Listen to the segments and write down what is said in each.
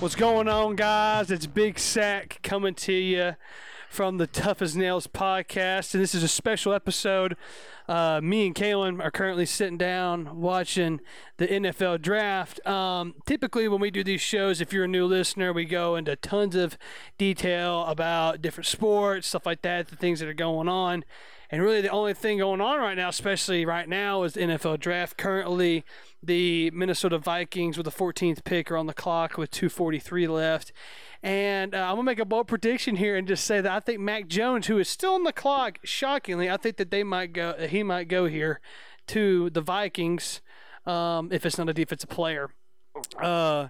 What's going on, guys? It's Big Sack coming to you from the Tough as Nails podcast, and this is a special episode. Uh, me and Kalen are currently sitting down watching the NFL draft. Um, typically, when we do these shows, if you're a new listener, we go into tons of detail about different sports, stuff like that, the things that are going on. And really, the only thing going on right now, especially right now, is the NFL draft. Currently, the Minnesota Vikings with the 14th pick are on the clock with 2:43 left. And uh, I'm gonna make a bold prediction here and just say that I think Mac Jones, who is still on the clock, shockingly, I think that they might go, he might go here to the Vikings um, if it's not a defensive player. Uh,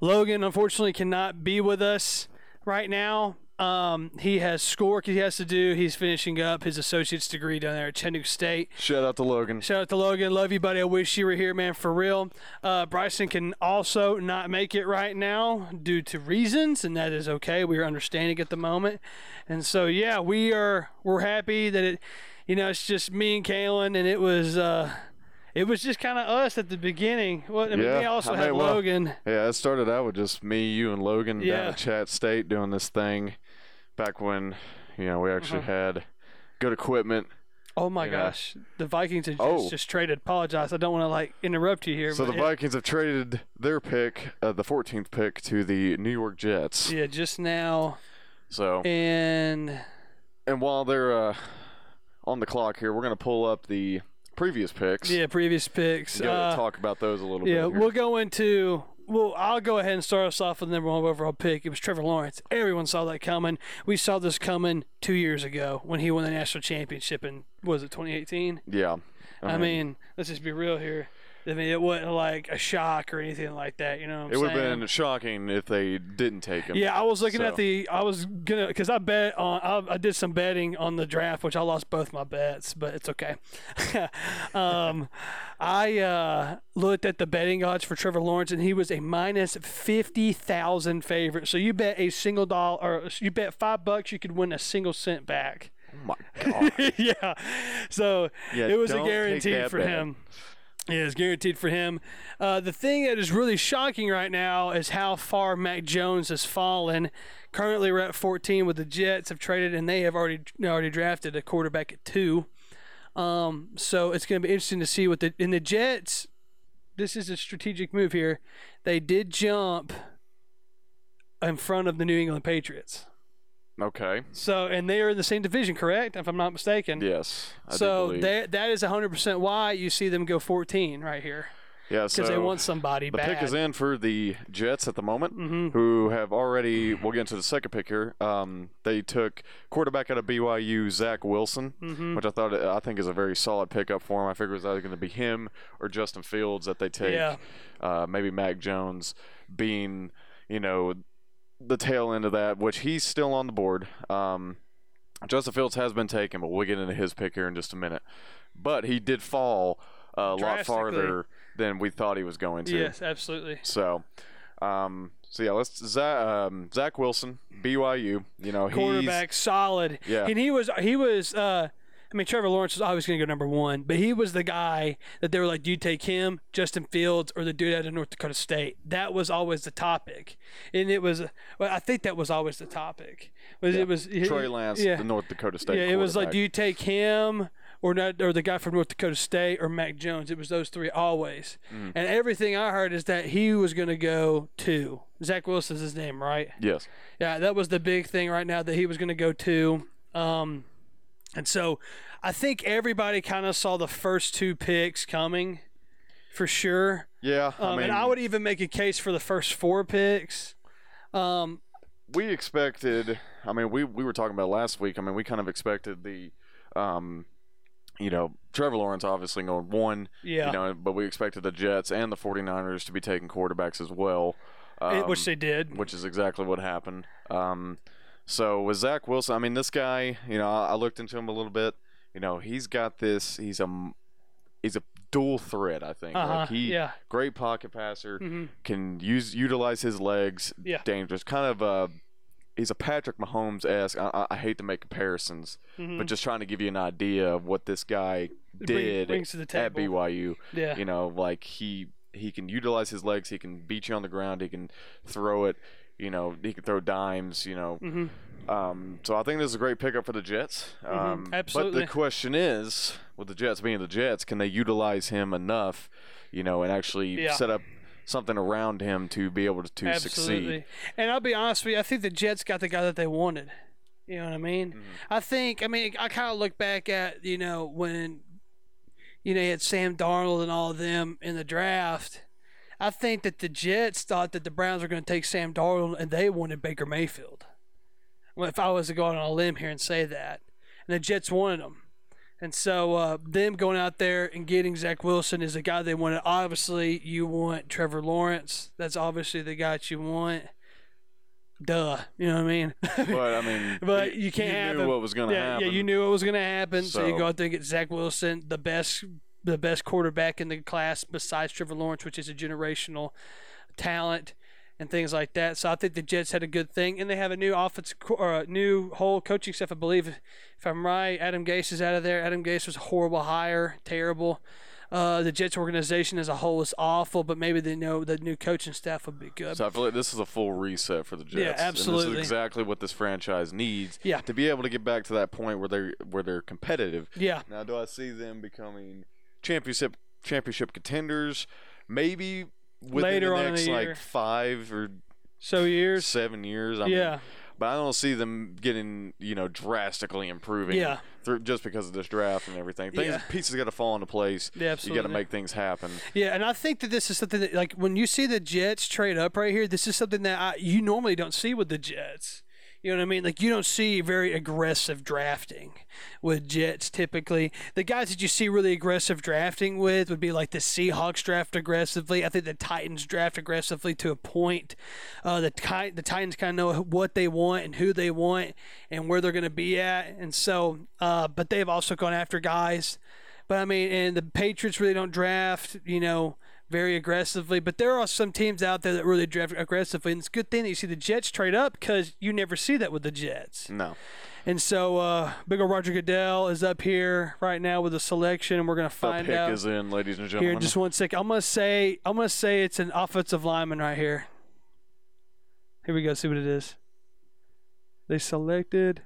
Logan unfortunately cannot be with us right now. Um, he has schoolwork he has to do. He's finishing up his associate's degree down there at Chattanooga State. Shout out to Logan. Shout out to Logan. Love you, buddy. I wish you were here, man, for real. Uh, Bryson can also not make it right now due to reasons, and that is okay. We are understanding at the moment. And so, yeah, we are we're happy that it, you know, it's just me and Kalen, and it was. Uh, it was just kind of us at the beginning. Well, I mean, Yeah, we also I had mean, well, Logan. Yeah, it started out with just me, you, and Logan down at Chat State doing this thing back when, you know, we actually Uh-huh. had good equipment. Oh my Yeah. gosh, the Vikings have just, Oh. just traded. Apologize, I don't want to like interrupt you here. So the it- Vikings have traded their pick, uh, the 14th pick, to the New York Jets. yeah, just now, So, and and while they're uh, on the clock here, we're going to pull up the previous picks. yeah, previous picks. Go Uh, talk about those a little Yeah, bit. here. we'll go into. Well, I'll go ahead and start us off with the number one overall pick. It was Trevor Lawrence. Everyone saw that coming. We saw this coming two years ago when he won the national championship in was it 2018? yeah. I mean, let's just be real here. I mean, it wasn't like a shock or anything like that. You know what I'm it would have been shocking if they didn't take him. Yeah, I was looking So- at the. I was gonna because I bet on. I, I did some betting on the draft, which I lost both my bets, but it's okay. um, I uh, looked at the betting odds for Trevor Lawrence, and he was a minus fifty thousand favorite. So you bet a single dollar, or you bet five bucks, you could win a single cent back. Oh my God. yeah, so Yeah, it was a guarantee for him. It's guaranteed for him. Uh, the thing that is really shocking right now is how far Mac Jones has fallen. Currently, we're at 14 with the Jets have traded, and they have already already drafted a quarterback at two. Um, so it's going to be interesting to see what the in the Jets. This is a strategic move here. They did jump in front of the New England Patriots. Okay. So, and they are in the same division, correct? If I'm not mistaken. Yes. I So that that is 100% why you see them go 14 right here yeah, because so they want somebody the bad. pick is in for the Jets at the moment, Mm-hmm. who have already. We'll get into the second pick here. Um, they took quarterback out of BYU, Zach Wilson, Mm-hmm. which I thought I think is a very solid pickup for him. I figured it was either going to be him or Justin Fields that they take. Yeah. Uh, maybe Mac Jones being, you know, the tail end of that, which he's still on the board. Um, Justin Fields has been taken, but we'll get into his pick here in just a minute. But he did fall a lot farther than we thought he was going to. Yes, absolutely. So, um, so yeah, let's Zach, um, Zach Wilson, BYU. You know, he's Quarterback, solid. Yeah. And he was he was. Uh, I mean, Trevor Lawrence was always going to go number one, but he was the guy that they were like, "Do you take him, Justin Fields, or the dude out of North Dakota State?" That was always the topic, and it was. Well, I think that was always the topic. Was it was Trey Lance, Yeah. the North Dakota State. Yeah, it was like, do you take him or not, or the guy from North Dakota State or Mac Jones? It was those three always. Mm. And everything I heard is that he was going to go two. Zach Wilson's his name, right? yes, Yeah, that was the big thing right now that he was going to go two. Um, and so I think everybody kind of saw the first two picks coming for sure. yeah. I Um, mean, and I would even make a case for the first four picks. Um, we expected. I mean, we we were talking about last week. I mean, we kind of expected the, um, you know, Trevor Lawrence obviously going one. Yeah. You know, but we expected the Jets and the 49ers to be taking quarterbacks as well. it- which Um, they did. which is exactly what happened. Um, so with Zach Wilson, I mean, this guy, you know, I, looked into him a little bit. You know, he's got this. He's a he's a dual threat. I think. Uh-huh, Like he yeah. great pocket passer, Mhm. can use utilize his legs. Yeah. dangerous. Kind of uh He's a Patrick Mahomes esque. I, I- hate to make comparisons, but just trying to give you an idea of what this guy Mm-hmm. Bring- did to the at. BYU. Yeah. You know, like he he can utilize his legs. He can beat you on the ground. He can throw it. You know, he can throw dimes. You know, hmm um, so I think this is a great pickup for the Jets. Um, But Mm-hmm. absolutely. the question is, with the Jets being the Jets, can they utilize him enough? You know, and actually Yeah. set up something around him to be able to, to Absolutely. succeed. And I'll be honest with you, I think the Jets got the guy that they wanted. You know what I mean? Mm-hmm. I think, I mean, I kind of look back at, you know, when, you know, you had Sam Darnold and all of them in the draft. I think that the Jets thought that the Browns were going to take Sam Darnold and they wanted Baker Mayfield. Well, if I was to go out on a limb here and say that. And the Jets wanted him. And so uh, them going out there and getting Zach Wilson is the guy they wanted. Obviously, you want Trevor Lawrence. That's obviously the guy that you want. Duh. You know what I mean? But I mean, But y- you can't have knew what was going to yeah, happen. yeah, you knew what was going to happen. So, you go out there and get Zach Wilson, the best, the best quarterback in the class besides Trevor Lawrence, which is a generational talent and things like that. So I think the Jets had a good thing, and they have a new offense or a new whole coaching staff. I believe, if I'm right, Adam Gase is out of there. Adam Gase was a horrible hire, terrible. Uh, the Jets organization as a whole is awful, but maybe they know the new coaching staff would be good. So I feel like this is a full reset for the Jets. Yeah, And this is exactly what this franchise needs. Yeah. To be able to get back to that point where they're where they're competitive. yeah, Now, do I see them becoming championship championship contenders? Maybe within Later the next the like five or so years. seven years. I mean, Yeah, but I don't see them getting you know drastically improving. Yeah. Through, just because of this draft and everything, things Yeah. pieces got to fall into place. Yeah, absolutely. You got to make things happen. Yeah, and I think that this is something that, like, when you see the Jets trade up right here, this is something that I, you normally don't see with the Jets. You know what I mean? Like, you don't see very aggressive drafting with Jets typically. The guys that you see really aggressive drafting with would be like the Seahawks draft aggressively. I think the Titans draft aggressively to a point. Uh, the, the Titans kind of know what they want and who they want and where they're going to be at. And so, uh, but they've also gone after guys. But I mean, and the Patriots really don't draft, you know, very aggressively. But there are some teams out there that really draft aggressively, and it's a good thing that you see the Jets trade up because you never see that with the Jets. No. And so, uh, big old Roger Goodell is up here right now with a selection, and we're gonna find The pick out is in, ladies and gentlemen. here. Just one second. I'm gonna say, I'm gonna say it's an offensive lineman right here. Here we go. See what it is. They selected.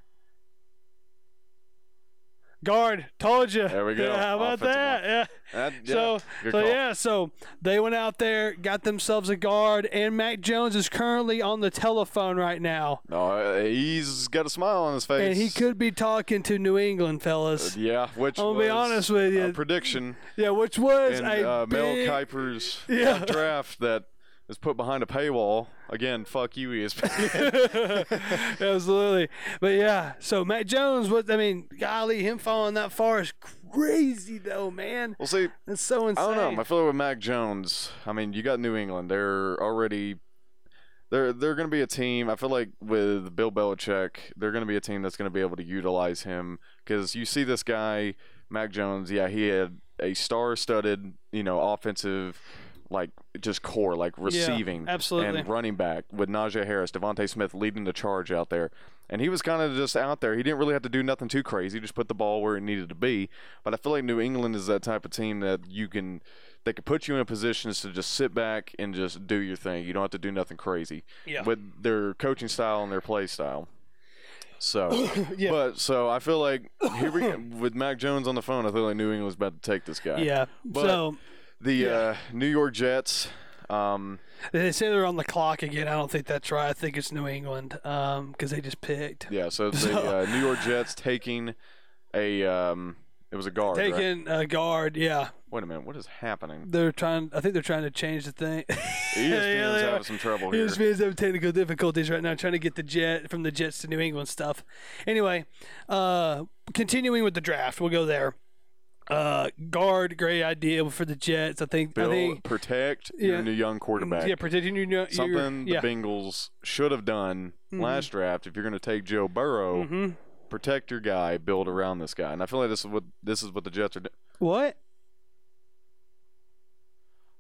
Guard, told you. There we go. Yeah, how about that? Yeah. That- yeah, So, good so call. yeah, so they went out there, got themselves a guard, and Mac Jones is currently on the telephone right now, No, uh, he's got a smile on his face. and he could be talking to New England, fellas. Yeah, which gonna be honest with you. a prediction Yeah, which was in a uh, Mel Kiper's Yeah. draft that is put behind a paywall. Again, fuck you, ESPN. absolutely. But yeah, so Mac Jones, what I mean, golly, him falling that far is crazy, though, man. we'll see. It's so insane. I don't know. I feel like with Mac Jones, I mean, you got New England. They're already they're they're going to be a team. I feel like with Bill Belichick, they're going to be a team that's going to be able to utilize him because you see this guy, Mac Jones. Yeah, he had a star-studded, you know, offensive. Like just core, like receiving, absolutely. and running back with Najee Harris, DeVonta Smith leading the charge out there, and he was kind of just out there. He didn't really have to do nothing too crazy, just put the ball where it needed to be. But I feel like New England is that type of team that you can they could put you in positions to just sit back and just do your thing. You don't have to do nothing crazy Yeah. with their coaching style and their play style. So, Yeah. but so I feel like here we with Mac Jones on the phone. I feel like New England's about to take this guy. Yeah. But- so The Yeah. uh, New York Jets. Um, they say they're on the clock again. I don't think that's right. I think it's New England because they just picked. yeah. So the So- uh, New York Jets taking a. Um, it was a guard. right? Taking a guard, yeah. Wait a minute. What is happening? They're trying. I think they're trying to change the thing. ESPN's Yeah, having some trouble here. ESPN's having technical difficulties right now, trying to get the jet from the Jets to New England stuff. Anyway, uh, continuing with the draft, we'll go there. Uh, guard, great idea for the Jets. I think. I think. protect Yeah. your new young quarterback. Yeah, protecting your, your Something yeah. the Bengals should have done last draft. If you're going to take Joe Burrow, hmm protect your guy, build around this guy. And I feel like this is what this is what the Jets are doing. What?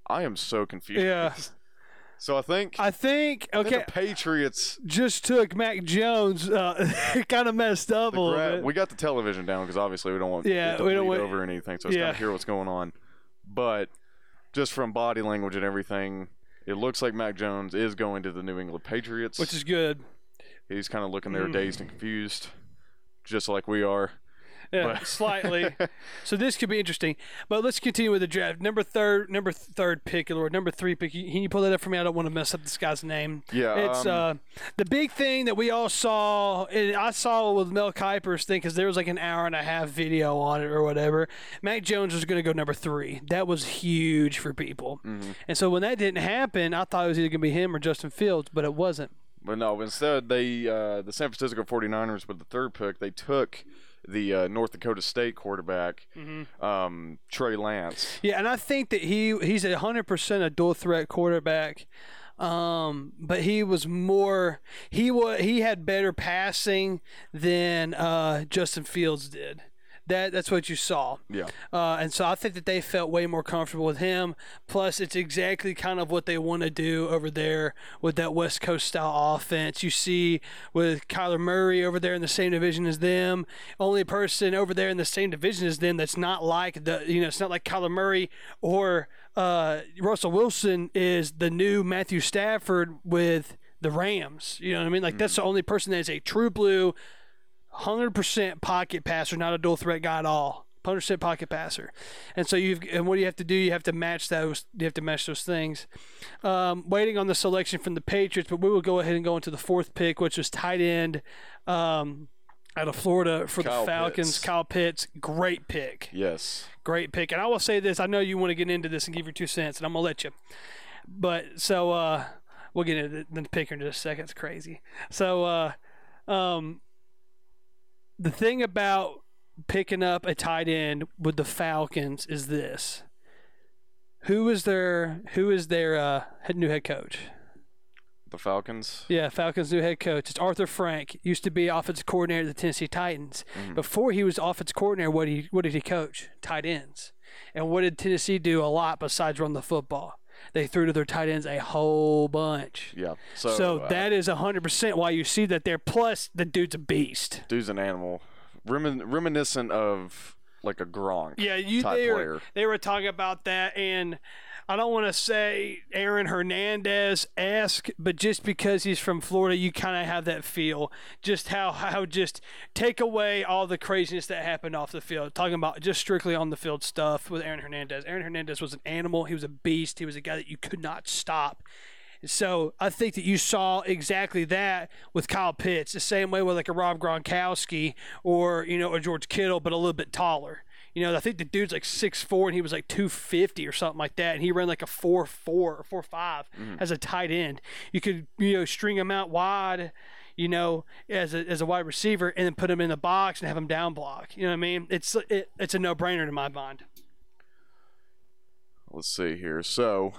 I am so confused. Yeah. So I think, I think. I think Okay. the Patriots. just took Mac Jones. Uh, kind of messed up a little bit. we got the television down because obviously we don't want Yeah, to we don't want- over anything, so it's yeah. of hear what's going on. But just from body language and everything, it looks like Mac Jones is going to the New England Patriots. which is good. He's kind of looking there Mm. dazed and confused, just like we are. Yeah, slightly. So this could be interesting. But let's continue with the draft. Number third, number th- third pick, or number three pick. Can you pull that up for me? I don't want to mess up this guy's name. Yeah, It's um, uh, the big thing that we all saw, and I saw with Mel Kiper's thing because there was like an hour and a half video on it or whatever. Mac Jones was going to go number three. That was huge for people. Mm-hmm. And so when that didn't happen, I thought it was either going to be him or Justin Fields, but it wasn't. But no, instead they uh, the San Francisco 49ers with the third pick, they took the uh, North Dakota State quarterback um, Trey Lance. Yeah, and I think that he he's a hundred percent a dual threat quarterback. Um, but he was more he was he had better passing than uh, Justin Fields did. That that's what you saw. Yeah. Uh, and so I think that they felt way more comfortable with him. Plus, it's exactly kind of what they want to do over there with that West Coast style offense. You see with Kyler Murray over there in the same division as them. Only person over there in the same division as them that's not like the you know it's not like Kyler Murray or uh, Russell Wilson is the new Matthew Stafford with the Rams. You know what I mean? Like that's the only person that is a true blue hundred percent pocket passer, not a dual threat guy at all. Hundred percent pocket passer, and so you've and what do you have to do? You have to match those. You have to match those things. Um, waiting on the selection from the Patriots, but we will go ahead and go into the fourth pick, which was tight end um, out of Florida for Kyle the Falcons. Pitts. Kyle Pitts, great pick, Yes. great pick. And I will say this: I know you want to get into this and give your two cents, and I'm gonna let you. But so uh, we'll get into the, the picker in just a second. It's crazy. So uh, um, the thing about picking up a tight end with the Falcons is this: who is their who is their uh, head- new head coach? The Falcons. Yeah, Falcons' new head coach. It's Arthur Frank. Used to be offensive coordinator of the Tennessee Titans. Before he was offensive coordinator, what he what did he coach? Tight ends. And what did Tennessee do a lot besides run the football? They threw to their tight ends a whole bunch. Yeah. So, So, uh, that is hundred percent why you see that there. Plus, the dude's a beast. dude's an animal, Remin- reminiscent of like a Gronk. Yeah, you type they were, they were talking about that, and I don't want to say Aaron Hernandez esque, but just because he's from Florida, you kind of have that feel. Just how how just take away all the craziness that happened off the field. Talking about just strictly on the field stuff with Aaron Hernandez. Aaron Hernandez was an animal. He was a beast. He was a guy that you could not stop. So I think that you saw exactly that with Kyle Pitts, the same way with like a Rob Gronkowski or you know a George Kittle, but a little bit taller. You know, I think the dude's like six four and he was like two fifty or something like that, and he ran like a four four or four five as a tight end. You could you know string him out wide. You know, as a, as a wide receiver, and then put him in the box and have him down block. You know what I mean? It's it, it's a no brainer in my mind. Let's see here. So,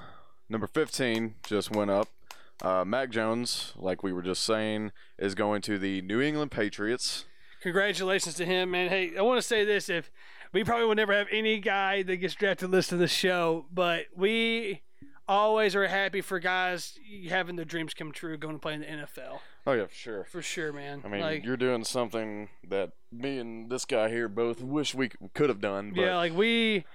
number 15 just went up. Uh, Mac Jones, like we were just saying, is going to the New England Patriots. Congratulations to him, man. Hey, I want to say this: if we probably will never have any guy that gets drafted listen to the show, but we always are happy for guys having their dreams come true, going to play in the NFL. Oh yeah, for sure. For sure, man. I mean, like, you're doing something that me and this guy here both wish we could have done. But yeah, like we,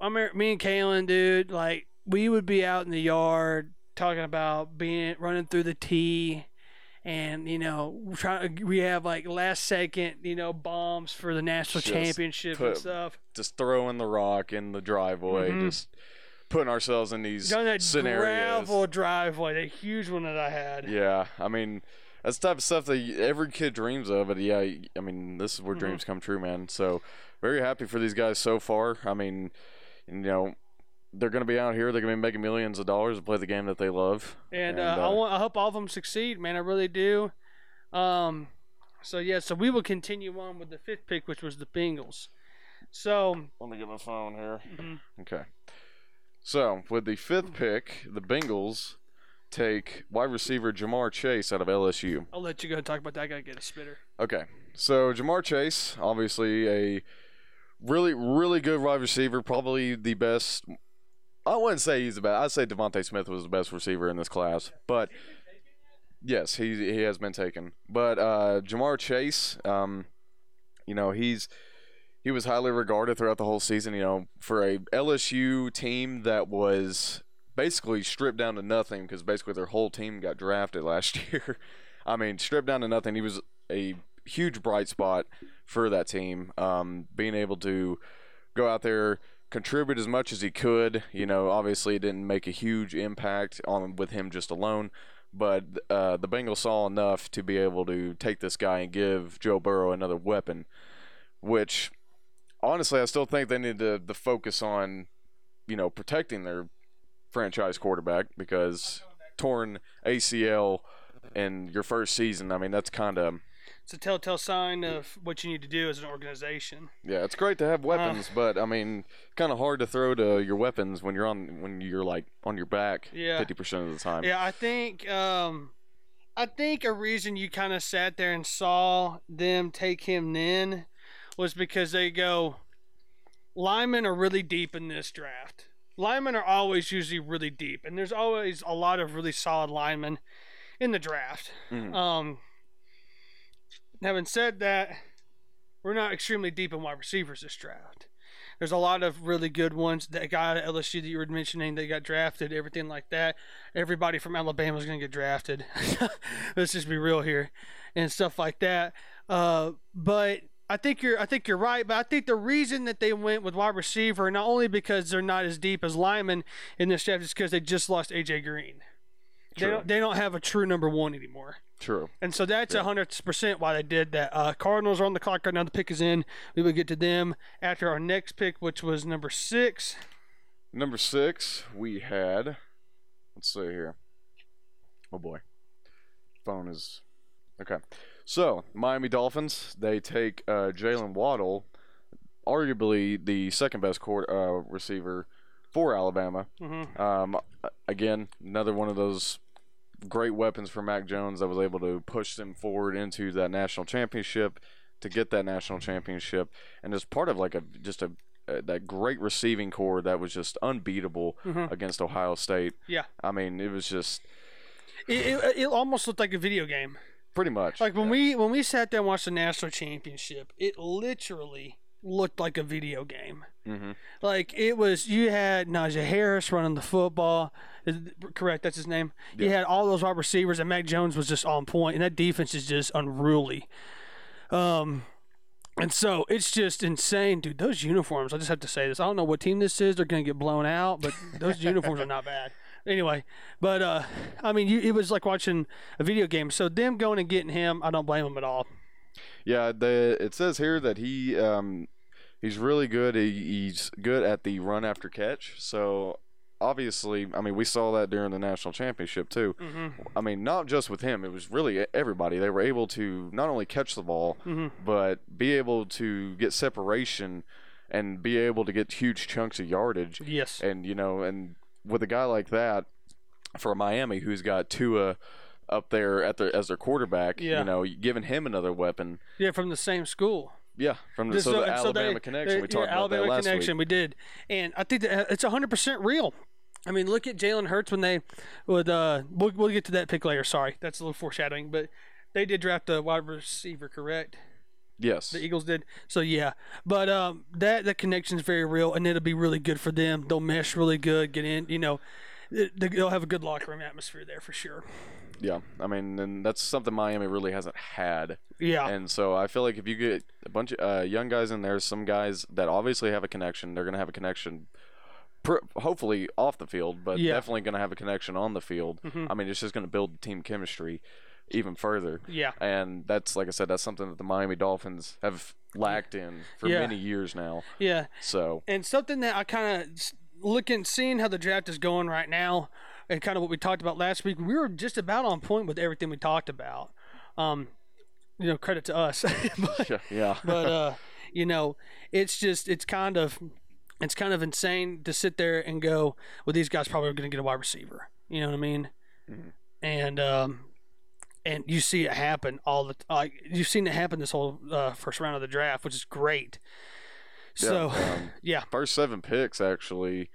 I mean, me and Kalen, dude, like we would be out in the yard talking about being running through the tee. And you know, trying we have like last second, you know, bombs for the national Just championship and stuff. just throwing the rock in the driveway, Mhm. just putting ourselves in these Down that scenarios. gravel driveway, that huge one that I had. Yeah, I mean, that's the type of stuff that every kid dreams of. But yeah, I mean, this is where Mhm. dreams come true, man. So very happy for these guys so far. I mean, you know, they're going to be out here. They're going to be making millions of dollars to play the game that they love. And, And, uh, I uh, want, I hope all of them succeed, man. I really do. Um, so yeah, so we will continue on with the fifth pick, which was the Bengals. So Let me get my phone here. Mhm. Okay. So with the fifth pick, the Bengals take wide receiver Ja'Marr Chase out of LSU. I'll let you go and talk about that. I gotta get a spitter. Okay. So Ja'Marr Chase, obviously a really, really good wide receiver, probably the best. I wouldn't say he's the best. I'd say DeVonta Smith was the best receiver in this class, but yes, he he has been taken. But uh, Ja'Marr Chase, um, you know, he's he was highly regarded throughout the whole season. You know, for a LSU team that was basically stripped down to nothing because basically their whole team got drafted last year. I mean, stripped down to nothing. He was a huge bright spot for that team. Um, being able to go out there, contribute as much as he could. You know, obviously it didn't make a huge impact on with him just alone, but uh, the Bengals saw enough to be able to take this guy and give Joe Burrow another weapon, which honestly I still think they need to, to focus on, you know, protecting their franchise quarterback because torn ACL in your first season, I mean that's kind of It's a telltale sign of what you need to do as an organization. yeah, it's great to have weapons, but I mean, kind of hard to throw to your weapons when you're on when you're like on your back Yeah. fifty percent of the time. Yeah, I think um, I think a reason you kind of sat there and saw them take him then was because they go linemen are really deep in this draft. Linemen are always usually really deep, and there's always a lot of really solid linemen in the draft. Mhm. Um, having said that, we're not extremely deep in wide receivers this draft. There's a lot of really good ones. That guy at LSU that you were mentioning, they got drafted, everything like that. Everybody from Alabama is going to get drafted. Let's just be real here, and stuff like that. Uh, but I think you're, I think you're right. But I think the reason that they went with wide receiver, not only because they're not as deep as linemen in this draft, is because they just lost AJ Green. They True. don't, they don't have a true number one anymore. True. And so that's a hundred percent why they did that. Uh, Cardinals are on the clock right now. The pick is in. We will get to them after our next pick, which was number six. Number six, we had. Let's see here. Oh boy, phone is okay. So Miami Dolphins, they take uh, Jaylen Waddle, arguably the second best court, uh, receiver for Alabama. Mm-hmm. Um, again, another one of those great weapons for Mac Jones that was able to push them forward into that national championship to get that national championship, and as part of like a just a uh, that great receiving core that was just unbeatable Mhm. against Ohio State. Yeah. I mean, it was just It, it, it almost looked like a video game. pretty much Like when we when we sat there and watched the national championship, it literally looked like a video game. hmm Like it was, you had Najee Harris running the football. Is correct? That's his name. You had all those wide receivers, and Mac Jones was just on point, and that defense is just unruly. Um, and so it's just insane, dude. Those uniforms. I just have to say this. I don't know what team this is. They're gonna get blown out, but those uniforms are not bad. Anyway, but uh, I mean, you, it was like watching a video game. So them going and getting him, I don't blame them at all. Yeah, the it says here that he um he's really good. He, he's good at the run after catch. So obviously, I mean, we saw that during the national championship too. Mm-hmm. I mean, not just with him. It was really everybody. They were able to not only catch the ball, Mhm. but be able to get separation and be able to get huge chunks of yardage. Yes. And you know, and with a guy like that for Miami, who's got Tua up there at the as their quarterback, Yeah. you know, giving him another weapon. Yeah, from the same school. Yeah, from the, so, the and so Alabama they- connection. we talked yeah, about Alabama that last connection. week. We did, and I think that uh, it's hundred percent real. I mean, look at Jalen Hurts when they would. Uh, we'll, we'll get to that pick later. Sorry, that's a little foreshadowing, but they did draft a wide receiver, correct? Yes. The Eagles did. So yeah, but um, that that connection is very real, and it'll be really good for them. They'll mesh really good. Get in, you know. They'll have a good locker room atmosphere there for sure. Yeah, I mean, and that's something Miami really hasn't had. Yeah, And so I feel like if you get a bunch of uh, young guys in there, some guys that obviously have a connection, they're going to have a connection, pr- hopefully off the field, but Yeah. definitely going to have a connection on the field. Mhm. I mean, it's just going to build team chemistry even further. yeah, And that's, like I said, that's something that the Miami Dolphins have lacked in for Yeah. many years now. yeah. So, And something that I kind of looking, seeing how the draft is going right now, and kind of what we talked about last week, we were just about on point with everything we talked about. Um, you know, credit to us, but, yeah. yeah. but uh, you know, it's just it's kind of it's kind of insane to sit there and go, well, these guys probably are going to get a wide receiver. You know what I mean? Mhm. And um, and you see it happen all the like you've seen it happen this whole uh, first round of the draft, which is great. So um, yeah, first seven picks actually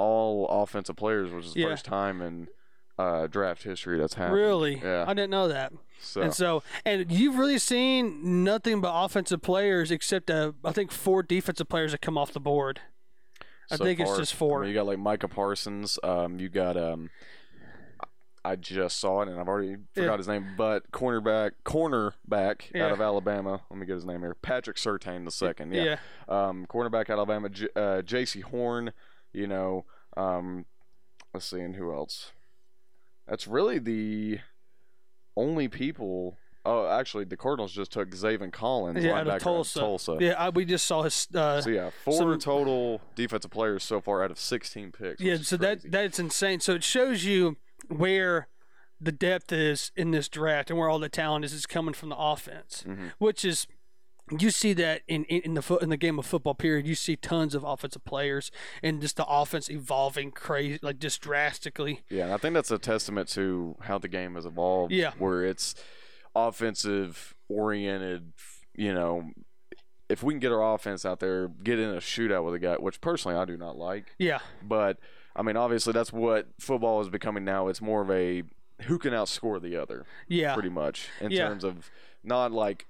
all offensive players which is the Yeah. first time in uh, draft history that's happened. Really? Yeah. I didn't know that. So And so, and you've really seen nothing but offensive players except uh, I think four defensive players that come off the board. I so think it's far, just I four. mean, you got like Micah Parsons. Um, you got um, I just saw it and I've already forgot Yeah. his name, but cornerback, cornerback Yeah. out of Alabama. Let me get his name here. Patrick Surtain the second. yeah. Yeah. Um, cornerback out of Alabama. J- uh, Jaycee Horn. You know. Um, let's see, and who else? That's really the only people. Oh, actually, the Cardinals just took Zaven Collins, Yeah, out linebacker of Tulsa. Tulsa. Yeah, I, we just saw his. Uh, So yeah, four some- total defensive players so far out of 16 picks. yeah, so crazy. that that's insane. So it shows you where the depth is in this draft and where all the talent is is coming from the offense, Mhm. which is you see that in, in, in the fo- in the game of football period you see tons of offensive players and just the offense evolving crazy like just drastically Yeah, and I think that's a testament to how the game has evolved. Yeah. where it's offensive oriented. You know, if we can get our offense out there, get in a shootout with a guy, which personally I do not like. yeah But I mean, obviously that's what football is becoming now. It's more of a who can outscore the other, yeah pretty much, in Yeah. terms of not like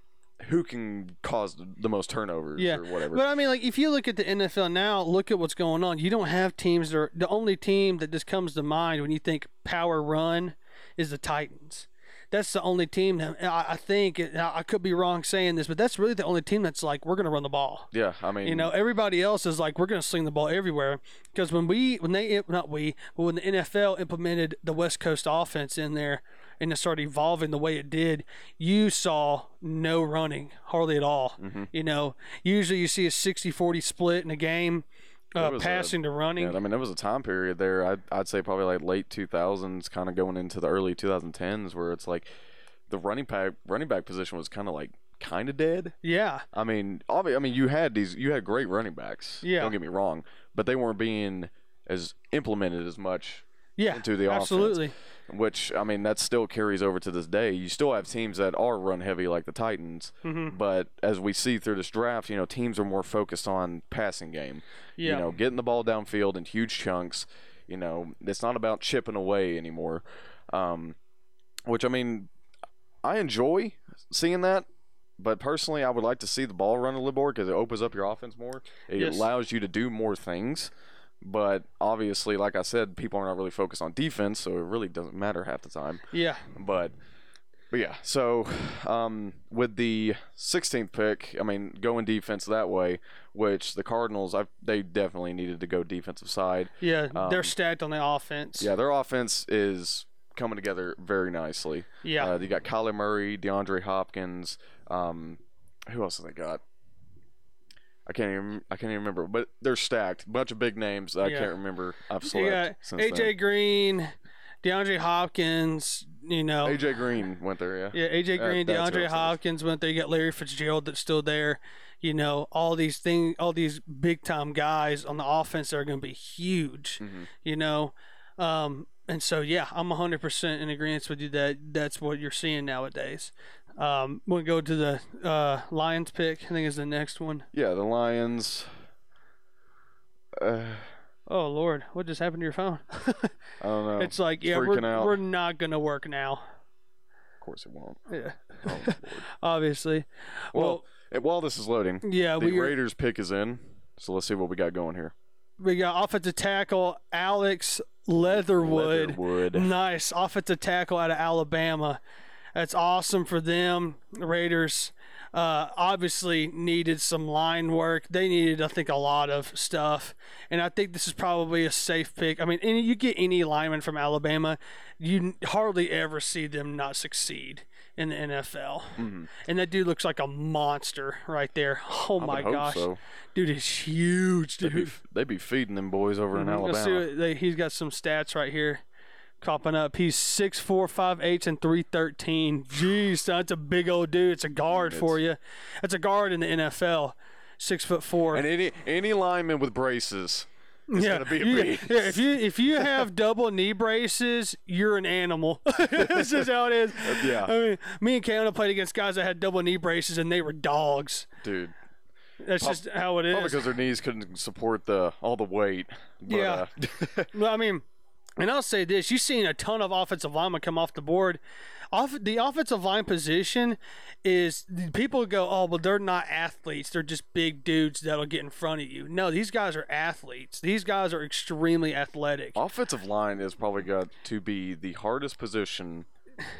who can cause the- most turnovers Yeah, or whatever. But I mean, like if you look at the NFL now, look at what's going on. You don't have teams that are the only team that just comes to mind when you think power run is the Titans. That's the only team that I, I think. I I could be wrong saying this, but that's really the only team that's like we're going to run the ball. yeah, I mean, You know, everybody else is like we're going to sling the ball everywhere. Because when we, when they, not we, but when the NFL implemented the West Coast offense in there and it started evolving the way it did, you saw no running hardly at all. Mm-hmm. You know, usually you see a 60-40 split in a game, uh, was a- passing to running. Yeah, I mean, there was a time period there. I'd, I'd say probably like late 2000s, kind of going into the early 2010s, where it's like the running back running back position was kind of like kind of dead. yeah, I mean, obvi- I mean, you had these, you had great running backs. Yeah. Don't get me wrong, but they weren't being as implemented as much yeah, into the offense. absolutely. Which I mean that still carries over to this day. You still have teams that are run heavy like the Titans, Mm-hmm. but as we see through this draft, you know, teams are more focused on passing game. Yeah. You know, getting the ball downfield in huge chunks. You know, it's not about chipping away anymore. Um, which I mean, I enjoy seeing that. But personally, I would like to see the ball run a little more because it opens up your offense more. It Yes. allows you to do more things. But obviously, like I said, people are not really focused on defense, so it really doesn't matter half the time. Yeah, But but yeah, so um, with the 16th pick, I mean, going defense that way, which the Cardinals, I, they definitely needed to go defensive side. yeah, they're Um, stacked on the offense. Yeah, their offense is coming together very nicely. yeah, Uh, you got Kyler Murray, DeAndre Hopkins. Um, who else have they got? I can't even I can't even remember, but they're stacked. Bunch of big names that I can't remember. I've slept since AJ then. Green, DeAndre Hopkins. You know, AJ Green went there, yeah. Yeah, AJ Green, I DeAndre. Hopkins went there. You got Larry Fitzgerald that's still there. You know, all these things, all these big time guys on the offense are going to be huge. Mhm. You know, um, and so yeah, I'm 100% in agreement with you that that's what you're seeing nowadays. Um, we'll go to the uh, Lions pick. I think is the next one. Yeah, the Lions. Uh, Oh Lord, what just happened to your phone? I don't know. it's like yeah, freaking we're, out. we're not going to work now. of course it won't. Yeah, Oh, Lord. obviously. well, Well, while this is loading, yeah, the we Raiders pick is in. So let's see what we got going here. We got offensive tackle Alex Leatherwood. Leatherwood. Nice offensive tackle out of Alabama. That's awesome for them. The Raiders uh, obviously needed some line work. They needed, I think, a lot of stuff, and I think this is probably a safe pick. I mean, any, you get any lineman from Alabama, you hardly ever see them not succeed in the NFL. Mm-hmm. And that dude looks like a monster right there. Oh I my gosh, so. dude is huge, They'd be, dude. they'd be feeding them boys over in Mhm. See Alabama. they, he's got some stats right here. Copping up. He's six four, five eight, and three thirteen. Jeez, that's a big old dude. It's a guard for you. That's a guard in the NFL. Six foot four. And any any lineman with braces is yeah, be a you- yeah, if you if you have double knee braces, you're an animal. That's just how it is. yeah. I mean, me and Kaona played against guys that had double knee braces, and they were dogs. Dude. That's just how it is. Probably because their knees couldn't support the all the weight. But, Yeah. uh, Well, I mean, And I'll say this: you've seen a ton of offensive linemen come off the board. Off the offensive line position is people go, oh, well, they're not athletes; they're just big dudes that'll get in front of you. No, these guys are athletes. These guys are extremely athletic. Offensive line is probably got to be the hardest position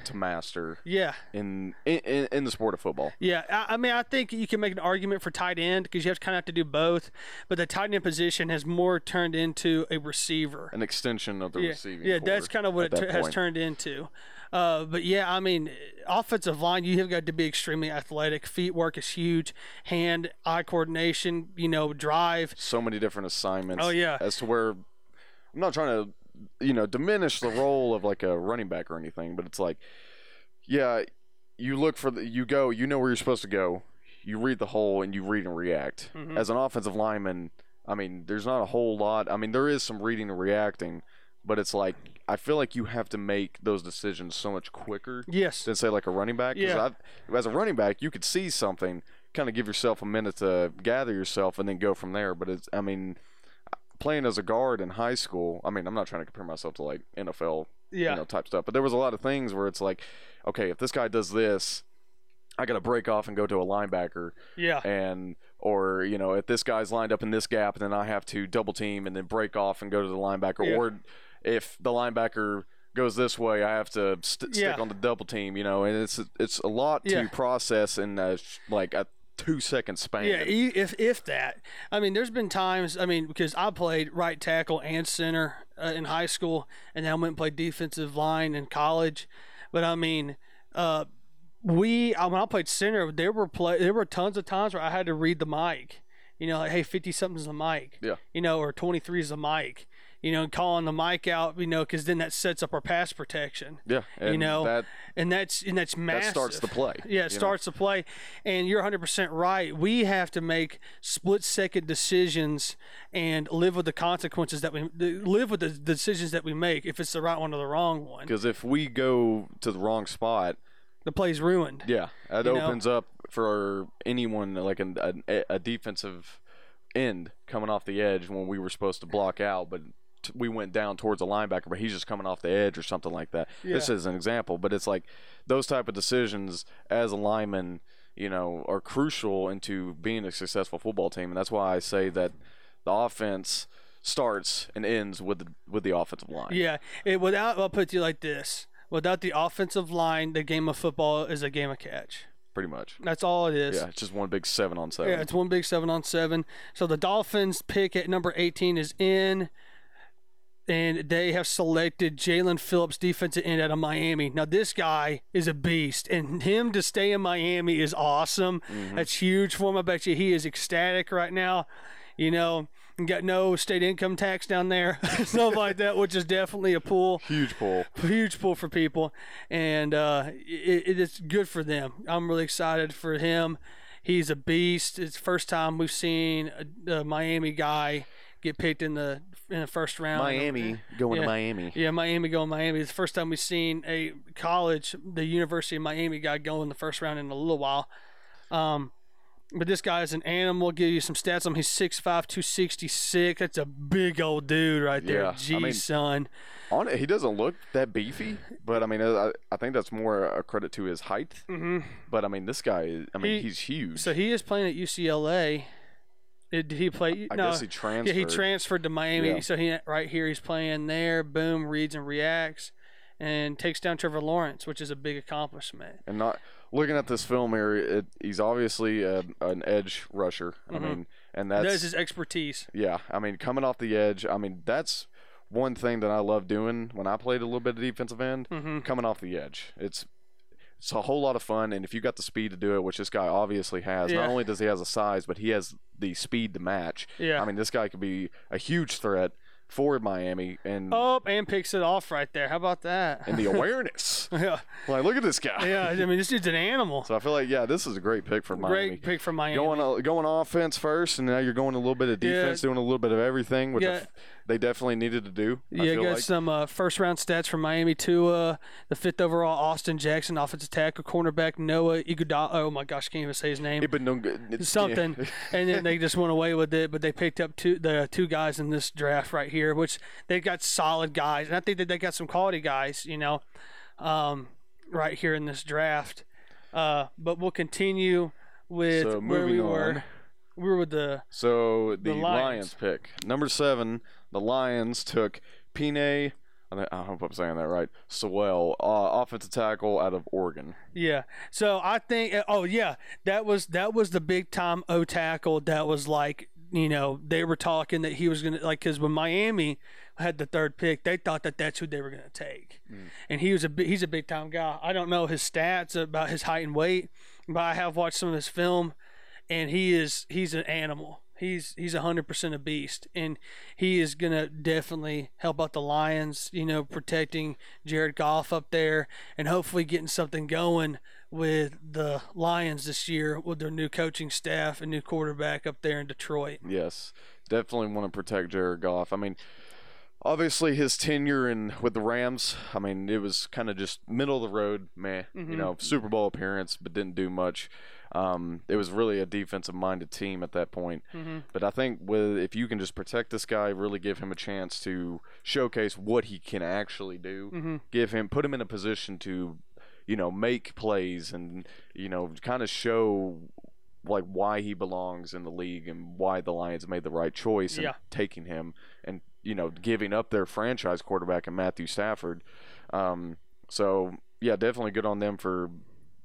to master Yeah, in in, in the sport of football. Yeah, I, I mean, I think you can make an argument for tight end because you have to kind of have to do both. But the tight end position has more turned into a receiver. An extension of the Yeah, receiving. yeah, that's kind of what it tu- has turned into. Uh, but yeah, I mean, offensive line, you have got to be extremely athletic. Feet work is huge. Hand, eye coordination, you know, drive. So many different assignments. Oh, yeah. As to where I'm not trying to, you know, diminish the role of like a running back or anything, but it's like, yeah, you look for the, you go, you know where you're supposed to go. You read the hole and you read and react. Mhm. As an offensive lineman, I mean, there's not a whole lot. I mean, there is some reading and reacting, but it's like I feel like you have to make those decisions so much quicker Yes. than say like a running back. Yeah. I've- as a running back, you could see something, kind of give yourself a minute to gather yourself, and then go from there. But it's, I mean, playing as a guard in high school. I mean, I'm not trying to compare myself to like NFL, Yeah. you know, type stuff. But there was a lot of things where it's like, okay, if this guy does this, I got to break off and go to a linebacker, Yeah. and or you know, if this guy's lined up in this gap, then I have to double team and then break off and go to the linebacker, Yeah. or if the linebacker goes this way, I have to st- Yeah. stick on the double team, you know, and it's it's a lot to process in a, like a two second span. Yeah, if if that. I mean, there's been times. I mean, because I played right tackle and center uh, in high school, and then I went and played defensive line in college. But I mean, uh, we I, when I played center, there were play there were tons of times where I had to read the mic. You know, like hey, fifty something's the mic. Yeah. You know, or twenty three is the mic. You know, calling the mic out. You know, because then that sets up our pass protection. yeah, and know, that And that's and that's massive. that starts the play. Yeah, it starts the play, and you're 100% right. We have to make split second decisions and live with the consequences that we live with the decisions that we make. If it's the right one or the wrong one, Because if we go to the wrong spot, the play's ruined. yeah, that You know? opens up for anyone like an, a, a defensive end coming off the edge when we were supposed to block out, but we went down towards a linebacker, but he's just coming off the edge or something like that. This is an example, but it's like those type of decisions as a lineman, you know, are crucial into being a successful football team, and that's why I say that the offense starts and ends with the with the offensive line. Yeah, it without I'll put you like this: without the offensive line, the game of football is a game of catch. pretty much. That's all it is. Yeah, it's just one big seven on seven. Yeah, it's one big seven on seven. So the Dolphins pick at number 18 is in, and they have selected Jaelan Phillips, defensive end out of Miami. Now this guy is a beast, and him to stay in Miami is awesome. That's huge for him. I bet you he is ecstatic right now. You know, and got no state income tax down there, stuff like that, which is definitely a pull Huge pull. huge pull for people, and uh, it, it is good for them. I'm really excited for him. He's a beast. It's the first time we've seen a, a Miami guy get picked in the in the first round. Miami going Yeah. to Miami. Yeah, Miami going Miami. It's the first time we've seen a college, the University of Miami guy go in the first round in a little while. Um, but this guy is an animal. I'll give you some stats on him. He's 6'5", 266. That's a big old dude right there. Yeah, I mean- son. On it, he doesn't look that beefy, but I mean, I, I think that's more a credit to his height. hmm But I mean, this guy, I mean, He- he's huge. So he is playing at UCLA. Did did he play? I no, guess he transferred. yeah, he transferred to Miami. Yeah. So he right here he's playing there. Boom, reads and reacts, and takes down Trevor Lawrence, which is a big accomplishment. and not looking at this film here, it, he's obviously a, an edge rusher. I Mhm. mean, and That that's his expertise. yeah. I mean, coming off the edge. I mean, that's one thing that I love doing when I played a little bit of defensive end. hmm Coming off the edge, it's it's a whole lot of fun, and if you got the speed to do it, which this guy obviously has, Yeah. not only does he has the size, but he has the speed to match. Yeah. I mean, this guy could be a huge threat for Miami, and Oh, and picks it off right there. How about that? and the awareness. Yeah, Like, look at this guy. yeah. I mean, this dude's an animal. So I feel like yeah, this is a great pick for Miami. Great pick for Miami. Going uh, going offense first, and now you're going a little bit of Yeah. defense, doing a little bit of everything, which Yeah. F- they definitely needed to do. I Yeah, got like. some uh, first round stats from Miami too. Uh, the fifth overall Austin Jackson, offensive tackle, cornerback Noah Iguodala. Oh my gosh, can't even say his name. Yeah, but no good- it's- Something, yeah. and then they just went away with it. But they picked up two the two guys in this draft right here, which they got solid guys, and I think that they got some quality guys. You know, um, right here in this draft. Uh, but we'll continue with So where we moving were. We were with the So the, The Lions. Lions. pick number seven. The Lions took Penei. I hope I'm saying that right. Sewell, uh, offensive tackle out of Oregon. Yeah. So I think oh yeah, that was that was the big time O tackle that was like, you know, they were talking that he was going to like cuz when Miami had the third pick, they thought that that's who they were going to take. And he was a he's a big time guy. I don't know his stats about his height and weight, but I have watched some of his film and he is he's an animal. He's he's hundred percent a beast, and he is gonna definitely help out the Lions. You know, protecting Jared Goff up there, and hopefully getting something going with the Lions this year with their new coaching staff and new quarterback up there in Detroit. Yes, definitely want to protect Jared Goff. I mean, obviously his tenure in with the Rams. I mean, it was kind of just middle of the road, meh. Mm-hmm. You know, Super Bowl appearance, but didn't do much. Um, it was really a defensive minded team at that point. Mm-hmm. But I think with if you can just protect this guy, really give him a chance to showcase what he can actually do, Mm-hmm. give him put him in a position to, you know, make plays and you know kind of show like why he belongs in the league and why the Lions made the right choice in Yeah. taking him and you know giving up their franchise quarterback and Matthew Stafford. Um, so yeah, definitely good on them for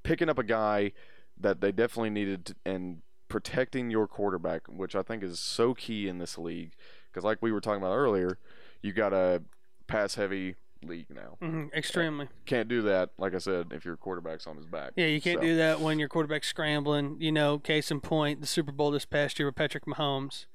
picking up a guy that they definitely needed to, and protecting your quarterback, which I think is so key in this league. Because like we were talking about earlier, you got a pass heavy league now. hmm Extremely. Can't do that, like I said, if your quarterback's on his back. Yeah, you can't So- do that when your quarterback's scrambling. You know, case in point, the Super Bowl this past year with Patrick Mahomes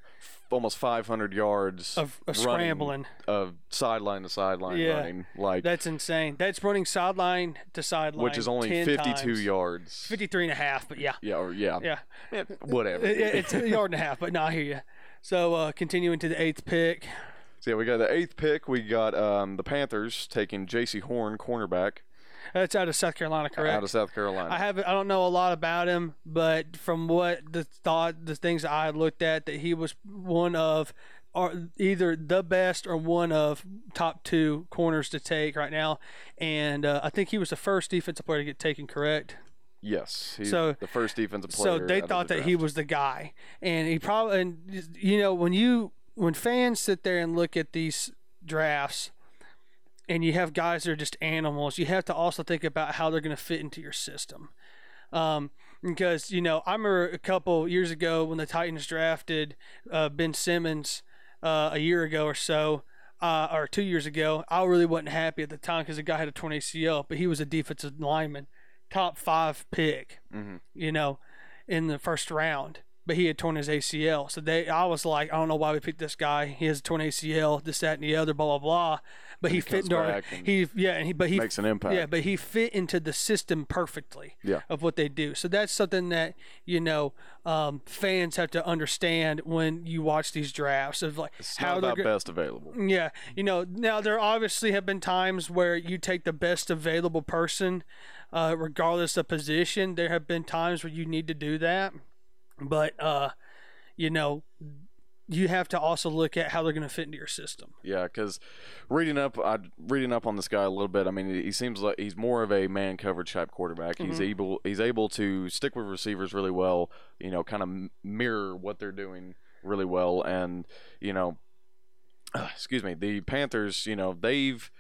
almost 500 yards of, of running, scrambling. of sideline to sideline Yeah. running, like That's insane. That's running sideline to sideline. which is only 52 times. yards. 53 and a half, but yeah. Yeah, or yeah, Yeah. Whatever. It- it's a yard and a half, but no, I hear you. So uh, continuing to the eighth pick. So yeah, we got the eighth pick. We got um, the Panthers taking Jaycee Horn, cornerback, That's out of South Carolina, correct? out of South Carolina. I haven't. I don't know a lot about him, but from what the thought, the things I looked at, that he was one of, either the best or one of top two corners to take right now, and uh, I think he was the first defensive player to get taken. Correct. yes, So- the first defensive player. So they thought the that he was the guy, and he probably, and you know, when you when fans sit there and look at these drafts, and you have guys that are just animals, you have to also think about how they're going to fit into your system. Um, because you know, I remember a couple years ago when the Titans drafted uh, Ben Simmons uh, a year ago or so. Uh, or two years ago, I really wasn't happy at the time because the guy had a torn ACL, but he was a defensive lineman, top five pick you know, in the first round. But he had torn his ACL, so they. I was like, I don't know why we picked this guy. He has a torn ACL, this, that, and the other, blah, blah, blah. But he, fit into our. He yeah, and he but he makes an impact. Yeah, but he fit into the system perfectly. Yeah. Of what they do, so that's something that you know um, fans have to understand when you watch these drafts of like It's how they're about best available. yeah, you know, now there obviously have been times where you take the best available person, uh, regardless of position. There have been times where you need to do that, but uh, you know, you have to also look at how they're going to fit into your system. Yeah, because reading up, I reading up on this guy a little bit. I mean, he seems like he's more of a man coverage type quarterback. He's Mm-hmm. able he's able to stick with receivers really well. You know, kind of mirror what they're doing really well. And you know, excuse me, the Panthers. You know, they've.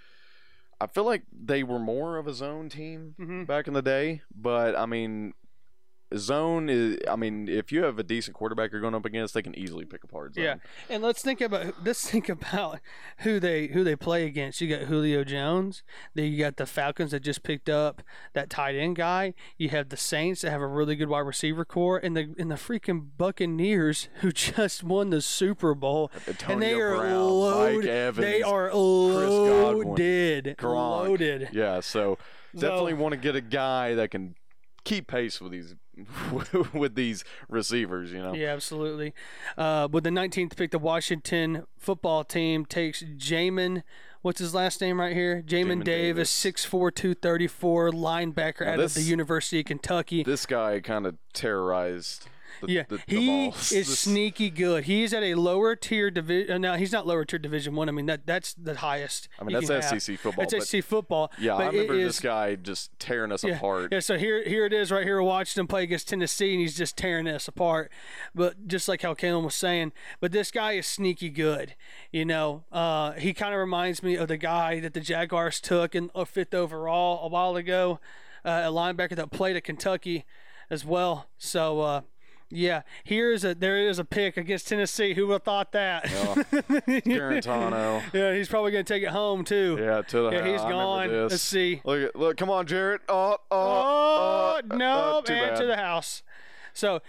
I feel like they were more of a zone team Mm-hmm. back in the day, but I mean, zone is. I mean, if you have a decent quarterback you're going up against, they can easily pick apart zone. Yeah, and let's think about let's think about who they who they play against. You got Julio Jones. Then you got the Falcons that just picked up that tight end guy. You have the Saints that have a really good wide receiver core, and the and the freaking Buccaneers who just won the Super Bowl, uh, and they Antonio are Brown, Mike loaded. Evans, They are loaded, loaded. Yeah, so definitely So- want to get a guy that can keep pace with these with these receivers. You know. Yeah, absolutely. Uh, with the 19th pick, the Washington football team takes Jamin. What's his last name right here? Jamin Jamin Davis, Davis. 6'4", 234, linebacker Now out of the University of Kentucky. This guy kind of terrorized. The, Yeah, the, he is This- sneaky good. He's at a lower tier division. No, he's not lower tier Division One. I. mean that that's the highest. I mean, that's. SEC football. But SEC football. yeah, but I remember this is- guy just tearing us yeah, apart. Yeah, so here here it is right here watching him play against Tennessee and he's just tearing us apart. But just like how Kalen was saying, but this guy is sneaky good. You know, uh, he kind of reminds me of the guy that the Jaguars took in a fifth overall a while ago, uh, a linebacker that played at Kentucky as well. So uh, yeah, here's a there is a pick against Tennessee. Who would have thought that? Guarantano. yeah, he's probably going to take it home too. Yeah, to the Yeah, he's I gone. Let's see. Look, at, look, come on, Jarrett. Oh, oh, Oh, uh, no, uh, and bad. to the house. So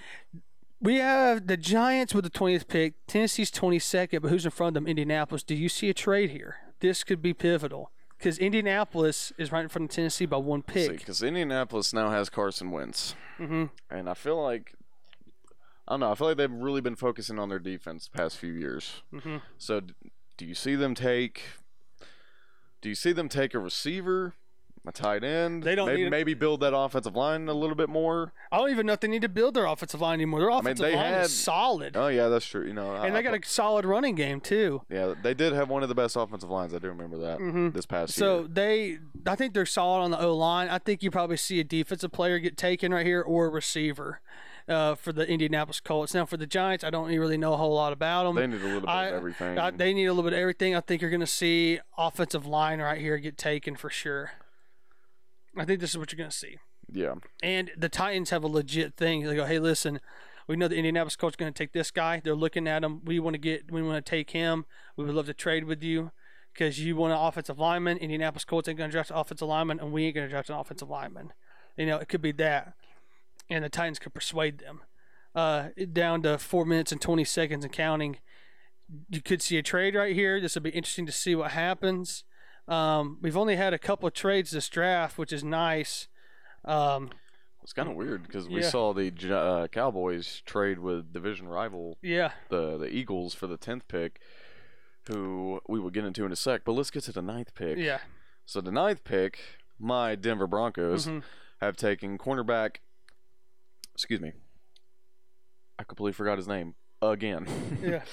we have the Giants with the 20th pick, Tennessee's 22nd, but who's in front of them? Indianapolis. Do you see a trade here? This could be pivotal because Indianapolis is right in front of Tennessee by one pick. because Indianapolis now has Carson Wentz, hmm and I feel like I don't know. I feel like they've really been focusing on their defense the past few years. hmm So, do you see them take? Do you see them take a receiver, a tight end? They don't maybe, need- maybe build that offensive line a little bit more. I don't even know if they need to build their offensive line anymore. Their offensive they line had- is solid, Oh yeah, that's true. You know, and I- they got a solid running game too. yeah, they did have one of the best offensive lines. I do remember that Mhm. this past So year. So they, I think they're solid on the O line. I think you probably see a defensive player get taken right here or a receiver uh, for the Indianapolis Colts. Now for the Giants, I don't really know a whole lot about them. They need a little bit I- of everything. I, they need a little bit of everything. I think you're going to see offensive line right here get taken for sure. I think this is what you're going to see. yeah, And the Titans have a legit thing. They go, hey, listen, we know the Indianapolis Colts going to take this guy. They're looking at him. We want to get, we want to take him. We would love to trade with you because you want an offensive lineman. Indianapolis Colts ain't going to draft an offensive lineman, and we ain't going to draft an offensive lineman. You know, it could be that, and the Titans could persuade them. Uh, down to four minutes and 20 seconds and counting. You could see a trade right here. This will be interesting to see what happens. Um, we've only had a couple of trades this draft, which is nice. Um, it's kind of weird because we Yeah. saw the uh, Cowboys trade with division rival yeah, the the Eagles for the tenth pick, who we will get into in a sec. But let's get to the ninth pick. yeah. So the ninth pick, my Denver Broncos Mhm. have taken cornerback. Excuse me. I completely forgot his name again. Yeah.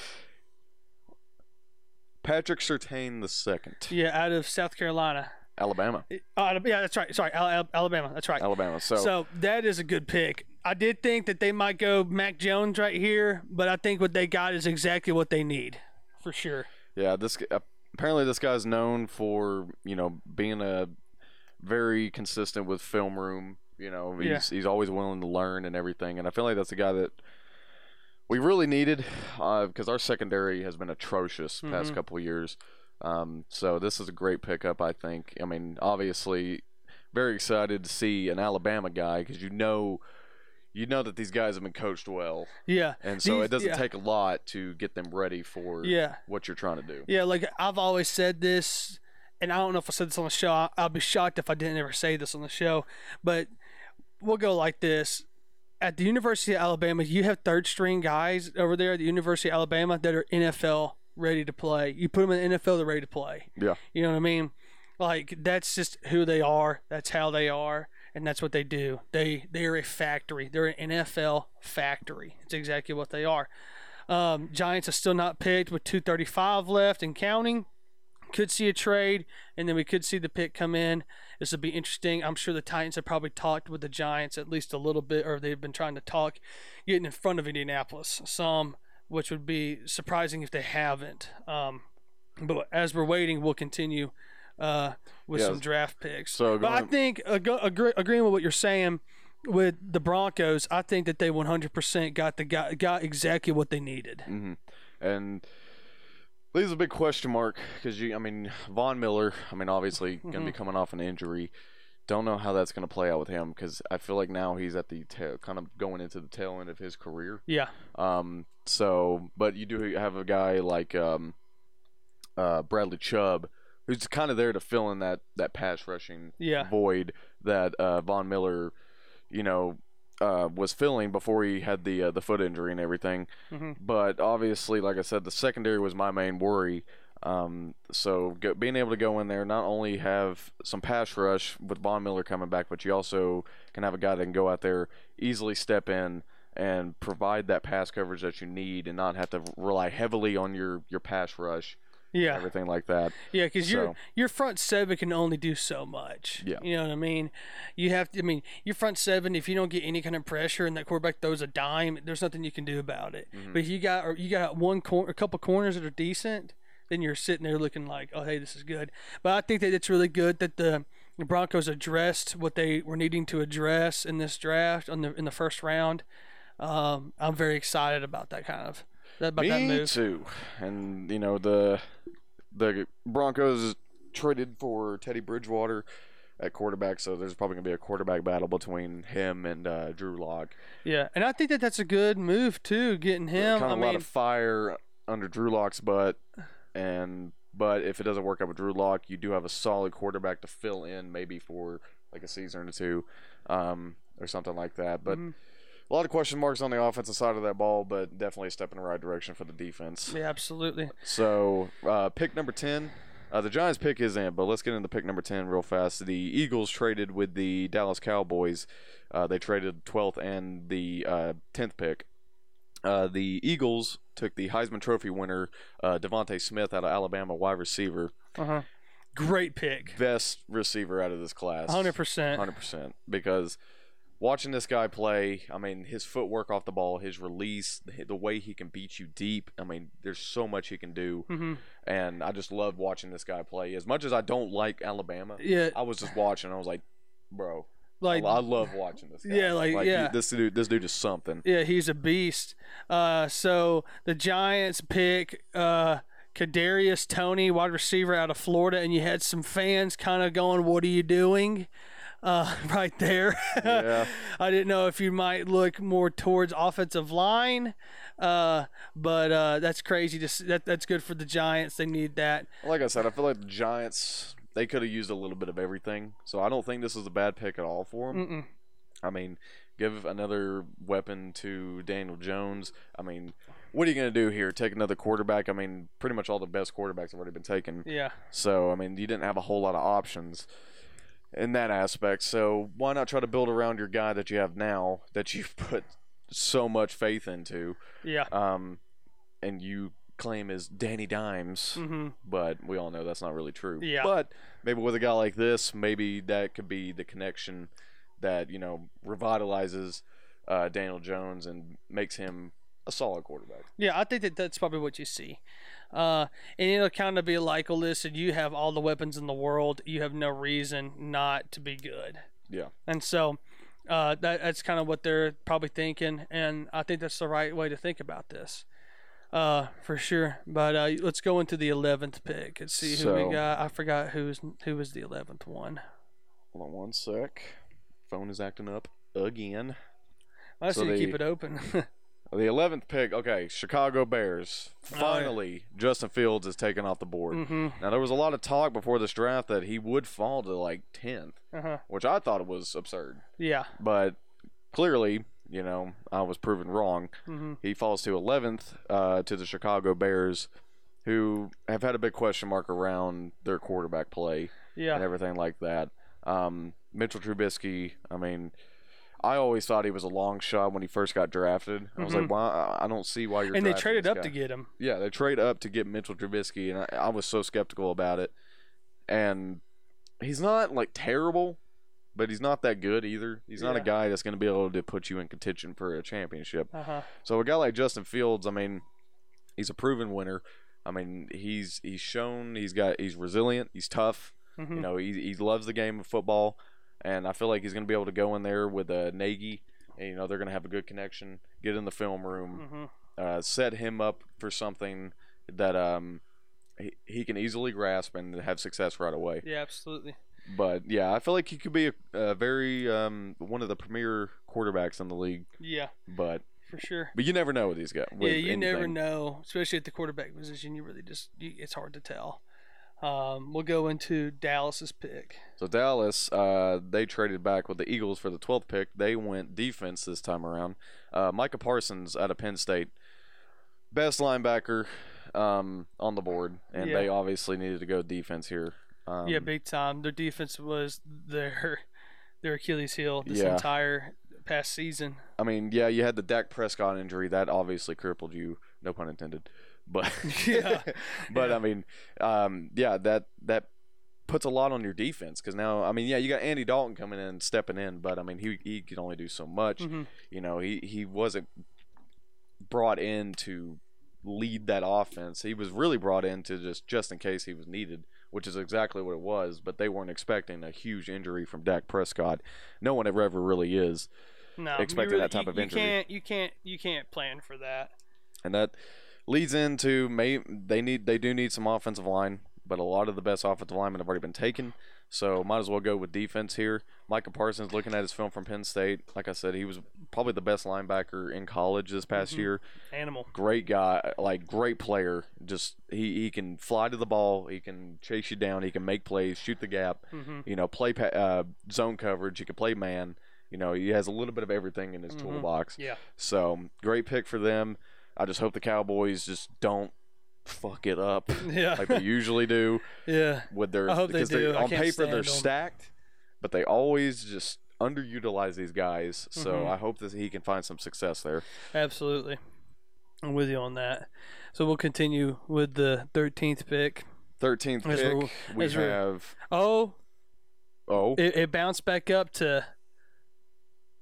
Patrick Surtain the second, Yeah, out of South Carolina. Alabama, Uh, yeah, that's right. Sorry, Al- Al- Alabama. That's right. Alabama. So, So that is a good pick. I did think that they might go Mac Jones right here, but I think what they got is exactly what they need, for sure. yeah, this apparently this guy's known for you know being a very consistent with film room. You know, he's Yeah. he's always willing to learn and everything, and I feel like that's a guy that we really needed because our secondary has been atrocious the past couple of years. Um, so this is a great pickup, I think. I mean, obviously, very excited to see an Alabama guy because you know, you know that these guys have been coached well, Yeah. and so These- it doesn't yeah. take a lot to get them ready for Yeah. what you're trying to do. Yeah, like I've always said this, and I don't know if I said this on the show. I'll be shocked if I didn't ever say this on the show, but we'll go like this. At the University of Alabama, you have third string guys over there at the University of Alabama that are NFL ready to play. You put them in the NFL, they're ready to play. Yeah. You know what I mean? Like that's just who they are. That's how they are, and that's what they do. They they are a factory. They're an NFL factory. It's exactly what they are. Um, Giants are still not picked with 235 left and counting. Could see a trade, and then we could see the pick come in. This will be interesting. I'm sure the Titans have probably talked with the Giants at least a little bit, or they've been trying to talk, getting in front of Indianapolis some, which would be surprising if they haven't. Um, but as we're waiting, we'll continue uh, with Yeah. some draft picks. So but I think ag- agree, agreeing with what you're saying with the Broncos, I think that they 100% got the got, got exactly what they needed. hmm And leaves a big question mark because you, I mean, Von Miller. I mean, obviously going to be coming off an injury. Don't know how that's going to play out with him because I feel like now he's at the tail, kind of going into the tail end of his career. Yeah, Um, so, but you do have a guy like um, uh, Bradley Chubb, who's kind of there to fill in that that pass rushing Yeah. void that uh, Von Miller, you know, uh, was filling before he had the uh, the foot injury and everything. Mhm. But obviously, like I said, the secondary was my main worry. Um, so go, being able to go in there, not only have some pass rush with Von Miller coming back, but you also can have a guy that can go out there easily step in and provide that pass coverage that you need, and not have to rely heavily on your your pass rush, Yeah. everything like that. Yeah, because your So- your front seven can only do so much. Yeah. you know what I mean. You have to. I mean, your front seven. If you don't get any kind of pressure and that quarterback throws a dime, there's nothing you can do about it. Mm-hmm. But if you got or you got one corner, a couple corners that are decent, then you're sitting there looking like, oh hey, this is good. But I think that it's really good that the the Broncos addressed what they were needing to address in this draft on the in the first round. Um, I'm very excited about that kind of that about Me move. too. And you know the the Broncos traded for Teddy Bridgewater at quarterback, so there's probably gonna be a quarterback battle between him and uh, Drew Lock. Yeah, and I think that that's a good move too, getting him. kind I of a lot of fire under Drew Lock's butt, and but if it doesn't work out with Drew Lock, you do have a solid quarterback to fill in maybe for like a season or two, um, or something like that. But. Mhm. A lot of question marks on the offensive side of that ball, but definitely a step in the right direction for the defense. yeah, absolutely. So, uh, pick number 10. Uh, the Giants pick is in, but let's get into pick number 10 real fast. The Eagles traded with the Dallas Cowboys. Uh, they traded 12th and the uh, 10th pick. Uh, the Eagles took the Heisman Trophy winner, uh, DeVonta Smith out of Alabama, wide receiver. Uh huh. Great pick. Best receiver out of this class. Hundred percent. 100%. Because watching this guy play, I mean, his footwork off the ball, his release, the, way he can beat you deep. I mean, there's so much he can do. hmm and I just love watching this guy play. As much as I don't like Alabama, Yeah, I was just watching. I was like, bro, like I, love watching this guy. Yeah, like, he- yeah. this dude, this dude is something. yeah, he's a beast. Uh, so the Giants pick uh Kadarius Toney, wide receiver out of Florida, and you had some fans kind of going, "What are you doing?" Uh, right there. Yeah. I didn't know if you might look more towards offensive line, uh, but uh, that's crazy. Just that that's good for the Giants. They need that. Like I said, I feel like the Giants they could have used a little bit of everything. So I don't think this is a bad pick at all for them. Mm-mm. I mean, give another weapon to Daniel Jones. I mean, what are you going to do here? Take another quarterback? I mean, pretty much all the best quarterbacks have already been taken. Yeah. So I mean, you didn't have a whole lot of options in that aspect. So why not try to build around your guy that you have now that you've put so much faith into, Yeah. um, and you claim is Danny Dimes, Mm-hmm. but we all know that's not really true. Yeah. But maybe with a guy like this, maybe that could be the connection that you know revitalizes uh, Daniel Jones and makes him a solid quarterback. Yeah, I think that that's probably what you see. Uh, and it'll kind of be like, well, listen, you have all the weapons in the world. You have no reason not to be good. Yeah. And so uh, that, that's kind of what they're probably thinking. And I think that's the right way to think about this. Uh, for sure. But uh, let's go into the 11th pick and see who So- we got. I forgot who's who was the 11th one. Hold on one sec. Phone is acting up again. I So see you keep it open. The eleventh pick, okay, Chicago Bears. Oh, yeah. Finally, Justin Fields is taken off the board. mm-hmm. Now there was a lot of talk before this draft that he would fall to like tenth, Uh-huh. which I thought was absurd. Yeah. But clearly, you know, I was proven wrong. Mm-hmm. He falls to eleventh uh, to the Chicago Bears, who have had a big question mark around their quarterback play and everything like that. Um, Mitchell Trubisky, I mean, I always thought he was a long shot when he first got drafted. I was like, why? I don't see why you're. And they traded up guy. to get him. Yeah, they trade up to get Mitchell Trubisky, and I, I was so skeptical about it. And he's not like terrible, but he's not that good either. He's not a guy that's going to be able to put you in contention for a championship. Uh-huh. So a guy like Justin Fields, I mean, he's a proven winner. I mean, he's he's shown he's got he's resilient, he's tough. Mm-hmm. You know, he he loves the game of football, and I feel like he's going to be able to go in there with a uh, Nagy, and you know they're going to have a good connection. Get in the film room, mm-hmm. uh, set him up for something that um he, he can easily grasp and have success right away. Yeah, absolutely. But yeah, I feel like he could be a, a very um one of the premier quarterbacks in the league. Yeah, But for sure. but you never know with these guys. with yeah, you never know, especially at the quarterback position. You really just you, it's hard to tell. Um, we'll go into Dallas's pick. So Dallas, uh, they traded back with the Eagles for the 12th pick. They went defense this time around. Uh, Micah Parsons out of Penn State, best linebacker um, on the board, and Yeah. they obviously needed to go defense here. Um, yeah, big time. Their defense was their their Achilles heel this Yeah. entire past season. I mean, yeah, you had the Dak Prescott injury that obviously crippled you. No pun intended. But Yeah. but Yeah. I mean, um, yeah, that that puts a lot on your defense because now, I mean, yeah, you got Andy Dalton coming in and stepping in, but I mean, he he can only do so much. Mhm. You know, he he wasn't brought in to lead that offense. He was really brought in to just just in case he was needed, which is exactly what it was. But they weren't expecting a huge injury from Dak Prescott. No one ever ever really is. No, you Expecting really- that type you- of you injury. can't you can't you can't plan for that. and that leads into may they need they do need some offensive line, but a lot of the best offensive linemen have already been taken. So might as well go with defense here. Micah Parsons, looking at his film from Penn State, like I said, he was probably the best linebacker in college this past Mhm. year. Animal. Great guy, like great player. Just he, he can fly to the ball, he can chase you down, he can make plays, shoot the gap. hmm You know, play uh, zone coverage. He can play man. You know, he has a little bit of everything in his Mhm. toolbox. Yeah. So great pick for them. I just hope the Cowboys just don't fuck it up Yeah. like they usually do yeah. with their. I hope because they're- do. On paper, they're stand 'em. stacked, but they always just underutilize these guys. So Mhm. I hope that he can find some success there. Absolutely. I'm with you on that. So we'll continue with the 13th pick. Thirteenth As pick, we're- we have. Oh, Oh, it, it bounced back up to.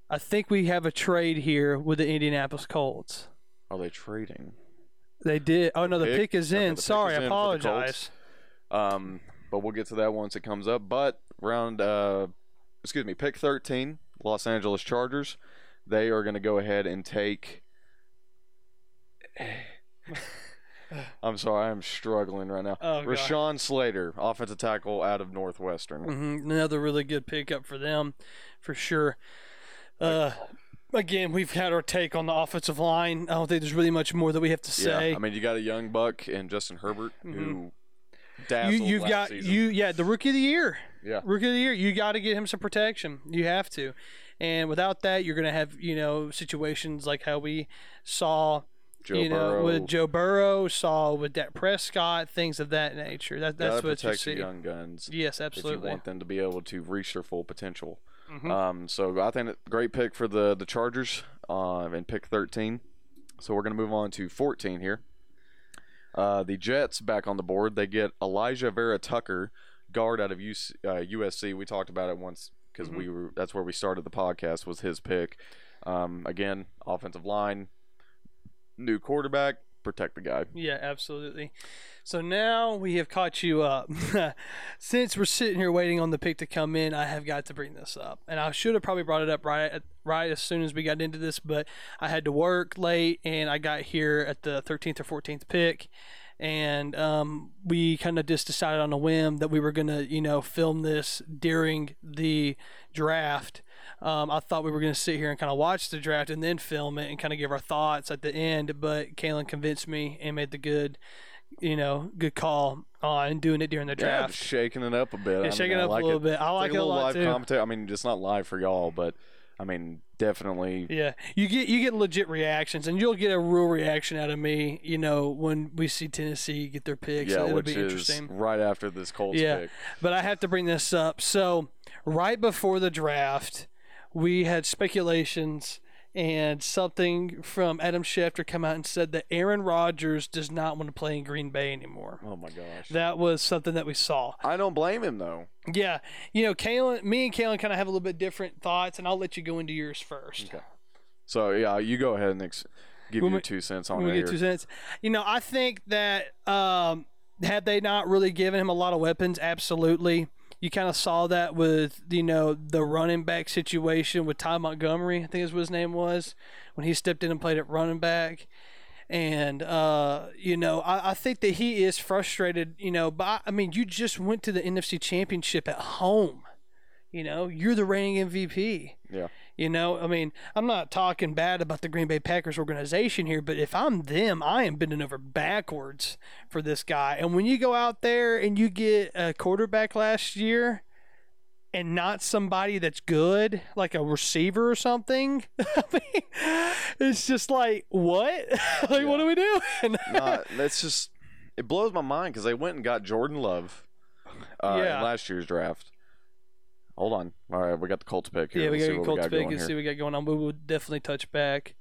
I think we have a trade here with the Indianapolis Colts. Are they trading? They did. Oh no, the Pick? pick, is in. pick Sorry, is I in apologize. Um, but we'll get to that once it comes up. But round, uh, excuse me, pick 13, Los Angeles Chargers. They are going to go ahead and take. I'm sorry, I'm struggling right now. Oh, God. Rashawn Slater, offensive tackle out of Northwestern. hmm Another really good pickup for them, for sure. Uh, again, we've had our take on the offensive line. I don't think there's really much more that we have to say. Yeah, I mean, you got a young buck and Justin Herbert who Mhm. you, dazzled you've last got season. you, yeah, the rookie of the year. Yeah. rookie of the year. You got to get him some protection. You have to, and without that, you're going to have you know situations like how we saw. Joe you know, Burrow. with Joe Burrow, saw with Dak Prescott, things of that nature. That that's what you see. young guns. Yes, if you want them to be able to reach their full potential. Mhm. Um, so I think a great pick for the the Chargers uh, in pick 13. So we're going to move on to 14 here. Uh, the Jets back on the board. They get Alijah Vera Tucker, guard out of UC, uh, USC. We talked about it once because we were that's where we started the podcast was his pick. Um, again, offensive line, new quarterback, protect the guy. Yeah, absolutely. So now we have caught you up. Since we're sitting here waiting on the pick to come in, I have got to bring this up, and I should have probably brought it up right at, right as soon as we got into this, but I had to work late, and I got here at the 13th or 14th pick, and um, we kind of just decided on a whim that we were gonna, you know, film this during the draft. Um, I thought we were going to sit here and kind of watch the draft and then film it and kind of give our thoughts at the end, but Kalen convinced me and made the good, you know, good call on doing it during the draft. just shaking it up a bit. I Yeah, mean, shaking I it up like a little it. bit. I like, a it a little lot live too. commentary. I mean, it's not live for y'all, but I mean, definitely. Yeah, you get you get legit reactions, and you'll get a real reaction out of me. You know, when we see Tennessee get their picks, Yeah, it'll which be is interesting. right after this Colts Yeah. pick. But I have to bring this up. So, right before the draft, we had speculations and something from Adam Schefter come out and said that Aaron Rodgers does not want to play in Green Bay anymore. Oh my gosh. That was something that we saw. I don't blame him though. Yeah, you know, Kalen, me and Kalen kind of have a little bit different thoughts, and I'll let you go into yours first. Okay. So yeah, you go ahead and ex- give When your we- two cents on it we get here. two cents, you know, I think that um, had they not really given him a lot of weapons, absolutely. You kind of saw that with you know the running back situation with Ty Montgomery, I think is what his name was, when he stepped in and played at running back. And uh, you know, I, I think that he is frustrated. You know, but I, mean, you just went to the NFC Championship at home. You know, you're the reigning MVP. Yeah. You know, I mean, I'm not talking bad about the Green Bay Packers organization here, but if I'm them, I am bending over backwards for this guy. And when you go out there and you get a quarterback last year and not somebody that's good, like a receiver or something, I mean, it's just like, what? like, what Yeah. are we doing? That's just it blows my mind because they went and got Jordan Love uh, Yeah. in last year's draft. Hold on. All right, we got the Colts pick here. yeah, we Let's got the Colts pick and see what we got going on. We will definitely touch back.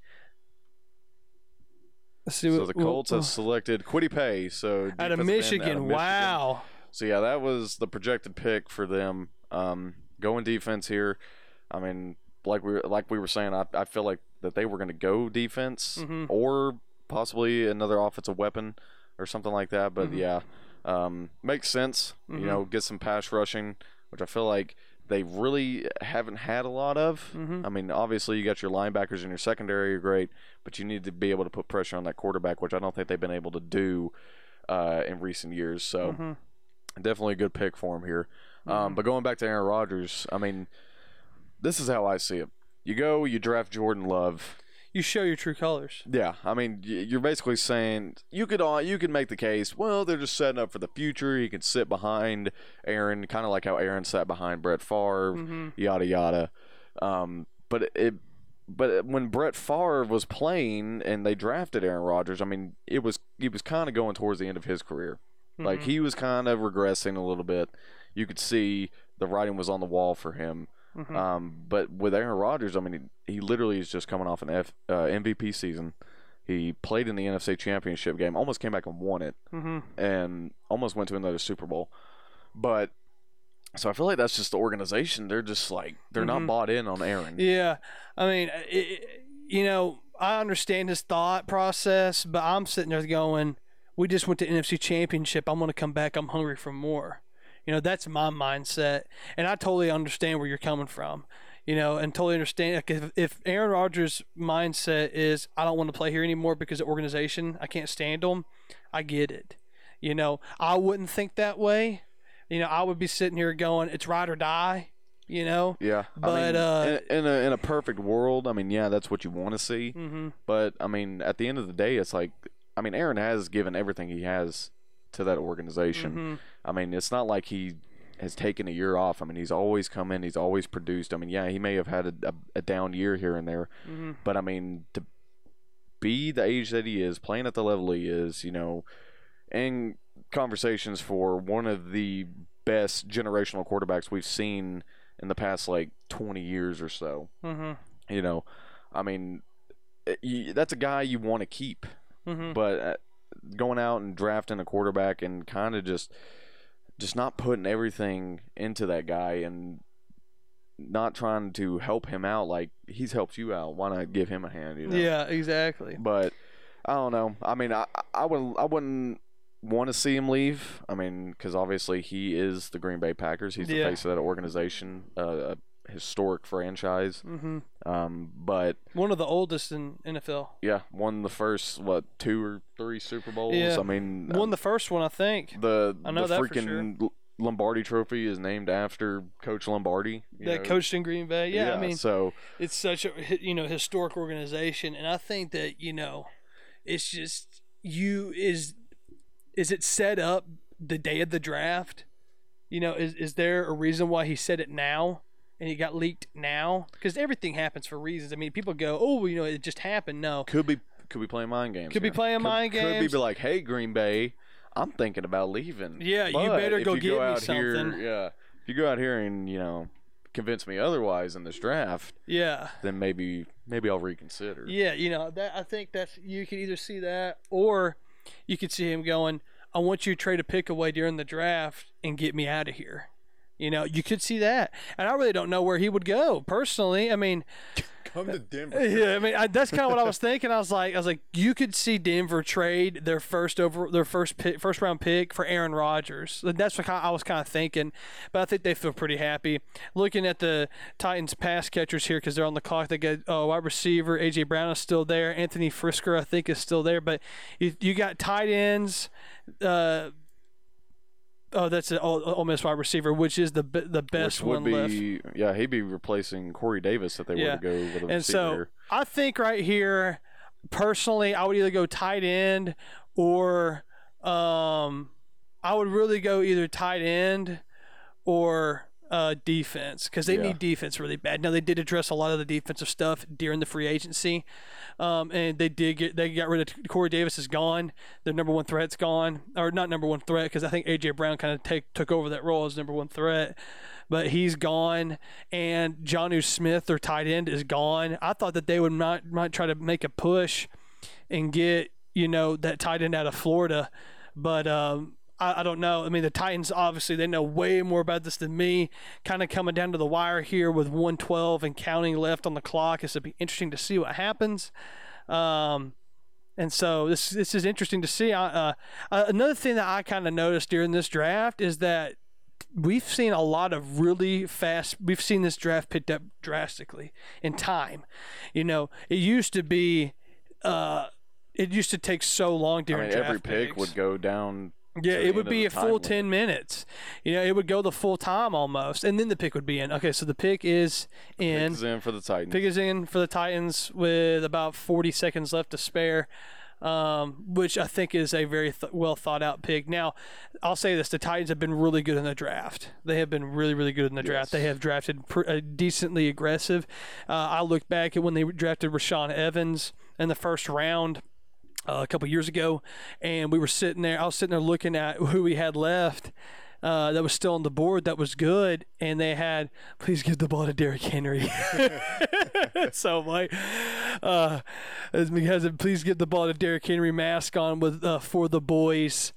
Let's see So what- the Colts we'll- have selected Kwity Paye. So out of Michigan. out of Wow. So yeah, that was the projected pick for them. Um, going defense here. I mean, like we were, like we were saying, I, I feel like that they were going to go defense Mhm. or possibly another offensive weapon or something like that. But Mhm. yeah, um, makes sense. Mhm. You know, get some pass rushing, which I feel like they really haven't had a lot of. Mhm. I mean, obviously you got your linebackers and your secondary are great, but you need to be able to put pressure on that quarterback, which I don't think they've been able to do uh, in recent years. So Mhm. definitely a good pick for him here. Mhm. Um, but going back to Aaron Rodgers, I mean, this is how I see it. You go, you draft Jordan Love. You show your true colors. Yeah, I mean, you're basically saying you could uh, you could make the case. Well, they're just setting up for the future. He could sit behind Aaron, kind of like how Aaron sat behind Brett Favre, Mhm. yada yada. Um, but it, but when Brett Favre was playing and they drafted Aaron Rodgers, I mean, it was he was kind of going towards the end of his career. Like Mhm. he was kind of regressing a little bit. You could see the writing was on the wall for him. Mhm. Um, but with Aaron Rodgers, I mean, he, he literally is just coming off an F, uh, MVP season. He played in the NFC Championship game, almost came back and won it, Mhm. and almost went to another Super Bowl. But so I feel like that's just the organization. They're just like they're Mhm. not bought in on Aaron. Yeah, I mean, it- you know, I understand his thought process, but I'm sitting there going, "We just went to NFC Championship. I'm going to come back. I'm hungry for more." You know, that's my mindset, and I totally understand where you're coming from. You know, and totally understand like if, if Aaron Rodgers' mindset is, "I don't want to play here anymore because the organization, I can't stand them," I get it. You know, I wouldn't think that way. You know, I would be sitting here going, "It's ride or die." You know. Yeah, But, I mean, uh, in, in a in a perfect world, I mean, yeah, that's what you want to see. Mm-hmm. But I mean, at the end of the day, it's like, I mean, Aaron has given everything he has to that organization. Mm-hmm. I mean, it's not like he has taken a year off. I mean, he's always come in, he's always produced. I mean, yeah, he may have had a, a, a down year here and there, Mm-hmm. but I mean, to be the age that he is, playing at the level he is, you know, and conversations for one of the best generational quarterbacks we've seen in the past like 20 years or so. Mm-hmm. You know, I mean, it- you, that's a guy you want to keep Mm-hmm. but uh, going out and drafting a quarterback and kind of just just not putting everything into that guy and not trying to help him out like he's helped you out. Why not give him a hand you know? Yeah, exactly. but i don't know. I mean i i would i wouldn't want to see him leave. I mean because obviously he is the green bay packers. He's the Yeah. face of that organization uh, historic franchise Mm-hmm. um but One of the oldest in NFL. yeah won the first what two or three super bowls Yeah. i mean Won the first one, I think. the I know the that for freaking L- Lombardi Trophy is named after Coach Lombardi. you That know? coached in Green Bay. Yeah, I mean, so it's such a you know historic organization, and I think that you know, it's just you is is it set up the day of the draft? You know, is is there a reason why he said it now? And it got leaked now because everything happens for reasons. I mean, people go, "Oh, you know, it just happened." No, could be could be playing mind games. Could be playing Could- mind Could games. Could be like, hey, Green Bay, I'm thinking about leaving. Yeah, you better go you get me out Here, something." yeah, if you go out here and you know convince me otherwise in this draft, yeah, then maybe maybe I'll reconsider. Yeah, you know that I think that's you can either see that or you could see him going, "I want you to trade a pick away during the draft and get me out of here." You know, you could see that, and I really don't know where he would go personally. I mean, Come to Denver. yeah, I mean I, that's kind of what I was thinking. I was like, I was like, you could see Denver trade their first over their first pick, first round pick for Aaron Rodgers. That's what I was kind of thinking, but I think they feel pretty happy looking at the Titans pass catchers here because they're on the clock. They got uh, wide receiver AJ Brown is still there. Anthony Frisker I think is still there, but you you got tight ends. Uh, Oh, that's an Ole Miss wide receiver, which is the the best which would one left. yeah, he'd be replacing Corey Davis if they Yeah. were to go with a And so I think right here, personally, I would either go tight end or um, I would really go either tight end or uh, defense because they Yeah. need defense really bad. Now they did address a lot of the defensive stuff during the free agency, um, and they did get they got rid of Corey Davis is gone. Their number one threat's gone, or not number one threat because I think AJ Brown kind of take took over that role as number one threat. But he's gone, and Jonnu Smith, their tight end, is gone. I thought that they would might might try to make a push and get you know that tight end out of Florida, but um, I, I don't know. I mean, the Titans obviously they know way more about this than me. Kind of coming down to the wire here with 112 and counting left on the clock. It's gonna be interesting to see what happens. Um, and so this this is interesting to see. I, uh, uh, another thing that I kind of noticed during this draft is that we've seen a lot of really fast. We've seen this draft picked up drastically in time. You know, it used to be. Uh, it used to take so long I during mean, draft every pick picks. would go down. Yeah, it would be a full limit. 10 minutes. You know, it would go the full time almost. And then the pick would be in. Okay, so the pick is in. Picks in for the Titans. Pick is in for the Titans with about 40 seconds left to spare, um, which I think is a very th- well thought out pick. Now, I'll say this the Titans have been really good in the draft. They have been really, really good in the draft. They have drafted pr- uh, decently aggressive. Uh, I look back at when they drafted Rashaan Evans in the first round uh, a couple years ago, and we were sitting there. I was sitting there looking at who we had left. Uh, that was still on the board that was good, and they had please give the ball to Derrick Henry. so like, uh, because please give the ball to Derrick Henry mask on with uh, for the boys.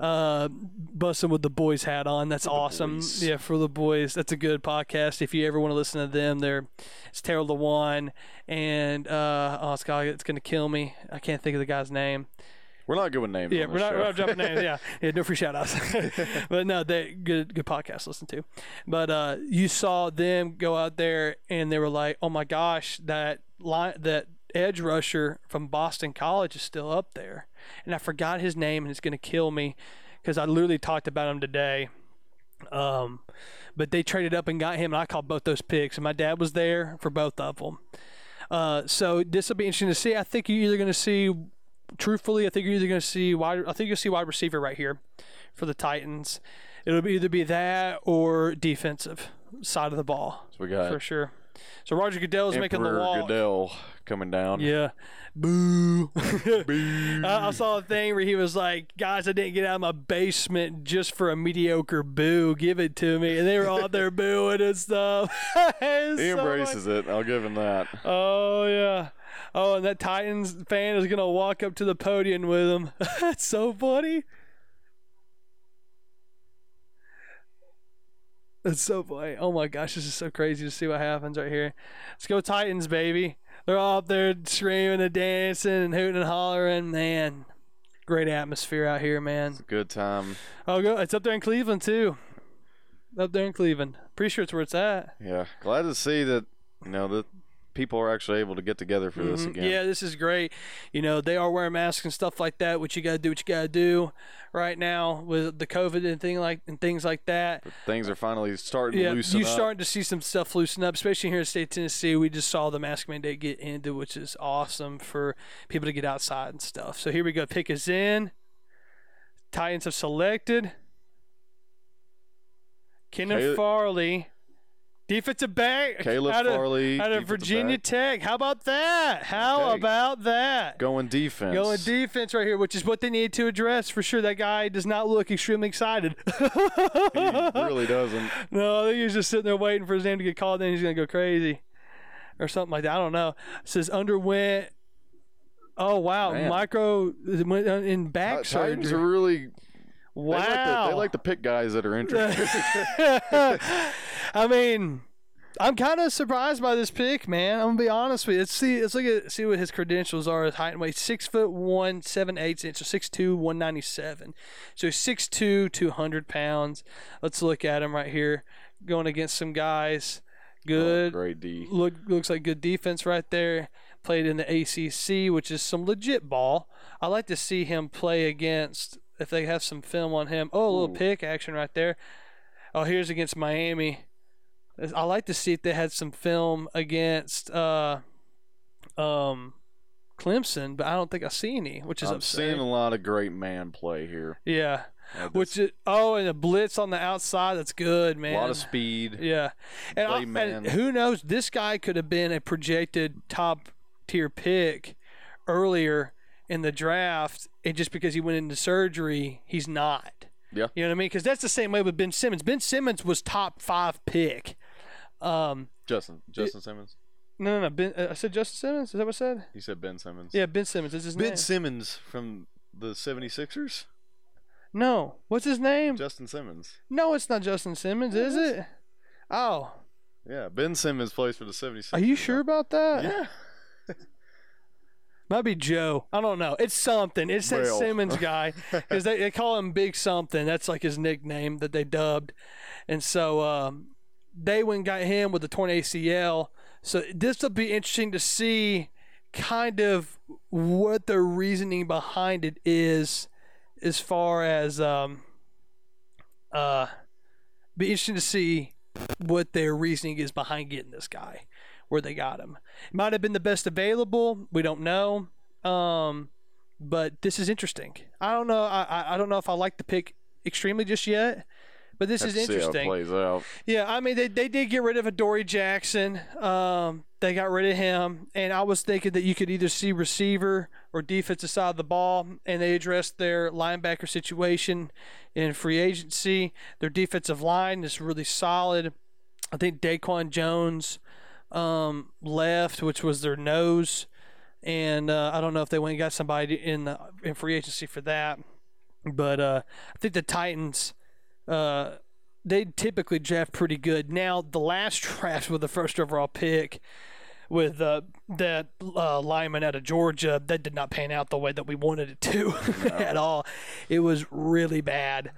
Uh, busting with the boys hat on. That's awesome. boys. Yeah, for the boys. That's a good podcast. If you ever want to listen to them, they're it's Taylor Lewan and uh, oh, it's, God, it's gonna kill me. I can't think of the guy's name. We're not good with names. Yeah, we're not, we're not jumping names. Yeah, yeah, no free shout outs. but no, they good good podcast to listen to. But uh, you saw them go out there and they were like, oh my gosh, that line that edge rusher from Boston College is still up there, and I forgot his name and it's gonna kill me because I literally talked about him today. Um, but they traded up and got him, and I called both those picks, and my dad was there for both of them. Uh, so this will be interesting to see. I think you're either going to see, truthfully, I think you're either going to see wide. I think you'll see wide receiver right here for the Titans. It'll be either be that or defensive side of the ball So we got for sure. So Roger Goodell is making the wall. Goodell coming down. Yeah. Boo. I, I saw a thing where he was like, guys, I didn't get out of my basement just for a mediocre boo. Give it to me. And they were all there booing and stuff. He so embraces it. I'll give him that. Oh, yeah. Oh, and that Titans fan is going to walk up to the podium with him. That's so funny. That's so funny. Oh my gosh, this is so crazy to see what happens right here. Let's go Titans, baby. They're all up there screaming and dancing and hooting and hollering. Man, great atmosphere out here, man. It's a Good time. Oh, go! It's up there in Cleveland too. Up there in Cleveland. Pretty sure it's where it's at. Yeah. Glad to see that you know that people are actually able to get together for this Mhm. again. Yeah, this is great. You know, they are wearing masks and stuff like that. What you got to do, what you got to do, right now with the COVID and thing like and things like that. Things are finally starting Yeah, to loosen you're up. starting to see some stuff loosen up, especially here in the state of Tennessee. We just saw the mask mandate get ended, which is awesome for people to get outside and stuff. So here we go. Pick is in. Titans have selected. Kenneth Caleb- Farley, defensive back Caleb out of, Farley out of Virginia back, Tech. How about that? How Okay. about that? going defense. Going defense right here, which is what they need to address for sure. That guy does not look extremely excited. He really doesn't. No, I think he's just sitting there waiting for his name to get called. Then he's gonna go crazy, or something like that. I don't know. It says underwent. Oh wow, Man. micro went in back Ti- Titans surgery. are really. Wow. They like, to, they like to pick guys that are interesting. I mean, I'm kind of surprised by this pick, man. I'm gonna be honest with you. Let's see. Let's look at see what his credentials are. His height and weight: six foot one, seven eighths inch, so six two, one ninety seven. So six two, two hundred pounds. Let's look at him right here, going against some guys. Oh, good. Oh, great D. Look looks like good defense right there. Played in the ACC, which is some legit ball. I like to see him play against if they have some film on him. Oh, a little Ooh. pick action right there. Oh, here's against Miami. I like to see if they had some film against uh, um, Clemson, but I don't think I see any, which is I'm upsetting. seeing a lot of great man play here. yeah, Uh, which is, oh, and a blitz on the outside. That's good, man. a lot of speed. Yeah, and, I- and who knows? This guy could have been a projected top tier pick earlier in the draft, and just because he went into surgery, he's not. Yeah. you know what I mean? Because that's the same way with Ben Simmons. Ben Simmons was top five pick. Um, Justin Justin Simmons. no, no, no. Ben, uh, I said Justin Simmons. Is that what I said? He said Ben Simmons. Yeah, Ben Simmons is his Ben name. Simmons from the 76ers. no, what's his name? Justin Simmons. no, it's not Justin Simmons, is it? Oh, Yeah, Ben Simmons plays for the 76ers. are you sure about that? Yeah. Might be Joe. I don't know. It's something. It's that. Simmons guy because they, they call him Big Something. That's like his nickname that they dubbed. And so um, they went and got him with the torn ACL. So this will be interesting to see kind of what the reasoning behind it is as far as um, uh, be interesting to see what their reasoning is behind getting this guy where they got him. It might have been the best available. We don't know. Um, but this is interesting. I don't know. I, I- don't know if I like the pick extremely just yet. But this Have is to see how it interesting. plays out. Yeah, I mean they, they did get rid of Adoree' Jackson. Um, they got rid of him, and I was thinking that you could either see receiver or defensive side of the ball, and they addressed their linebacker situation in free agency. Their defensive line is really solid. I think Daquan Jones um, left, which was their nose, and uh, I don't know if they went and got somebody in the in free agency for that. But uh, I think the Titans uh, they typically draft pretty good. Now, the last draft with the first overall pick with uh, that uh, lineman out of Georgia, that did not pan out the way that we wanted it to at all. It was really bad.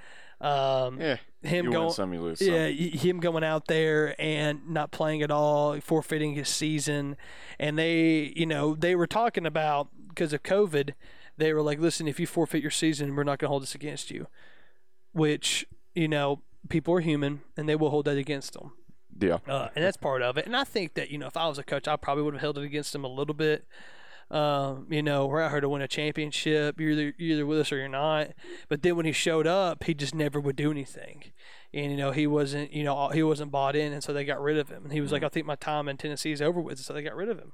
Um, Yeah. him going, some, you lose some. yeah, him going out there and not playing at all, forfeiting his season, and they, you know, they were talking about because of COVID, they were like, listen, if you forfeit your season, we're not going to hold this against you, which you know, people are human and they will hold that against them, Yeah. uh, and that's part of it. And I think that you know, if I was a coach, I probably would have held it against them a little bit. Um, you know, we're out here to win a championship. You're either you're either with us or you're not. But then when he showed up, he just never would do anything, and you know he wasn't you know he wasn't bought in, and so they got rid of him. And he was like, I think my time in Tennessee is over with, so they got rid of him,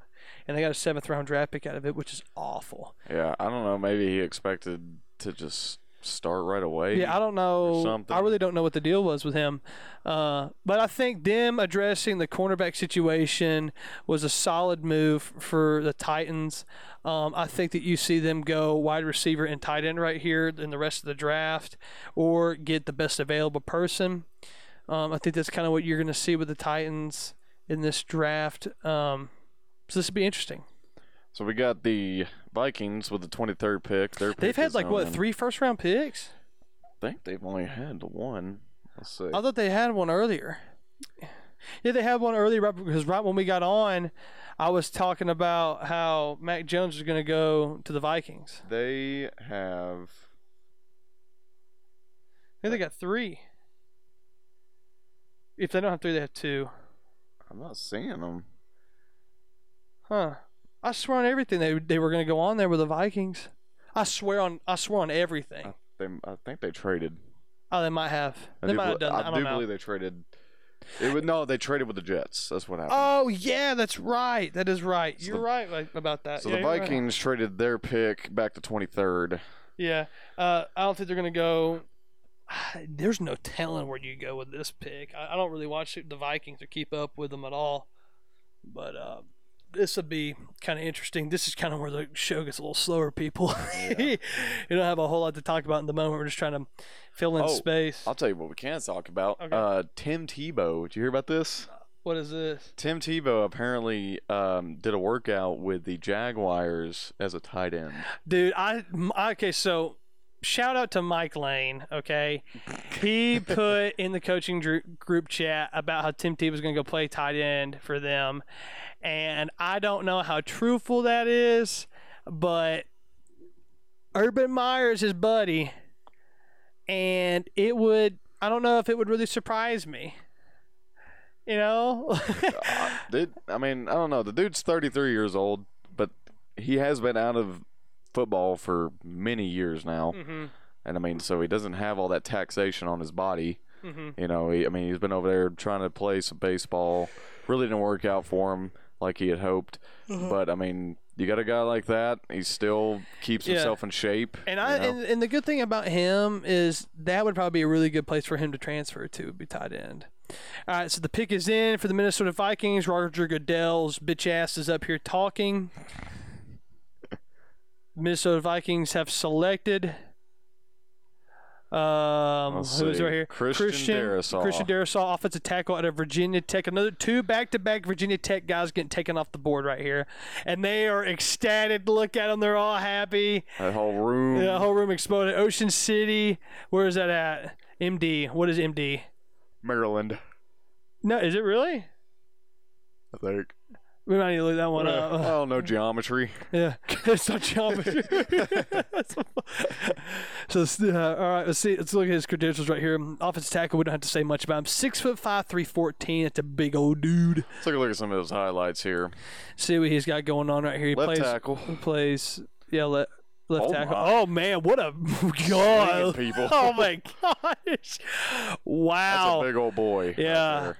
and they got a seventh round draft pick out of it, which is awful. Yeah. I don't know. Maybe he expected to just start right away. Yeah, I don't know. something. I really don't know what the deal was with him. Uh, but I think them addressing the cornerback situation was a solid move for the Titans. Um, I think that you see them go wide receiver and tight end right here in the rest of the draft, or get the best available person. Um, I think that's kind of what you're going to see with the Titans in this draft. Um, so this would be interesting. So we got the Vikings with the 23rd pick. Their They've had is like what three first round picks? I think they've only had one. Let's see. I thought they had one earlier. Yeah, they had one earlier right, because right when we got on, I was talking about how Mac Jones is going to go to the Vikings. They have. I think they got three. If they don't have three, they have two. I'm not seeing them. Huh? I swear on everything they they were going to go on there with the Vikings. I swear on I swear on everything. I, they, I think they traded. Oh, they might have. I They do, might have bel- done. that. I, I do know. believe they traded. It would no, they traded with the Jets. That's what happened. Oh yeah, that's right. That is right. So You're the- right like, about that. so Yeah, the you're right. Vikings traded their pick back to 23rd. Yeah, uh, I don't think they're going to go. There's no telling where you go with this pick. I, I don't really watch the Vikings or keep up with them at all. But uh, this would be kind of interesting. This is kind of where the show gets a little slower, people. you don't have a whole lot to talk about in the moment. We're just trying to fill in Oh, space. I'll tell you what we can talk about. Okay. Uh, Tim Tebow. Did you hear about this? What is this? Tim Tebow apparently um, did a workout with the Jaguars as a tight end. Dude, I okay. So, shout out to Mike Lane. Okay, he put in the coaching group chat about how Tim Tebow was going to go play tight end for them, and I don't know how truthful that is, but Urban Myers, his buddy, and it would. I don't know if it would really surprise me. You know, Uh, dude, I mean, I don't know. The dude's 33 years old, but he has been out of football for many years now. hmm And I mean, so he doesn't have all that taxation on his body. hmm You know, he, I mean, he's been over there trying to play some baseball. Really didn't work out for him like he had hoped. Mm-hmm. But I mean, you got a guy like that. He still keeps Yeah. himself in shape. And you I know? and, and the good thing about him is that would probably be a really good place for him to transfer to, would be tight end. All right, so the pick is in for the Minnesota Vikings. Roger Goodell's bitch ass is up here talking. Minnesota Vikings have selected. Um, Let's who's see. right here? Christian Darrisaw. Christian Darrisaw, offensive tackle out of Virginia Tech. Another two back-to-back Virginia Tech guys getting taken off the board right here, and they are ecstatic. Look at them; they're all happy. that whole room. The whole room exploded. Ocean City. Where is that at? MD. What is MD? Maryland, No, is it really? I think. We might need to look that one I up. don't know geometry. Yeah, it's not geometry. so, uh, all right, let's see. Let's look at his credentials right here. Offensive tackle. We don't have to say much about him. Six foot five, three fourteen. It's a big old dude. Let's take a look at some of those highlights here. See what he's got going on right here. He Left plays. tackle. He plays. Yeah, left. Left Oh tackle. my. Oh man, what a god! People. Oh my gosh! Wow. That's a big old boy. Yeah.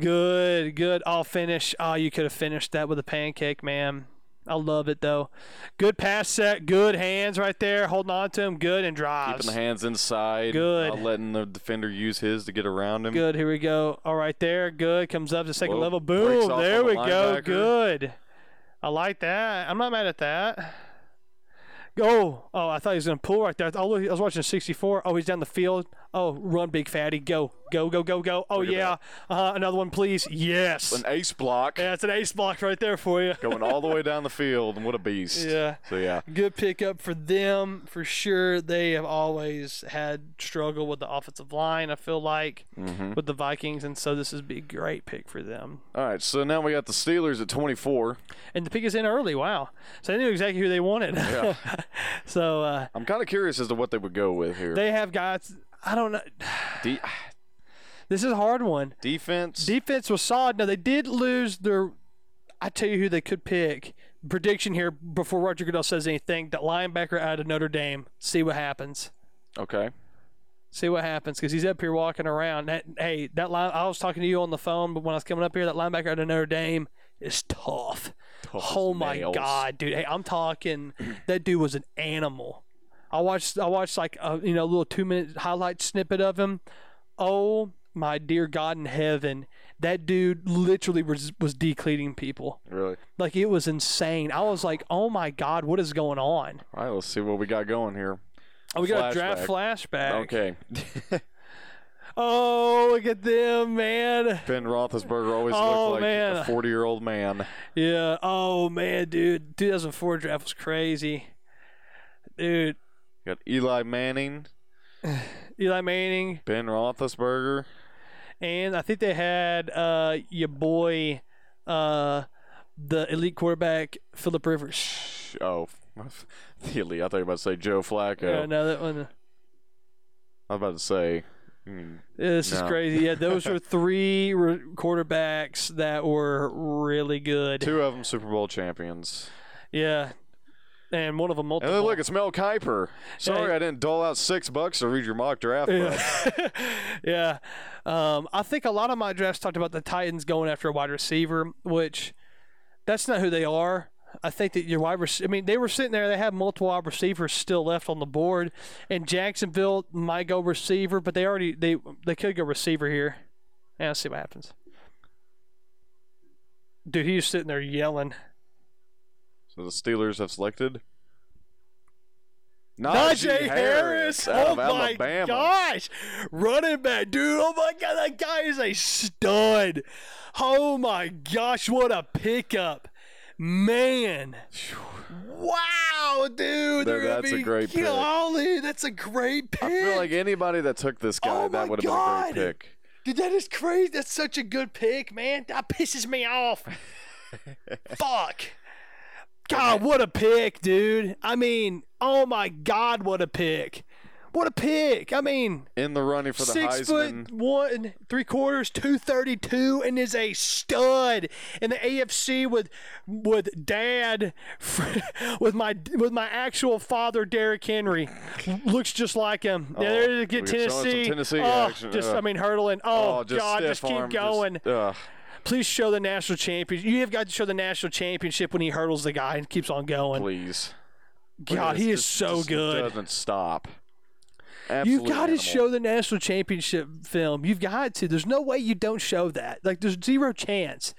Good, good. I'll finish. Oh, you could have finished that with a pancake, man. I love it though. Good pass set, good hands right there, holding on to him, good and drives. Keeping the hands inside. Good. Not letting the defender use his to get around him. Good. Here we go. All right, there. Good. Comes up to second Whoa, level. Boom. There we the go. Good. I like that. I'm not mad at that. Go. Oh, I thought he was going to pull right there. I was watching 64. Oh, he's down the field. Oh, run, big fatty. Go. Go, go, go, go. Oh, Look at yeah. Uh-huh. Another one, please. Yes. An ace block Yeah, it's an ace block right there for you. going all the way down the field, and what a beast. Yeah. So yeah, Good pickup for them for sure. They have always had struggle with the offensive line. I feel like Mm-hmm. with the Vikings, and so this would be a great pick for them. All right, so now we got the Steelers at 24. And the pick is in early. Wow. So they knew exactly who they wanted. Yeah. so uh, I'm kind of curious as to what they would go with here. they have guys. I don't know. De- This is a hard one. defense. Defense was solid. Now they did lose their. I tell you who they could pick. Prediction here before Roger Goodell says anything. That linebacker out of Notre Dame. See what happens. okay. See what happens because he's up here walking around. That, hey, that line. I was talking to you on the phone, but when I was coming up here, that linebacker out of Notre Dame is tough. Tough Oh my nails. god, dude! Hey, I'm talking. that dude was an animal. I watched. I watched like a you know little two minute highlight snippet of him. Oh my dear God in heaven, that dude literally was was decleating people. Really? Like it was insane. I was like, oh my God, what is going on? All right, let's see what we got going here. Oh, we got a draft flashback. Okay. Oh, look at them, man. ben Roethlisberger always Oh, looked like man. a 40 year old man. Yeah. Oh man, dude. 2004 draft was crazy. Dude, Got Eli Manning, Eli Manning, Ben Roethlisberger. and I think they had uh your boy, uh, the elite quarterback Philip Rivers. Oh, the elite. I thought you were about to say Joe Flacco. Yeah, no, that one. I was about to say. hmm, Yeah, this is crazy. Yeah, those were three re- quarterbacks that were really good. two of them Super Bowl champions. Yeah, and one of them And multiple. then look, it's Mel Kiper. Sorry, Yeah. I didn't dole out six bucks to read your mock draft. Yeah. yeah. Um, I think a lot of my drafts talked about the Titans going after a wide receiver, which that's not who they are. I think that your wide receiver, I mean, they were sitting there, they have multiple wide receivers still left on the board, and Jacksonville might go receiver, but they already, they they could go receiver here. Yeah, let's see what happens. Dude, he was sitting there yelling. So the Steelers have selected Najee Harris. out Oh my Alabama. gosh. Running back, dude. Oh my god, that guy is a stud. Oh my gosh, what a pickup. Man. Wow, dude. That's a be- great pick. Golly, that's a great pick. I feel like anybody that took this guy, Oh that would have been a great pick. Dude, that is crazy. That's such a good pick, man. That pisses me off. Fuck. God, what a pick, dude. I mean, oh my God, what a pick. What a pick! I mean, in the running for the six Heisman. foot one, three quarters, two thirty two, and is a stud in the AFC with with dad, with my with my actual father, Derrick Henry, looks just like him. Oh, there to get Tennessee. Tennessee oh, action. just Ugh. I mean hurdling. Oh, oh, just God, just keep arm, going. ugh. Please show the national championship. You have got to show the national championship when he hurdles the guy and keeps on going. please. God, he is just- so just good. Doesn't stop. You've got animal. to show the national championship film. You've got to. There's no way you don't show that. Like, there's zero chance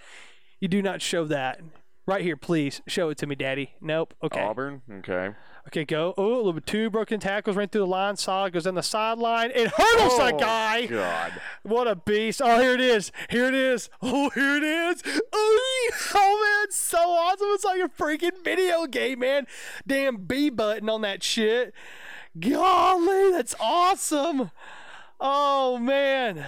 you do not show that. Right here, please show it to me, Daddy. Nope. Okay. Auburn. Okay. Okay, go. Oh, a little bit two broken tackles, ran through the line, it, goes down the sideline. It hurdles oh, that guy. God. What a beast. Oh, here it is. Here it is. Oh, here it is. Oh, oh, man, so awesome. It's like a freaking video game, man. Damn B button on that shit. Golly, that's awesome. Oh, man.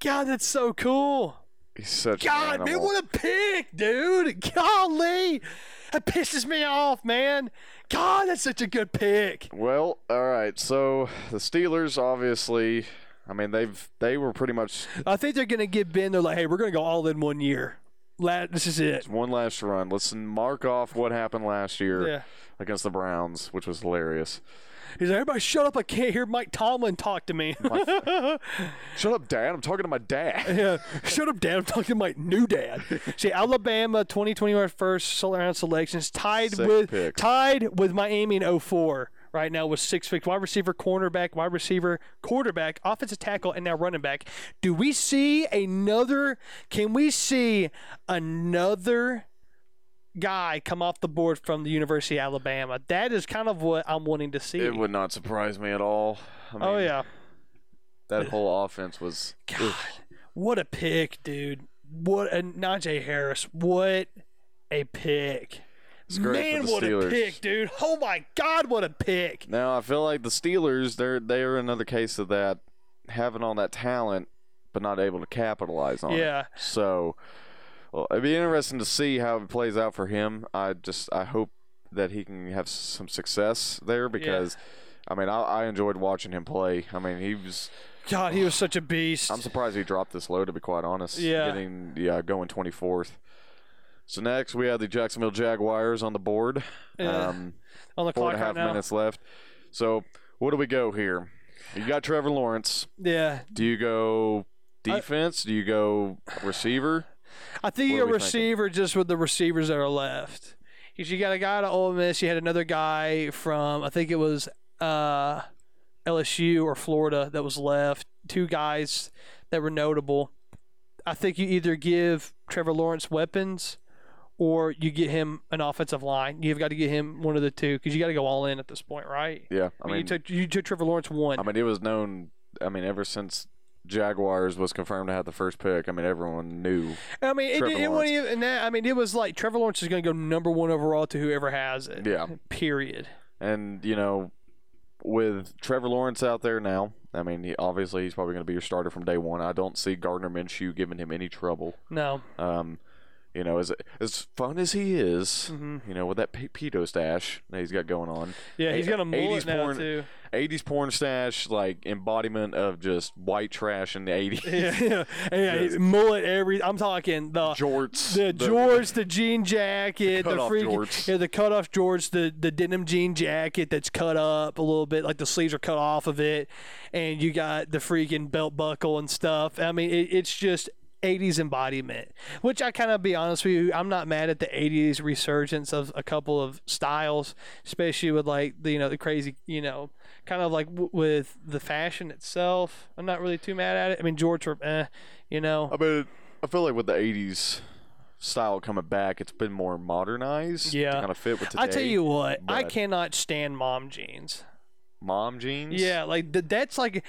God, that's so cool. He's such an God, man, animal. what a pick, dude. Golly. That pisses me off, man. God, that's such a good pick. Well, all right. So the Steelers, obviously, I mean they've they were pretty much I think they're going to get Ben, they're like, hey, we're going to go all in one year. La- This is it. one last run. Let's mark off what happened last year Yeah. against the Browns, which was hilarious. He's like, everybody shut up. I can't hear Mike Tomlin talk to me. Shut up, Dad. I'm talking to my dad. yeah. Shut up, Dad. I'm talking to my new dad. See, Alabama 2021 first round selections tied Sick with pick. tied with Miami in 04 right now with six picks. Wide receiver, cornerback, wide receiver, quarterback, offensive tackle, and now running back. Do we see another? Can we see another? Guy come off the board from the University of Alabama. That is kind of what I'm wanting to see. It would not surprise me at all. I oh, mean, oh yeah, that whole offense was. God, what a pick, dude! What a Najee Harris! What a pick! Man, what Steelers. a pick, dude! Oh my God, what a pick! Now I feel like the Steelers, they're they're another case of that having all that talent, but not able to capitalize on it. Yeah. So, well, it'd be interesting to see how it plays out for him. I just I hope that he can have some success there because, I mean, I, I enjoyed watching him play. I mean, he was. God, he was such a beast. I'm surprised he dropped this low. To be quite honest, Yeah. getting yeah going 24th. So next we have the Jacksonville Jaguars on the board. Yeah. Um, on the four clock and a half right minutes left. So what do we go here? You got Trevor Lawrence. Yeah, Do you go defense? do you go receiver? I think you're a we thinking? receiver just with the receivers that are left. Because you got a guy to Ole Miss, you had another guy from I think it was uh, LSU or Florida that was left. Two guys that were notable. I think you either give Trevor Lawrence weapons or you get him an offensive line. You've got to get him one of the two because you got to go all in at this point, right? Yeah, I mean, you took you took Trevor Lawrence one. I mean, it was known. I mean, ever since Jaguars was confirmed to have the first pick, I mean, everyone knew. I mean, it, Trevor it, it wasn't even that. I mean, it was like Trevor Lawrence is going to go number one overall to whoever has it. Yeah. Period. And you know, with Trevor Lawrence out there now, I mean, he, obviously he's probably going to be your starter from day one. I don't see Gardner Minshew giving him any trouble. No. Um, you know, as as fun as he is, Mm-hmm. you know, with that pedo stash that he's got going on. Yeah, he's got a mullet 80s now too. 80s porn stash, like embodiment of just white trash in the 80s. Yeah, yeah, Yes. mullet. Every I'm talking the Jorts. the George, the jean jacket, the, cut-off freaking jorts. yeah, the cut off George, the the denim jean jacket that's cut up a little bit, like the sleeves are cut off of it, and you got the freaking belt buckle and stuff. I mean, it, it's just. 80s embodiment, which I kind of be honest with you, I'm not mad at the 80s resurgence of a couple of styles, especially with like the you know the crazy you know kind of like w- with the fashion itself. I'm not really too mad at it. I mean, George, eh, you know, I mean, I feel like with the 80s style coming back, it's been more modernized. Yeah. To kind of fit with today. I tell you what, I cannot stand mom jeans. Mom jeans? Yeah, like th- that's like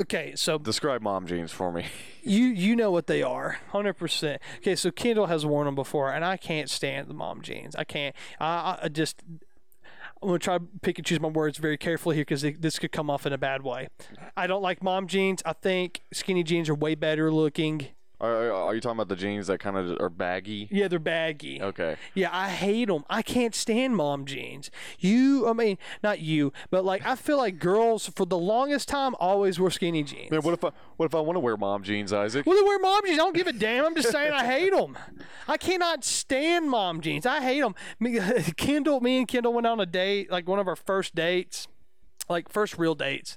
okay. So Describe mom jeans for me. you you know what they are, hundred percent. Okay, so Kendall has worn them before, and I can't stand the mom jeans. I can't. I, I- just. I'm gonna try to pick and choose my words very carefully here because this could come off in a bad way. I don't like mom jeans. I think skinny jeans are way better looking. Are, are you talking about the jeans that kind of are baggy? Yeah, they're baggy. Okay. Yeah, I hate them. I can't stand mom jeans. You, I mean, not you, but like I feel like girls for the longest time always wore skinny jeans. Man, what if I what if I want to wear mom jeans, Isaac? Well, they wear mom jeans. I don't give a damn. I'm just saying I hate them. I cannot stand mom jeans. I hate them. Kendall, me and Kendall went on a date, like one of our first dates, like first real dates.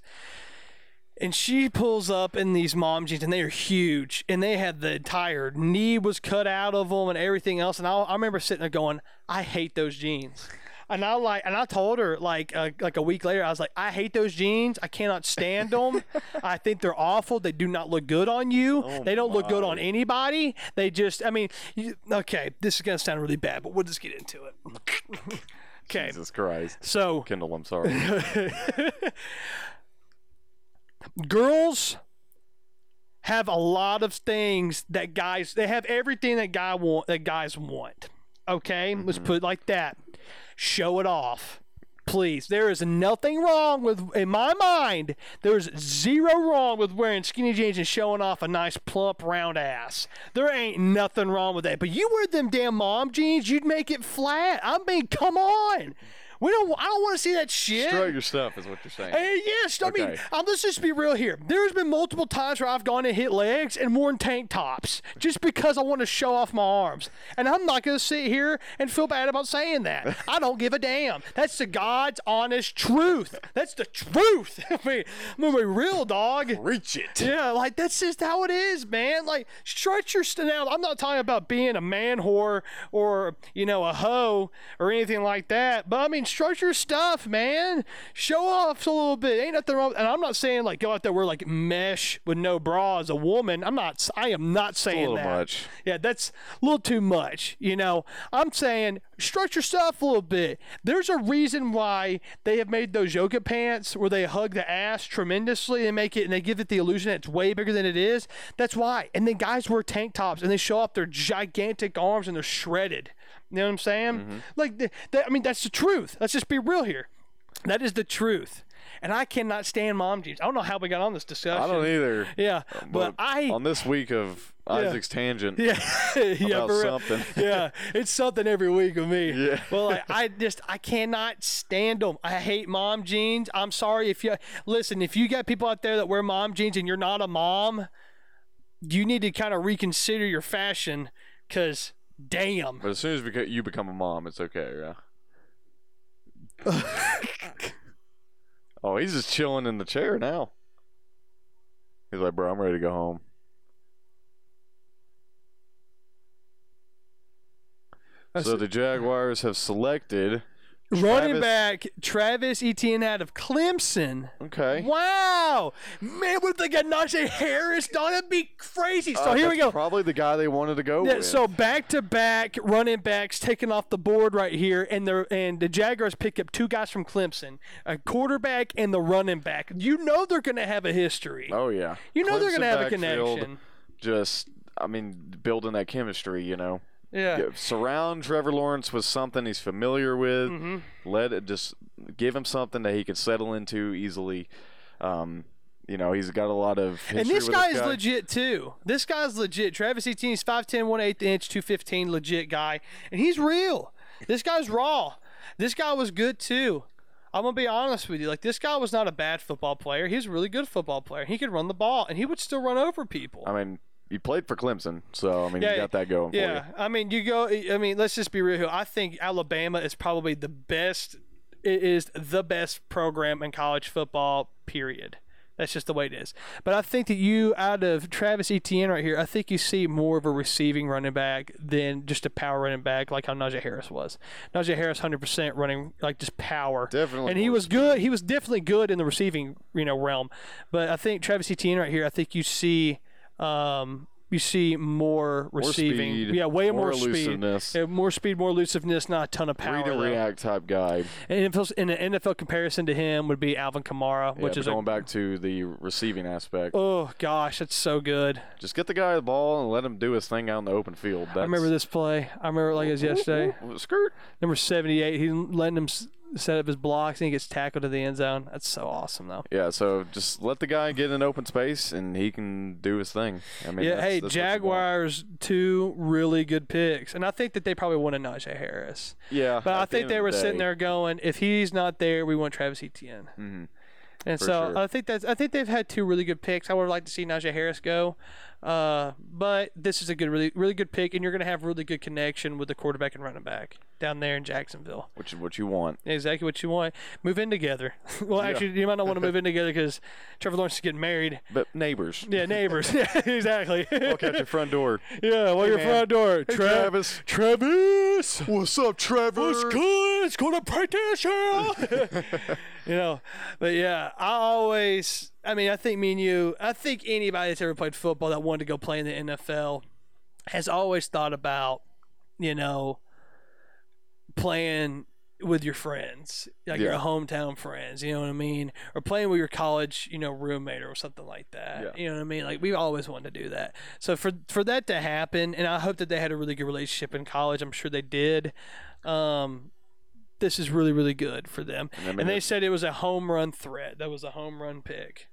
And she pulls up in these mom jeans, and they are huge, and they had the entire knee was cut out of them and everything else. And I, I remember sitting there going, "I hate those jeans." And I like, and I told her like uh, like a week later, I was like, I hate those jeans. I cannot stand them. I think they're awful. They do not look good on you. Oh they don't look good on anybody. They just, I mean, you, okay, this is gonna sound really bad, but we'll just get into it. okay, Jesus Christ. so Kendall, I'm sorry. girls have a lot of things that guys they have everything that guy want that guys want. Okay, let's mm-hmm. put it like that. Show it off. Please. There is nothing wrong with in my mind, there's zero wrong with wearing skinny jeans and showing off a nice plump round ass. There ain't nothing wrong with that. But you wear them damn mom jeans, you'd make it flat. I mean, come on. We don't I don't want to see that shit. Strut your stuff is what you're saying. Hey, yes, I mean, um, let's just be real here. There's been multiple times where I've gone and hit legs and worn tank tops just because I want to show off my arms. And I'm not going to sit here and feel bad about saying that. I don't give a damn. That's the God's honest truth. That's the truth. I mean, I'm gonna be real, dog. Reach it. Yeah, like that's just how it is, man. Like stretch your st- now. I'm not talking about being a man whore or you know a hoe or anything like that. But I mean, stretch your stuff, man. Show off a little bit. Ain't nothing wrong. And I'm not saying like go out there wear like mesh with no bra as a woman. I'm not. I am not saying little that. much. Yeah, that's a little too much. You know, I'm saying stretch your stuff a little bit. There's a reason why they have made those yoga pants where they hug the ass tremendously and make it and they give it the illusion that it's way bigger than it is. That's why. And then guys wear tank tops and they show off their gigantic arms and they're shredded. You know what I'm saying? Mm-hmm. Like, the, that, I mean, that's the truth. Let's just be real here. That is the truth. And I cannot stand mom jeans. I don't know how we got on this discussion. I don't either. Yeah, uh, but I on this week of Isaac's tangent. yeah, yeah, something. yeah, it's something every week with me. Yeah. Well, like, I just I cannot stand them. I hate mom jeans. I'm sorry if you listen. If you got people out there that wear mom jeans and you're not a mom, you need to kind of reconsider your fashion. Cause damn, But as soon as you become a mom, it's okay, yeah. oh, he's just chilling in the chair now. He's like, bro, I'm ready to go home. So the Jaguars have selected. Running Travis- back Travis Etienne out of Clemson. Okay. Wow, man, with like a Najee Harris done, it'd be crazy. So Uh, here we that's go. Probably the guy they wanted to go Yeah, with. so back to back running backs taken off the board right here, and the and the Jaguars pick up two guys from Clemson, a quarterback and the running back. You know they're going to have a history. oh yeah. you know they're going to have a backfield, connection. Just, I mean, building that chemistry, you know. Yeah. Surround Trevor Lawrence with something he's familiar with. Mm-hmm. Let it just give him something that he can settle into easily. Um, you know, he's got a lot of. And this with guy is legit too. This guy's legit. Travis Etienne's 5'10", 1 8 inch, 215, legit guy. And he's real. This guy's raw. This guy was good too. I'm gonna be honest with you. Like this guy was not a bad football player. He was a really good football player. He could run the ball and he would still run over people. I mean, he played for Clemson, so I mean, Yeah, you got that going Yeah, for you. I mean, you go. I mean, let's just be real here. I think Alabama is probably the best. It is the best program in college football. Period. That's just the way it is. But I think that you, out of Travis Etienne right here, I think you see more of a receiving running back than just a power running back like how Najee Harris was. Najee Harris, hundred percent running like just power. Definitely And he was good. He was definitely good in the receiving, you know, realm. But I think Travis Etienne right here, I think you see. Um, you see more receiving, speed, yeah, way more, more speed. Yeah, more speed, more elusiveness, not a ton of power. Read and though. react type guy. And NFL, in an NFL comparison to him would be Alvin Kamara, Yeah, which is going a, back to the receiving aspect. oh gosh, that's so good. Just get the guy the ball and let him do his thing out in the open field. That's, I remember this play. I remember it like it was yesterday. Skirt. Number seventy-eight. He letting him set up his blocks and he gets tackled to the end zone. That's so awesome, though. Yeah, so just let the guy get in open space and he can do his thing. I mean, yeah, that's- hey, that's what you want. Jaguars, two really good picks. And I think that they probably wanted Najee Harris. Yeah, But I at the think they were the sitting there going, if he's not there, we want Travis Etienne. Mm-hmm. And For so sure. I think that's I think they've had two really good picks. I would like to see Najee Harris go, uh, but this is a good, really, really good pick, and you're going to have really good connection with the quarterback and running back down there in Jacksonville. which is what you want. Exactly what you want. Move in together. well, Yeah. actually, you might not want to move in together because Trevor Lawrence is getting married. But neighbors, Yeah, neighbors. yeah, exactly. walk out your front door. yeah, well, your man. front door. Hey, Tra- Travis. Travis. What's up, Trevor? What's good? It's going to practice, yeah. you know, but yeah, I always, I mean, I think me and you, I think anybody that's ever played football that wanted to go play in the NFL has always thought about, you know, playing with your friends, like your hometown friends, you know what I mean? Or playing with your college, you know, roommate or something like that. Yeah. You know what I mean? Like we always wanted to do that. So for for that to happen, and I hope that they had a really good relationship in college. I'm sure they did. Um, this is really really good for them. And I mean, And they said it was a home run threat. That was a home run pick.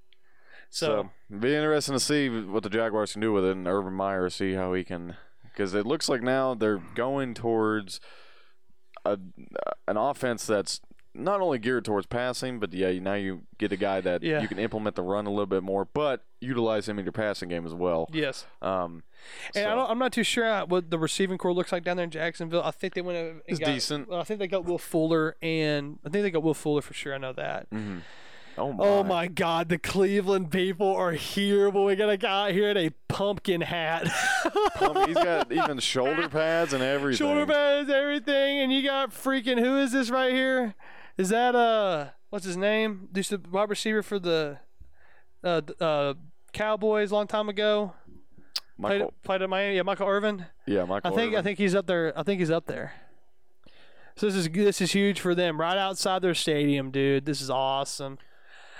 So, So, it'd be interesting to see what the Jaguars can do with it, and Urban Meyer see how he can, because it looks like now they're going towards a an offense that's not only geared towards passing, but yeah, now you get a guy that Yeah. you can implement the run a little bit more, but utilize him in your passing game as well. yes. Um, And I so- don't, I'm not too sure what the receiving corps looks like down there in Jacksonville. I think they went It's got, decent. I think they got Will Fuller, and I think they got Will Fuller for sure. I know that. mhm. Oh my! Oh my God, the Cleveland people are here, but we got a guy here in a pumpkin hat, Pump- He's got even shoulder pads and everything. shoulder pads, everything, and you got freaking who is this right here? Is that uh, what's his name? This the wide receiver for the uh, uh Cowboys a long time ago. Played, Michael, played at Miami. Yeah, Michael Irvin. yeah, Michael. I think I think he's up there. I think he's up there. So this is this is huge for them, right outside their stadium, dude. This is awesome.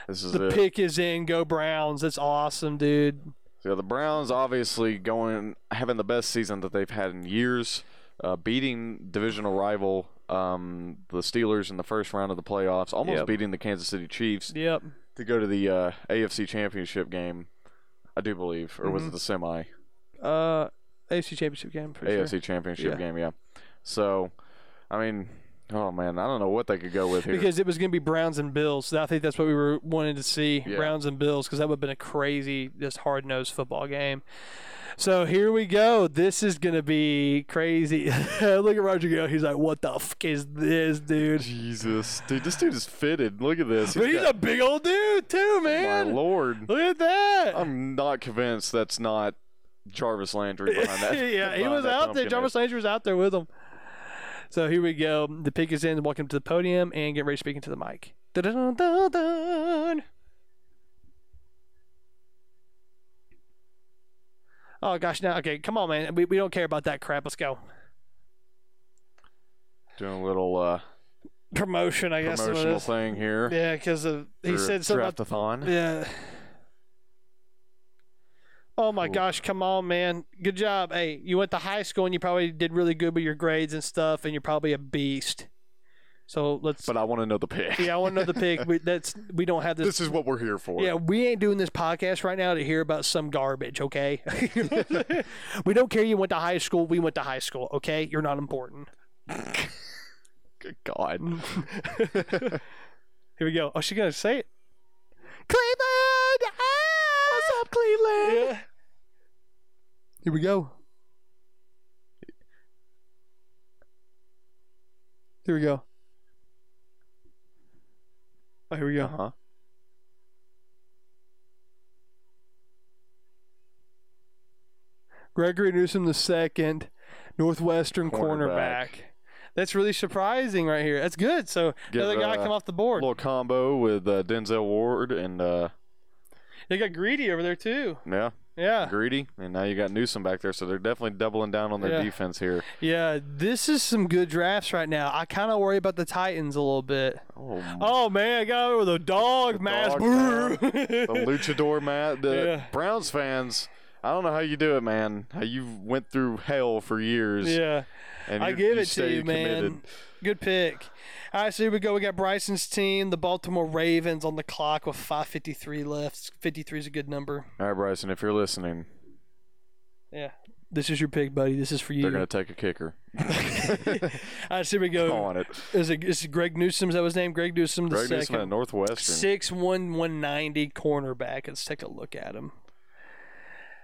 This is The it. pick is in. Go Browns. That's awesome, dude. So the Browns obviously going having the best season that they've had in years, uh, beating divisional rival um, the Steelers in the first round of the playoffs, almost Yep. beating the Kansas City Chiefs Yep. to go to the uh, AFC Championship game. I do believe, or was Mhm. it the semi Uh, AFC Championship game. AFC sure. Championship Yeah. game? Yeah. So, I mean, oh man, I don't know what they could go with here. Because it was going to be Browns and Bills. So I think that's what we were wanting to see. Yeah. Browns and Bills, because that would have been a crazy, just hard nosed football game. So here we go. This is going to be crazy. Look at Roger go. He's like, what the fuck is this, dude? Jesus, dude, this dude is fitted. Look at this. But he's got- a big old dude, too, man. my lord. Look at that. I'm not convinced that's not Jarvis Landry behind that. yeah, he was out there. Jarvis Landry was out there with him. So here we go. The pick is in. Welcome to the podium and get ready to speak into the mic. Dun-dun-dun-dun. Oh gosh, now okay, come on, man. We, we don't care about that crap. Let's go. Doing a little uh, Promotion, I guess. promotional thing here. Yeah, because he said something. About, Draftathon. yeah. Oh my gosh, come on, man. Good job. Hey, you went to high school and you probably did really good with your grades and stuff, and you're probably a beast. So let's. But I want to know the pick. yeah, I want to know the pick. We, that's we don't have this. This is what we're here for. yeah, we ain't doing this podcast right now to hear about some garbage, okay? we don't care you went to high school. We went to high school, okay? You're not important. Good God. Here we go. Oh, she's gonna say it. Cleveland. Up, Cleveland? Yeah. Here we go. Here we go. Oh, here we go. Uh-huh. Gregory Newsome the second, Northwestern cornerback. Cornerback. That's really surprising right here. That's good. So Get, another guy uh, come off the board. little combo with uh, Denzel Ward and uh, They got greedy over there too. yeah, Yeah. Greedy, and now you got Newsome back there, so they're definitely doubling down on their Yeah. defense here. Yeah, this is some good drafts right now. I kind of worry about the Titans a little bit. Oh, Oh man, I got over the dog The mask. dog the luchador mat. The Yeah. Browns fans. I don't know how you do it, man. How you went through hell for years. Yeah. And I give you it to you, man. committed. Good pick. All right, so here we go. We got Bryson's team, the Baltimore Ravens, on the clock with 5:53 left. 53 is a good number. All right, Bryson, if you're listening, Yeah. This is your pick, buddy. This is for you. they're gonna take a kicker. All right, so here we Go on it. Is it is it Greg Newsome? Is that his name? Greg Newsome the Greg Newsome at second. Northwestern. Six one one ninety cornerback. Let's take a look at him.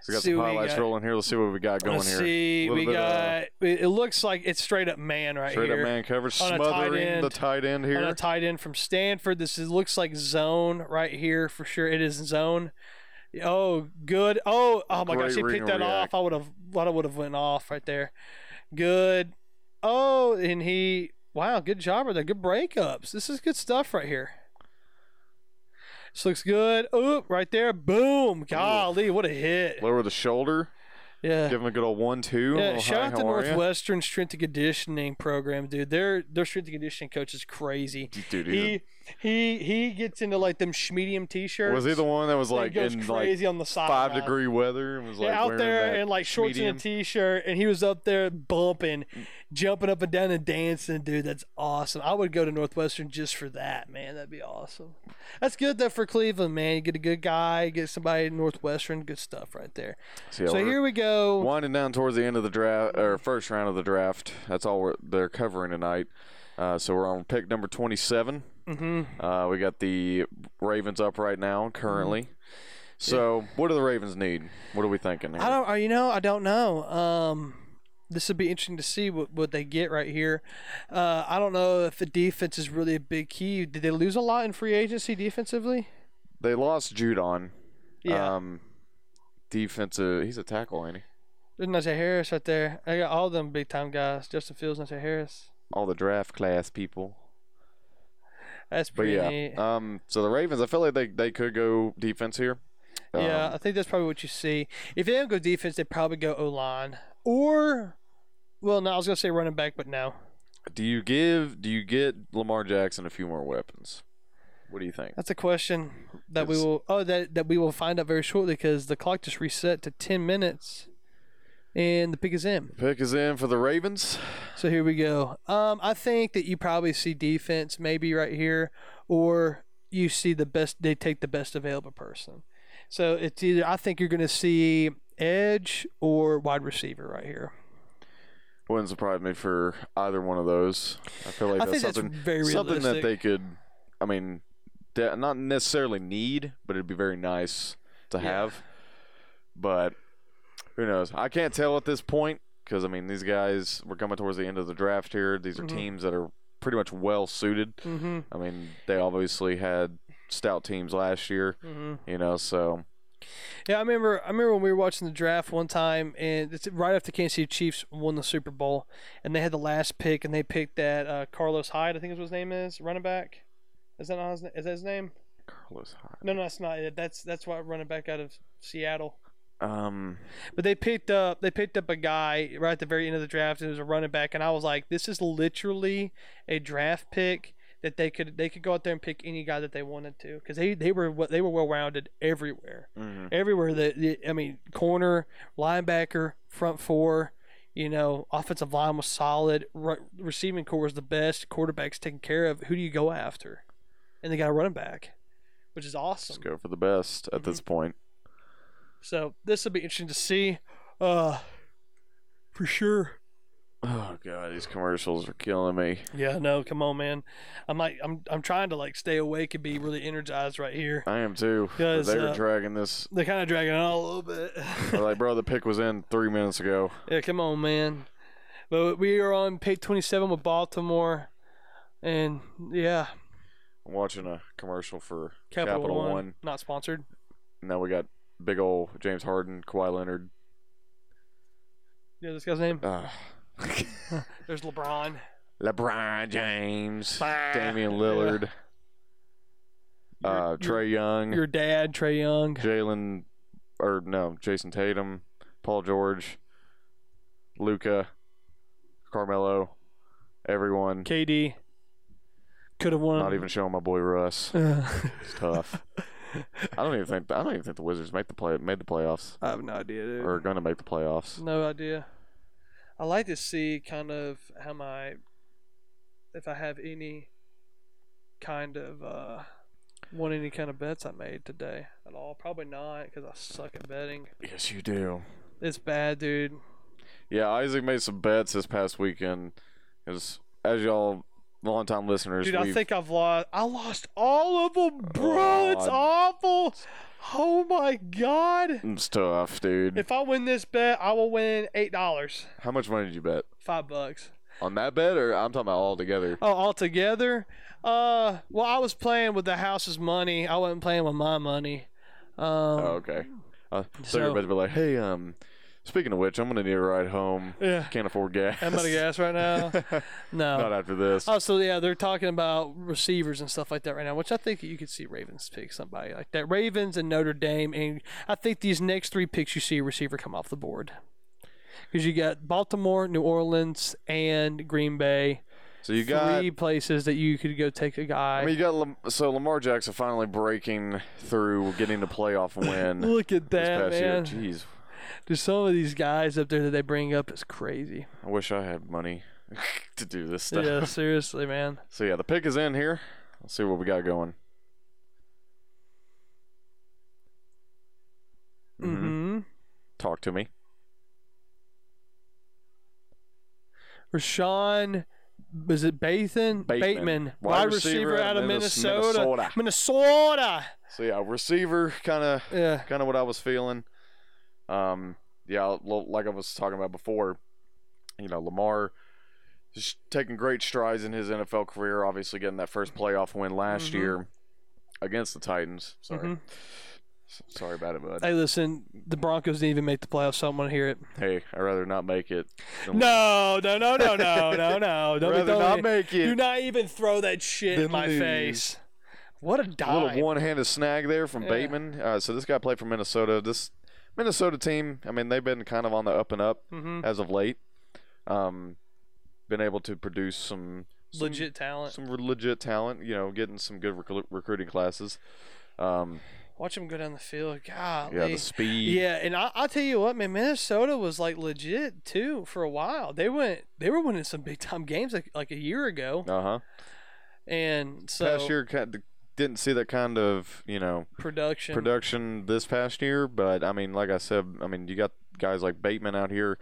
So we got some highlights got. rolling here. Let's see what we got going Let's here. see. We bit of, got. It looks like it's straight up man right Straight here. Straight up man coverage, On a tight smothering the tight end on here. a tight end from Stanford. This is, looks like zone right here for sure. It is zone. Oh, good. Oh, oh my Great gosh, he picked that react. off. I would have, I would have went off right there. Good. Oh, and he. Wow, good job with that. Good breakups. This is good stuff right here. This looks good. Oop, right there. Boom. Golly, what a hit. Lower the shoulder. Yeah. Give him a good old one-two. Yeah, Oh, shout hi, out to? Northwestern Strength and Conditioning program, dude. Their their strength and conditioning coach is crazy. Dude, He he he gets into like them medium t-shirts. was he the one that was like goes in like crazy on the side five degree weather and was like yeah, out there in like shorts medium? and a t-shirt, and he was up there bumping, jumping up and down and dancing. Dude, that's awesome. I would go to Northwestern just for that, man. That'd be awesome. That's good though for Cleveland, man. You get a good guy, get somebody in Northwestern, good stuff right there. So, so here we go. winding down towards the end of the draft or first round of the draft. That's all we're, they're covering tonight. Uh, so we're on pick number 27. Mm-hmm. Uh, we got the Ravens up right now currently. So what do the Ravens need? What are we thinking? Here? I don't. uh, You know, I don't know. Um, this would be interesting to see what, what they get right here. Uh, I don't know if the defense is really a big key. Did they lose a lot in free agency defensively? They lost Judon. Yeah. Um, defensive. He's a tackle, ain't he? There's Najee Harris right there. I got all them big time guys. Justin Fields, Najee Harris. All the draft class people. That's But pretty yeah. neat. Um. So the Ravens, I feel like they they could go defense here. yeah, Um, I think that's probably what you see. If they don't go defense, they probably go O line or, well, no, I was gonna say running back, but no. Do you give? Do you get Lamar Jackson a few more weapons? What do you think? That's a question that we will. Oh, that that we will find out very shortly because the clock just reset to ten minutes, and the pick is in. Pick is in for the Ravens. So here we go. Um, I think that you probably see defense maybe right here, or you see the best. They take the best available person. So it's either I think you're going to see edge or wide receiver right here. Wouldn't surprise me for either one of those. I feel like I that's that's something very something that they could. I mean, de- not necessarily need, but it'd be very nice to Yeah. have. But who knows? I can't tell at this point because I mean these guys. We're coming towards the end of the draft here. These are Mhm. teams that are pretty much well suited. Mm-hmm. I mean, they obviously had stout teams last year. Mm-hmm. You know, so Yeah, I remember. I remember when we were watching the draft one time, and it's right after the Kansas City Chiefs won the Super Bowl, and they had the last pick, and they picked that uh, Carlos Hyde, I think is what his name is, running back. Is that not his, is that his name? Carlos Hyde. No, no, that's not it. That's that's why running back out of Seattle. Um, But they picked up they picked up a guy right at the very end of the draft, and it was a running back, and I was like, this is literally a draft pick that they could they could go out there and pick any guy that they wanted to because they they were what they were well rounded everywhere. mhm. everywhere that I mean, corner, linebacker, front four, you know, offensive line was solid. Re- receiving corps was the best. Quarterbacks taken care of. Who do you go after? And they got a running back, which is awesome. let's go for the best at this point. So this will be interesting to see, uh, for sure. Oh god, these commercials are killing me. Yeah, no, come on, man. I'm like, I'm, I'm trying to like stay awake and be really energized right here. I am too. but 'Cause, they're uh, dragging this. They're kind of dragging it on a little bit. Like, bro, the pick was in three minutes ago. Yeah, come on, man. But we are on page 27 with Baltimore. And yeah, I'm watching a commercial for Capital, Capital, One, One. Not sponsored. Now we got big old James Harden, Kawhi Leonard. Yeah, this guy's name? Uh, There's LeBron. LeBron James, Bah. Damian Yeah. Lillard, uh, Your- Trae Young, Your dad, Trae Young. Jalen, or no, Jayson Tatum, Paul George, Luka, Carmelo, everyone. KD. Could have won. Not even showing my boy Russ. Uh, It's tough. I don't even think I don't even think the Wizards make the play made the playoffs I have no idea, dude. or are going to make the playoffs. No idea. I like to see kind of how my if I have any kind of uh want any kind of bets I made today at all. Probably not because I suck at betting. Yes, you do. It's bad, dude. Yeah, Isaac made some bets this past weekend. Because as y'all longtime listeners, Dude, I we've- think I've lost. I lost all of them, bro. Oh, it's awful. Oh my god. it's tough, dude. If I win this bet, I will win eight dollars, How much money did you bet five bucks. on that bet, or I'm talking about all together? Oh, all together? Uh, well, I was playing with the house's money. I wasn't playing with my money. Um, Oh, okay. Uh, so, So- to be like, hey, um, speaking of which, I'm gonna need a ride home. yeah. Can't afford gas. I'm out of gas right now. No. Not after this. Oh, so yeah, they're talking about receivers and stuff like that right now, which I think you could see Ravens pick somebody like that. Ravens and Notre Dame, and I think these next three picks you see a receiver come off the board because you got Baltimore, New Orleans, and Green Bay. so you got. three places that you could go take a guy. I mean, you got Lam- so Lamar Jackson finally breaking through, getting the playoff win Look at this that, past man. year. Jeez, There's some of these guys up there that they bring up is crazy. I wish I had money to do this stuff. Yeah, seriously, man. So yeah, the pick is in here. Let's see what we got going. hmm Mm-hmm. Talk to me. Rashawn, was it Bathan? Bateman. wide, receiver, out of Minnesota. Minnesota. Minnesota. So yeah, receiver, kind of, Yeah. kind of what I was feeling. Um, yeah, like I was talking about before. You know, Lamar is taking great strides in his NFL career. Obviously, getting that first playoff win last Mhm. year against the Titans. Sorry, Mhm. Sorry about it, bud. Hey, listen, the Broncos didn't even make the playoffs, so I'm gonna hear it. Hey, I'd rather not make it. No, no, no, no, no, no, no. Don't rather not it- make it. Do not even throw that shit in my lose. face. What a A little one-handed snag there from Yeah. Bateman. Uh, so this guy played for Minnesota. This Minnesota team, I mean, they've been kind of on the up and up hmm as of late. Um, been able to produce some, some Legit talent. some legit talent. You know, getting some good recru- recruiting classes. Um, Watch them go down the field. Golly. yeah, the speed. Yeah, and I, I'll tell you what, man, Minnesota was like legit too for a while. They went, they were winning some big time games like like a year ago, Uh huh. and so Past year kind didn't see that kind of you know production. production this past year, but I mean, like I said, I mean, you got guys like Bateman out here,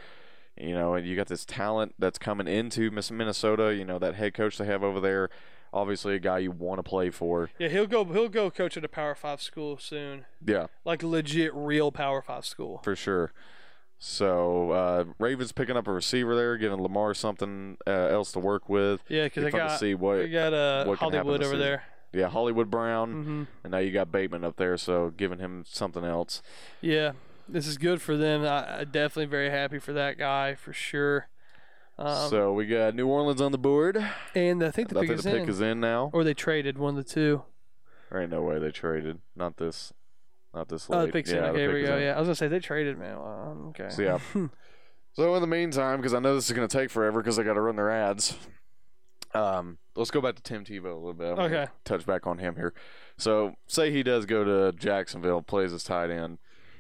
you know, and you got this talent that's coming into Miss Minnesota. You know, that head coach they have over there, obviously a guy you want to play for. yeah, he'll go. He'll go coach at a Power Five school soon, Yeah, like legit, real Power Five school. for sure. So uh, Ravens picking up a receiver there, giving Lamar something uh, else to work with. Yeah, because Be they fun to got see what. they got uh, Hollywood over there. Yeah, Hollywood Brown, hmm and now you got Bateman up there, so giving him something else. Yeah, this is good for them. I, I definitely very happy for that guy for sure. Um, so we got New Orleans on the board. and I think the I pick, think is, the pick in. is in now. or they traded one of the two. There ain't no way they traded. Not this. Not this late. Oh, the pick's yeah, in. Okay, here we go. in. Yeah, I was gonna say they traded, man. Well, okay. So yeah. So in the meantime, because I know this is going to take forever, because they got to run their ads. Um, let's go back to Tim Tebow a little bit. I'm Okay. Touch back on him here. So say he does go to Jacksonville, plays as tight end.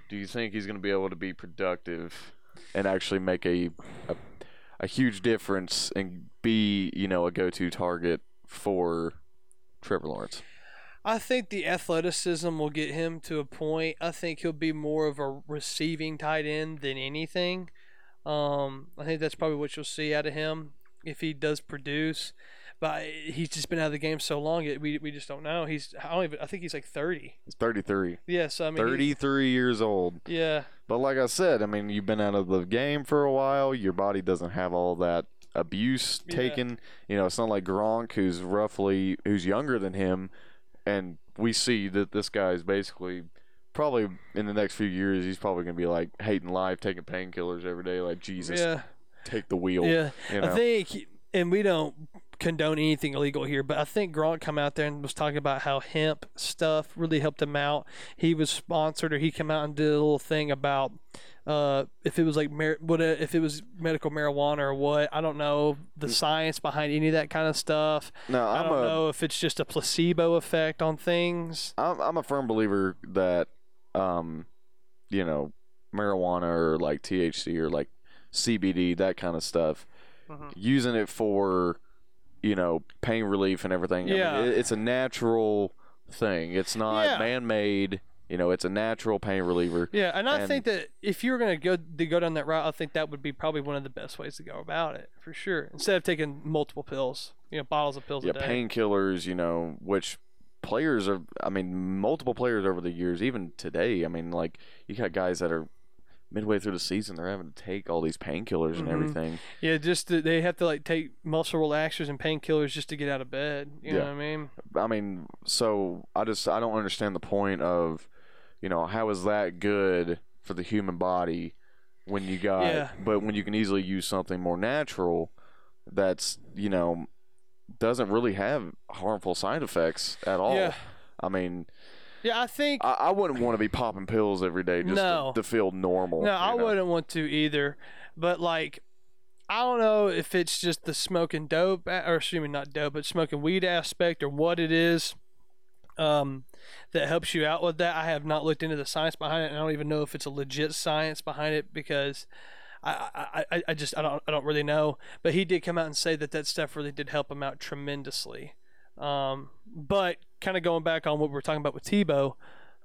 Do you think he's going to be able to be productive and actually make a a, a huge difference and be you know a go-to target for Trevor Lawrence? I think the athleticism will get him to a point. I think he'll be more of a receiving tight end than anything. Um, I think that's probably what you'll see out of him if he does produce. But he's just been out of the game so long, it, we, we just don't know. He's I don't even I think he's like thirty. He's 33. Yeah, so I mean, 33 years old. yeah, But like I said, I mean, you've been out of the game for a while. Your body doesn't have all that abuse Yeah. taken. You know, it's not like Gronk, who's roughly who's younger than him, and we see that this guy is basically probably in the next few years he's probably gonna be like hating life, taking painkillers every day. Like Jesus, yeah, take the wheel. yeah. You know, I think, and we don't condone anything illegal here, but I think Gronk come out there and was talking about how hemp stuff really helped him out. He was sponsored, or he came out and did a little thing about uh, if it was like mar- what uh, if it was medical marijuana or what. I don't know the science behind any of that kind of stuff. No, I I'm don't a know if it's just a placebo effect on things. I'm I'm a firm believer that um you know marijuana or like THC or like CBD that kind of stuff Mhm. using it for you know pain relief and everything. I mean, Yeah. it- it's a natural thing. It's not Yeah. man-made. You know, it's a natural pain reliever. Yeah, and I And- think that if you were going to go to go down that route, I think that would be probably one of the best ways to go about it for sure. Instead of taking multiple pills, you know, bottles of pills Yeah, painkillers. You know, which players are. I mean, multiple players over the years, even today. I mean, like you got guys that are midway through the season, they're having to take all these painkillers and Mhm. everything. Yeah, just to, they have to like take muscle relaxers and painkillers just to get out of bed. You know Yeah. what I mean? I mean, so I just I don't understand the point of, you know, how is that good for the human body when you got, Yeah. but when you can easily use something more natural, that's you know, doesn't really have harmful side effects at all. Yeah. I mean, Yeah, I think I, I wouldn't want to be popping pills every day just No. to, to feel normal. no, I know? wouldn't want to either. But like, I don't know if it's just the smoking dope, or excuse me, not dope, but smoking weed aspect, or what it is. Um, that helps you out with that. I have not looked into the science behind it, and I don't even know if it's a legit science behind it because I, I, I, just I don't I don't really know. But he did come out and say that that stuff really did help him out tremendously. Um, but kind of going back on what we were talking about with Tebow,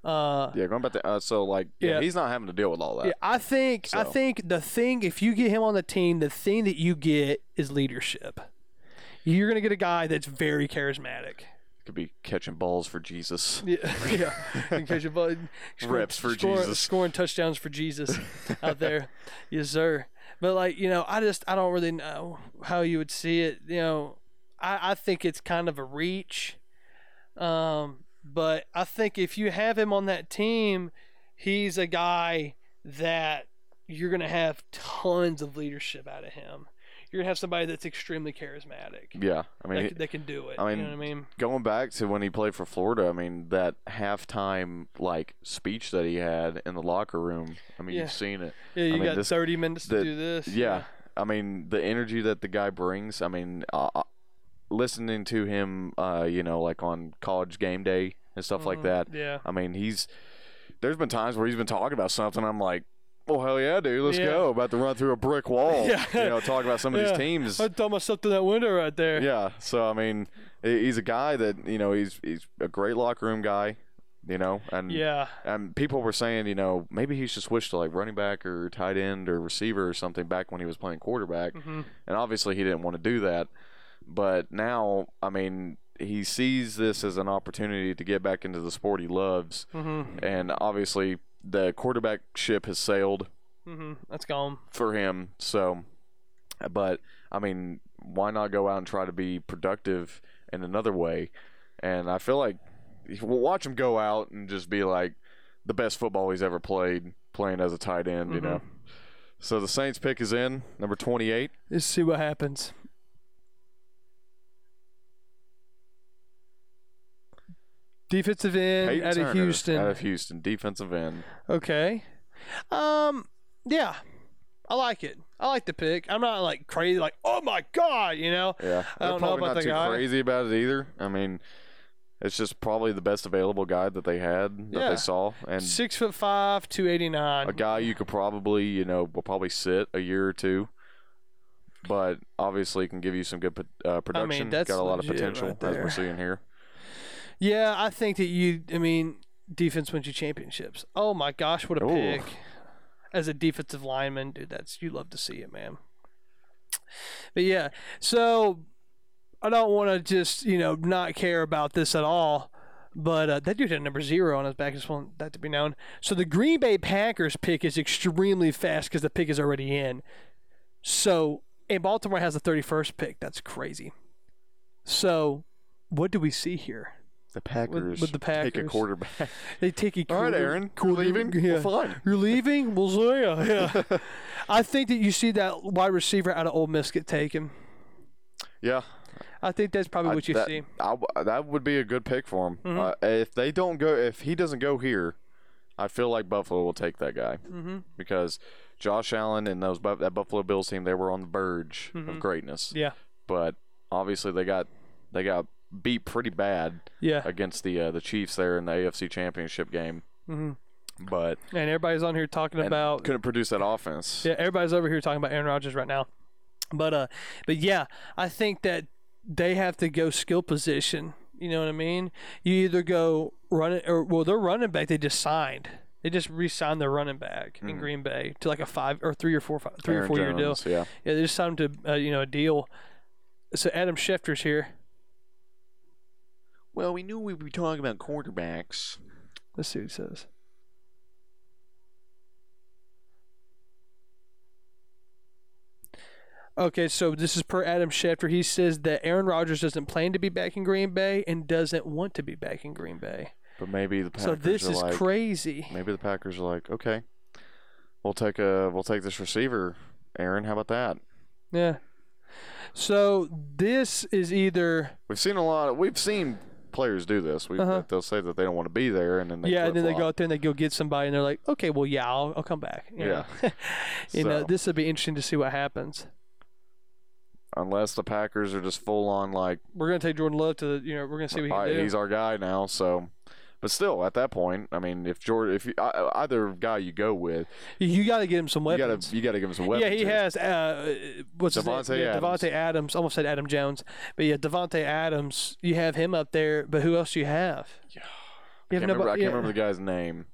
uh, Yeah, going back to uh, so like yeah, Yeah. he's not having to deal with all that. yeah, I think I think the thing if you get him on the team, the thing that you get is leadership. You're gonna get a guy that's very charismatic. Could be catching balls for Jesus. Yeah, yeah. In case you're bu- scoring- Reps for scoring, Jesus. scoring touchdowns for Jesus out there, yes sir. But like you know, I just I don't really know how you would see it. You know, I I think it's kind of a reach. Um, but I think if you have him on that team, he's a guy that you're gonna have tons of leadership out of him. You're gonna have somebody that's extremely charismatic. Yeah, I mean, that, he- can- that can do it. I you mean, know what I mean? going back to when he played for Florida, I mean that halftime like speech that he had in the locker room. I mean, Yeah. you've seen it. Yeah, you mean, got this- 30 minutes to the- do this. Yeah, I mean the energy that the guy brings. I mean, uh, uh, listening to him, uh, you know, like on college game day and stuff like Mhm. that. Yeah. I mean, he's there's been times where he's been talking about something. I'm like. Oh hell yeah, dude! Let's Yeah. go. About to run through a brick wall. Yeah. You know, talk about some of Yeah. these teams. I throw myself through that window right there. Yeah. So I mean, he's a guy that you know he's he's a great locker room guy. You know, and Yeah. and people were saying, you know, maybe he should switch to like running back or tight end or receiver or something back when he was playing quarterback. hmm And obviously he didn't want to do that. But now, I mean, he sees this as an opportunity to get back into the sport he loves. hmm And obviously the quarterback ship has sailed Mm-hmm. That's gone. for him. So, but I mean, why not go out and try to be productive in another way? And I feel like we'll watch him go out and just be like the best football he's ever played, playing as a tight end. You Mhm. know. So the Saints pick is in number twenty-eight. Let's see what happens. Defensive end Payton out Turner of Houston. Out of Houston, defensive end. Okay. Um. Yeah, I like it. I like the pick. I'm not like crazy, like oh my god, you know. Yeah, I don't know about not the too guy. crazy about it either. I mean, it's just probably the best available guy that they had that Yeah. they saw, and Six foot five, two eighty nine. a guy you could probably, you know, will probably sit a year or two, but obviously can give you some good uh, production. that's Got a lot of potential right as we're seeing here. Yeah, I think that you. I mean, defense wins you championships. Oh my gosh, what a Ooh. pick! As a defensive lineman, dude, that's you love to see it, man. But yeah, so I don't want to just you know not care about this at all. But uh, that dude had number zero on his back. I just want that to be known. So the Green Bay Packers pick is extremely fast because the pick is already in. So and Baltimore has the 31st pick. That's crazy. So what do we see here? The Packers, with the Packers, take a quarterback. They take a All right, Aaron, you're leaving. Yeah. Well, fine. You're leaving? We'll see ya. Yeah. I think that you see that wide receiver out of Ole Miss get taken. Yeah, I think that's probably I- what you that, see. I that would be a good pick for him. Mhm. Uh, if they don't go, if he doesn't go here, I feel like Buffalo will take that guy Mm-hmm. because Josh Allen and those that Buffalo Bills team they were on the verge Mhm. of greatness, Yeah. but obviously they got they got beat pretty bad Yeah. against the uh, the Chiefs there in the AFC Championship game, Mm-hmm. but And everybody's on here talking about couldn't produce that offense. Yeah, everybody's over here talking about Aaron Rodgers right now. But uh but yeah, I think that they have to go skill position. You know what I mean? You either go run it or well their running back they just signed. They just re-signed their running back in Mhm. Green Bay to like a five or three or four five, three or Aaron four year deal. Jones, Yeah. Yeah, they just signed to uh, you know a deal. So Adam Schefter's here. Well, we knew we'd be talking about quarterbacks. Let's see what he says. Okay, so this is per Adam Schefter. He says that Aaron Rodgers doesn't plan to be back in Green Bay and doesn't want to be back in Green Bay. But maybe the Packers so this are is like, crazy. maybe the Packers are like, okay, we'll take a we'll take this receiver, Aaron. How about that? Yeah. So this is either We've seen a lot. Of, we've seen players do this. We Uh-huh. they'll say that they don't want to be there, and then they yeah, and then they go out there and they go get somebody and they're like, okay, well, yeah, I'll, I'll come back. You Yeah. know? you know, this would be interesting to see what happens. Unless the Packers are just full on like, We're gonna take Jordan Love to the, you know, we're gonna see what he right, do. he's our guy now. So, but still, at that point, I mean, if Jordan, if you, I- either guy you go with, You got to get him some you weapons. gotta you gotta give him some weapons. yeah, he here. has. Uh, what's his name? Yeah, Adams. Davante Adams. Almost said Adam Jones, but yeah, Davante Adams. You have him up there, but who else do you have? Yeah. You I have can't, remember, I nobody- can't yeah. remember the guy's name.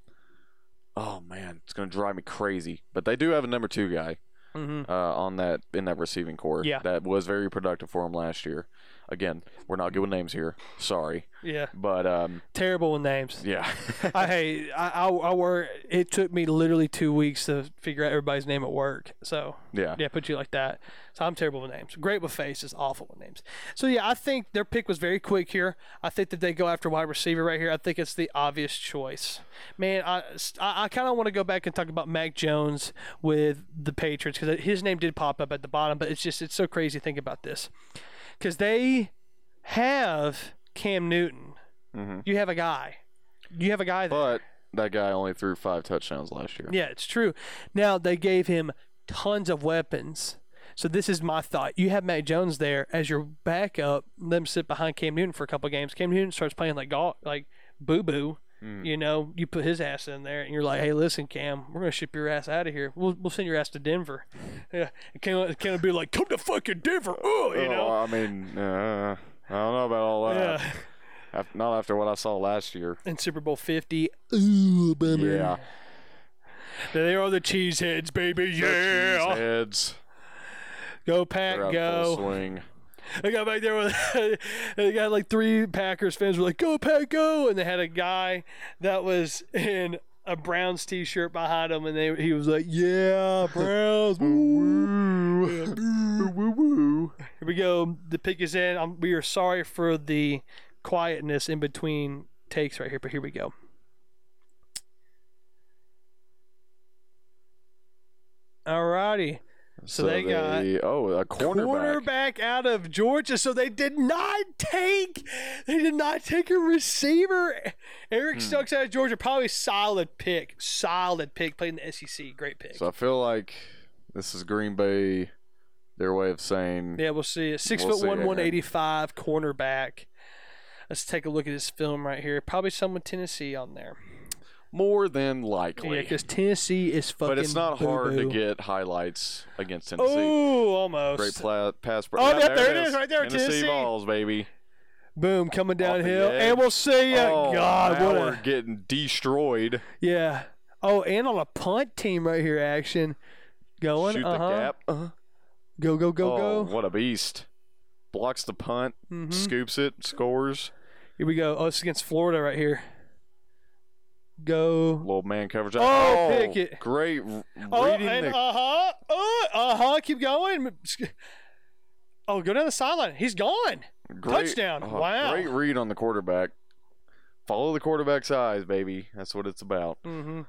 Oh man, it's gonna drive me crazy. But they do have a number two guy Mhm. uh, on that in that receiving corps. Yeah. that was very productive for him last year. Again, we're not giving names here. Sorry, Yeah, but um, terrible with names. yeah. I hey, I, I I work. It took me literally two weeks to figure out everybody's name at work. So yeah. yeah, put you like that. So I'm terrible with names. Great with faces, awful with names. So yeah, I think their pick was very quick here. I think that they go after wide receiver right here. I think it's the obvious choice. Man, I I, I kind of want to go back and talk about Mac Jones with the Patriots because his name did pop up at the bottom, but it's just it's so crazy to think about this because they have Cam Newton. hmm You have a guy. You have a guy there. But that guy only threw five touchdowns last year. Yeah, it's true. Now they gave him tons of weapons. So this is my thought. You have Mac Jones there as your backup. Let him sit behind Cam Newton for a couple games. Cam Newton starts playing like golf, like boo boo. Mm. You know, you put his ass in there, and you're like, "Hey, listen, Cam, we're gonna ship your ass out of here. We'll, we'll send your ass to Denver." Yeah, and Cam, Cam would be like, "Come to fucking Denver," oh, you Oh, know. I mean, uh, I don't know about all that. Yeah. Af- Not after what I saw last year. In Super Bowl Fifty, ooh, bummer. Yeah. They are the cheeseheads, baby. Yeah, Heads. go pack, go. full swing. I got back there with they got like three Packers fans were like, "Go Pack, go!" And they had a guy that was in a Browns T-shirt behind him, and they he was like, "Yeah, Browns, woo, boo, woo, woo." Here we go. The pick is in. Um we are sorry for the quietness in between takes right here, but here we go. Alrighty. So they got oh a cornerback. cornerback out of Georgia. So they did not take they did not take a receiver. Eric Hmm. Stokes out of Georgia, probably solid pick. Solid pick. Played in the SEC. Great pick. So I feel like this is Green Bay, their way of saying yeah, we'll see it. Six We'll foot one, one eighty five cornerback. Let's take a look at his film right here. Probably someone Tennessee on there. More than likely. Yeah, because Tennessee is fucking. but it's not hard to get highlights against Tennessee. Oh, almost. Great pla- pass. Oh, yeah, yep, there it is, right there, Tennessee, Tennessee. balls, baby. Boom, coming downhill, and we'll see ya. oh, God, what we're a getting destroyed. Yeah. Oh, and on a punt team right here, action. Going. Shoot uh-huh. the gap. Uh-huh. Go, go, go, oh, go. what a beast! Blocks the punt, Mhm. scoops it, scores. Here we go. Oh, it's against Florida right here. Go. Little man coverage. Oh, pick it. Great Oh, reading and the uh-huh. Oh, uh-huh. Keep going. Oh, go down the sideline. He's gone. great, touchdown. oh, Wow. Great read on the quarterback. Follow the quarterback's eyes, baby. That's what it's about. Mm-hmm.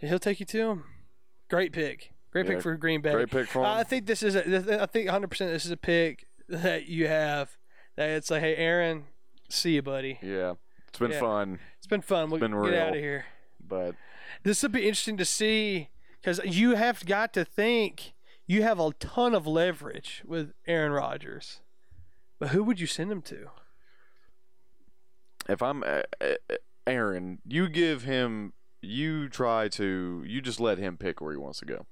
Yeah, he'll take you to him. Great pick. Great Yeah, pick for Green Bay. Great pick for him. I think this is a, I think 100% this is a pick that you have that it's like, hey, Aaron, see you, buddy. yeah. It's been Yeah. fun, It's been fun. We'll been get real. out of here. but This will be interesting to see because you have got to think you have a ton of leverage with Aaron Rodgers. But who would you send him to? if I'm uh, uh, Aaron, you give him, you try to, you just let him pick where he wants to go.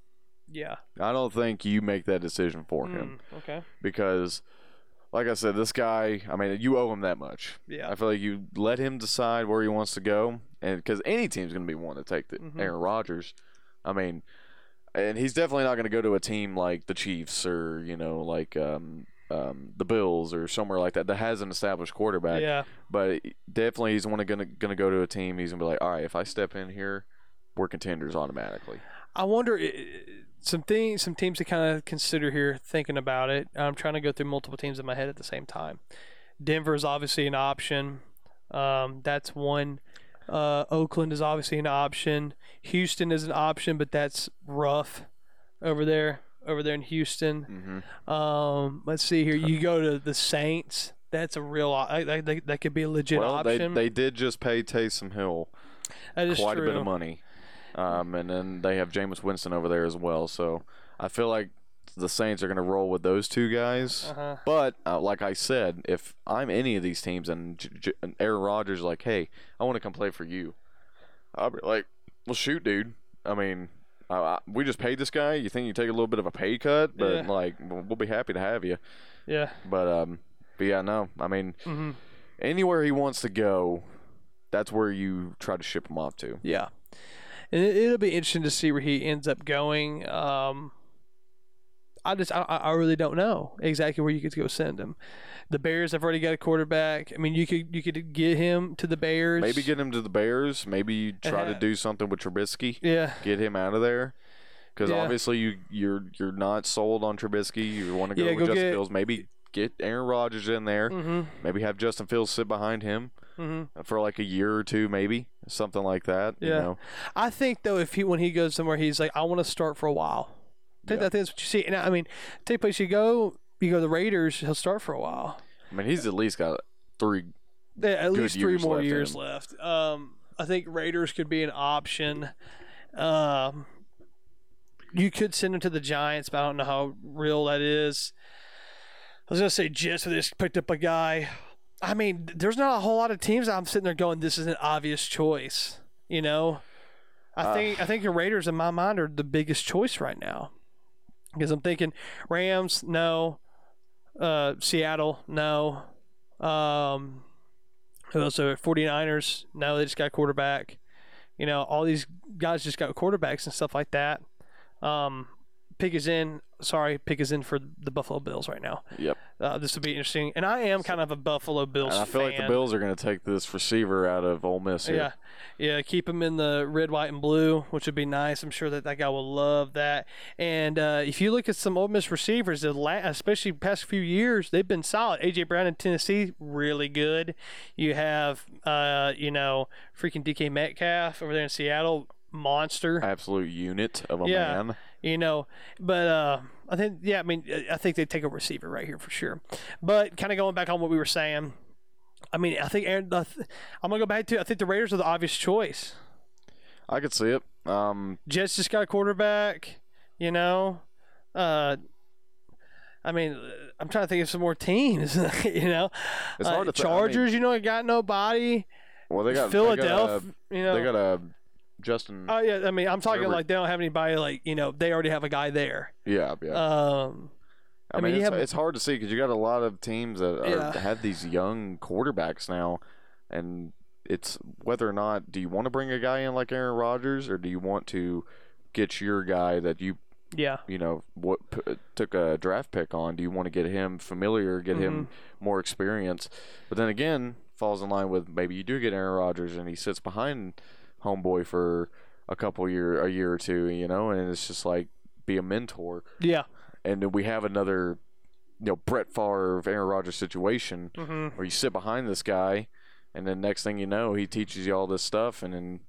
Yeah. I don't think you make that decision for him Mm, okay. because, like I said, this guy. I mean, you owe him that much. Yeah. I feel like you let him decide where he wants to go, and because any team's going to be one to take the Mhm. Aaron Rodgers. I mean, and he's definitely not going to go to a team like the Chiefs or you know like um, um, the Bills or somewhere like that that has an established quarterback. Yeah. But definitely, he's one going to going to go to a team. He's going to be like, all right, if I step in here, we're contenders automatically. I wonder some things, some teams to kind of consider here. Thinking about it, I'm trying to go through multiple teams in my head at the same time. Denver is obviously an option. Um, that's one. Uh, Oakland is obviously an option. Houston is an option, but that's rough over there. Over there in Houston. Mm-hmm. Um, let's see here. You go to the Saints. That's a real. I- I- That, that could be a legit Well, they they did just pay Taysom Hill that is quite true. a bit of money, um, and then they have Jameis Winston over there as well. So I feel like the Saints are going to roll with those two guys. Uh-huh. But uh, like I said, if I'm any of these teams and, J- J- and Aaron Rodgers is like, hey, I want to come play for you, I'll be like, well, shoot, dude. I mean, I, I, we just paid this guy. You think you take a little bit of a pay cut, but Yeah. like, we'll, we'll be happy to have you. Yeah. But um, but yeah, no. I mean, hmm anywhere he wants to go, that's where you try to ship him off to. Yeah. And it, it'll be interesting to see where he ends up going. Um, I just, I, I really don't know exactly where you could go send him. The Bears have already got a quarterback. I mean, you could, you could get him to the Bears. Maybe get him to the Bears. Maybe you try to Uh-huh. do something with Trubisky. Yeah. Get him out of there. Because Yeah. obviously you you're you're not sold on Trubisky. You want to go Yeah, with go Justin get- Fields. Maybe get Aaron Rodgers in there. Mm-hmm. Maybe have Justin Fields sit behind him Mm-hmm. for like a year or two, maybe something like that. You Yeah. know? I think though, if he when he goes somewhere, he's like, I want to start for a while. I think Yeah. that is what you see. And I mean, take place you go, you go to the Raiders, he'll start for a while. I mean, he's at least got three. Yeah, at least three more left years him. left. Um, I think Raiders could be an option. Um, you could send him to the Giants, but I don't know how real that is. I was gonna say Jets, but they just picked up a guy. I mean, there's not a whole lot of teams I'm sitting there going, "This is an obvious choice." You know, I Uh, think I think the Raiders in my mind are the biggest choice right now because I'm thinking Rams, no, uh, Seattle, no, um, who else? are 49ers, no, they just got quarterback. You know, all these guys just got quarterbacks and stuff like that. Um, pick is in. Sorry, pick is in for the Buffalo Bills right now. Yep. Uh, this will be interesting, and I am kind of a Buffalo Bills And I feel fan. like the Bills are going to take this receiver out of Ole Miss here. Yeah, yeah. Keep him in the red, white, and blue, which would be nice. I'm sure that that guy will love that. And uh, if you look at some Ole Miss receivers, especially past few years, they've been solid. AJ Brown in Tennessee, really good. You have, uh, you know, freaking DK Metcalf over there in Seattle, monster. Absolute unit of a Yeah. man. You know. But uh, I think, yeah, I mean, I think they take a receiver right here for sure. But kind of going back on what we were saying, I mean, I think Aaron. I'm gonna go back to. I think the Raiders are the obvious choice. I could see it. Um, Jets just got a quarterback. You know, uh, I mean, I'm trying to think of some more teams. you know, It's Uh, hard to th- I mean- Chargers. you know, got nobody. well, they got Philadelphia. They you know. they got a Justin. Oh yeah, I mean, I'm talking Herbert. like they don't have anybody like you know they already have a guy there. yeah, yeah. Um, I, I mean, mean, it's, have- it's hard to see because you got a lot of teams that are, Yeah. have these young quarterbacks now, and it's whether or not do you want to bring a guy in like Aaron Rodgers or do you want to get your guy that you yeah, you know what p- took a draft pick on? Do you want to get him familiar, get him Mm-hmm. more experience? But then again, falls in line with maybe you do get Aaron Rodgers and he sits behind homeboy for a couple year a year or two, you know, and it's just like be a mentor yeah. and then we have another, you know, Brett Favre, Aaron Rodgers situation hmm where you sit behind this guy, and then next thing you know, he teaches you all this stuff, and then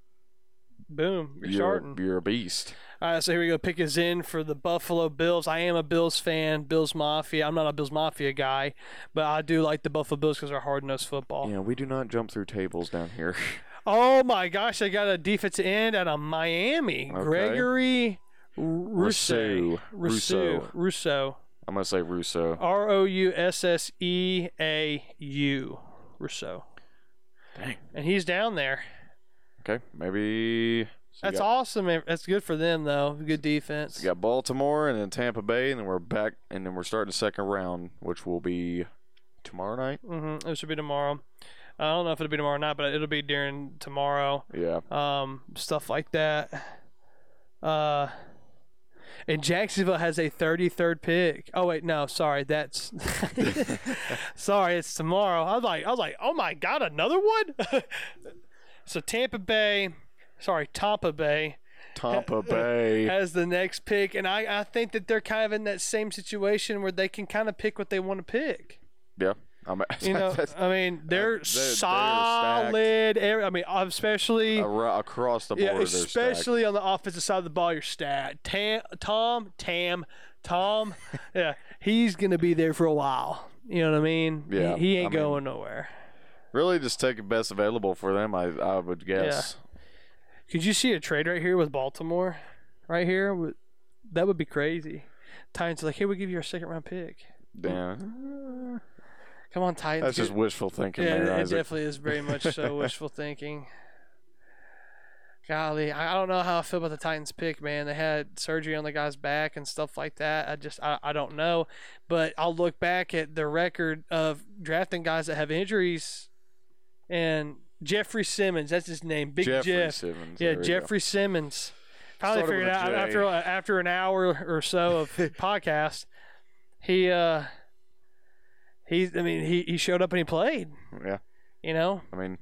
boom, you're, you're, starting. you're a beast. All right, so here we go. Pick is in for the Buffalo Bills. I am a Bills fan, Bills Mafia. I'm not a Bills Mafia guy, but I do like the Buffalo Bills because they're hard nosed football. Yeah, we do not jump through tables down here. Oh my gosh, I got a defensive end out of Miami, Okay. Gregory Rousseau. Rousseau. Rousseau. Rousseau. I'm gonna say Russo. R O U S S E A U. Rousseau. Dang. And he's down there. Okay, maybe. so That's got, awesome. man. That's good for them, though. Good defense. We got Baltimore and then Tampa Bay, and then we're back, and then we're starting the second round, which will be tomorrow night. Mm-hmm. It should be tomorrow. I don't know if it'll be tomorrow or not, but it'll be during tomorrow. Yeah. Um, stuff like that. Uh, and Jacksonville has a 33rd pick. Oh wait, no, sorry, that's sorry, it's tomorrow. I was like, I was like, oh my god, another one. so Tampa Bay, sorry, Tampa Bay Tampa Bay. has the next pick, and I, I think that they're kind of in that same situation where they can kind of pick what they want to pick. Yeah. I'm, You know, I mean, they're, they're solid. every- I mean, especially ar- across the board. yeah, especially on the offensive side of the ball. You're stat. Tam, Tom, Tam, Tom. yeah, he's gonna be there for a while. You know what I mean? He- Yeah, he, I ain't mean- going nowhere. Really, just take the best available for them. I I would guess. Yeah. Could you see a trade right here with Baltimore? Right here, that would be crazy. Titans are like, hey, we'll give you our second round pick. Damn. Come on, Titans. That's just wishful thinking Yeah, there, it Isaac. definitely is very much so wishful thinking. Golly, I don't know how I feel about the Titans pick, man. They had surgery on the guy's back and stuff like that. I just, I, I don't know. But I'll look back at the record of drafting guys that have injuries. And Jeffrey Simmons, that's his name, Big Jeffrey Jeff. Simmons. Yeah, we go. Jeffrey Simmons. Finally Started figured with it a out after after an hour or so of podcast. He uh he I mean he, he showed up and he played, Yeah. you know? I mean,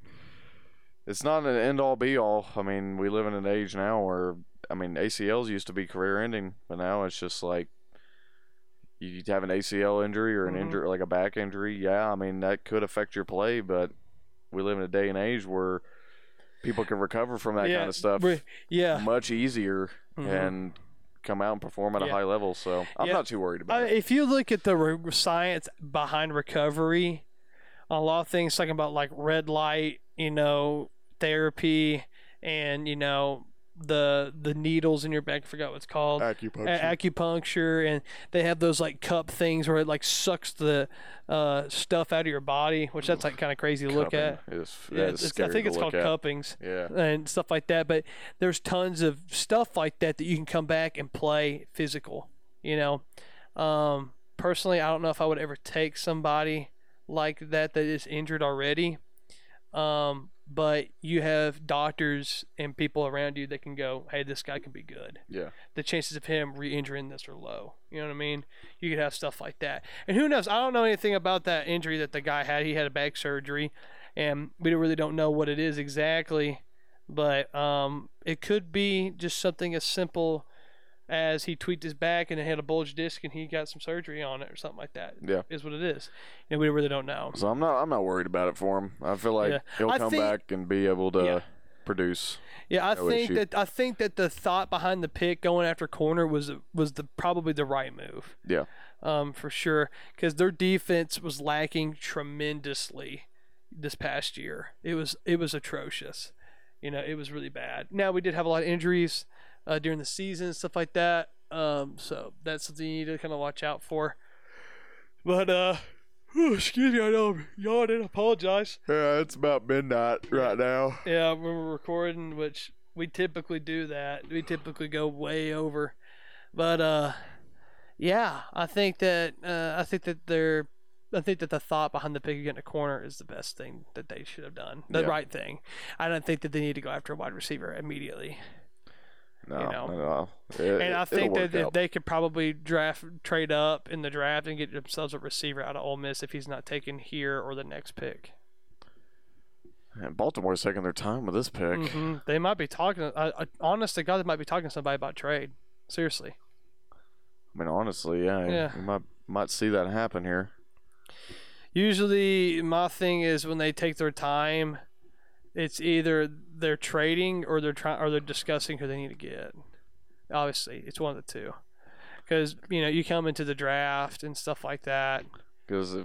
it's not an end all be all. I mean, we live in an age now where, I mean, ACLs used to be career ending, but now it's just like you have an ACL injury or an Mhm. injury, like a back injury. Yeah, I mean, that could affect your play, but we live in a day and age where people can recover from that yeah, kind of stuff Yeah. much easier Mhm. and come out and perform at a high level. So I'm Yeah. not too worried about Uh, it. if you look at the re- science behind recovery, a lot of things talking about like red light, you know, therapy, and you know the the needles in your back. I forgot what it's called. Acupuncture. a- acupuncture and they have those like cup things where it like sucks the uh, stuff out of your body which that's like kind of crazy to look at is, yeah, that is it's- I think it's called at. cuppings Yeah. and stuff like that but there's tons of stuff like that that you can come back and play physical you know um, personally i don't know if i would ever take somebody like that that is injured already um, but you have doctors and people around you that can go hey this guy can be good Yeah. the chances of him re-injuring this are low. You know what I mean? You could have stuff like that. And who knows? I don't know anything about that injury that the guy had. He had a back surgery, and we really don't know what it is exactly. But um, it could be just something as simple as he tweaked his back and it had a bulge disc and he got some surgery on it or something like that. Yeah. Is what it is. And we really don't know. So I'm not I'm not worried about it for him. I feel like Yeah. he'll I come think- back and be able to Yeah. produce. Yeah, I No think issue. that I think that the thought behind the pick going after corner was was the probably the right move. Yeah. um, for sure, because their defense was lacking tremendously this past year. It was it was atrocious. You know, it was really bad. Now we did have a lot of injuries uh, during the season, and stuff like that. Um, so that's something you need to kind of watch out for. But uh, excuse me, I know I'm yawning. Apologize. Yeah, it's about midnight right now. Yeah, when we're recording, which we typically do that. We typically go way over. But uh yeah, I think that uh, I think that they're I think that the thought behind the pick getting a corner is the best thing that they should have done. The Yeah. right thing. I don't think that they need to go after a wide receiver immediately. No, You know. no. It, And I think that out. they could probably draft trade up in the draft and get themselves a receiver out of Ole Miss if he's not taken here or the next pick. And Baltimore's taking their time with this pick. hmm They might be talking. I, I, honest to God, they might be talking to somebody about trade. Seriously. I mean, honestly, yeah, Yeah. you might might see that happen here. Usually, my thing is when they take their time it's either they're trading or they're trying or they're discussing who they need to get. Obviously, it's one of the two. Because you know you come into the draft and stuff like that, Because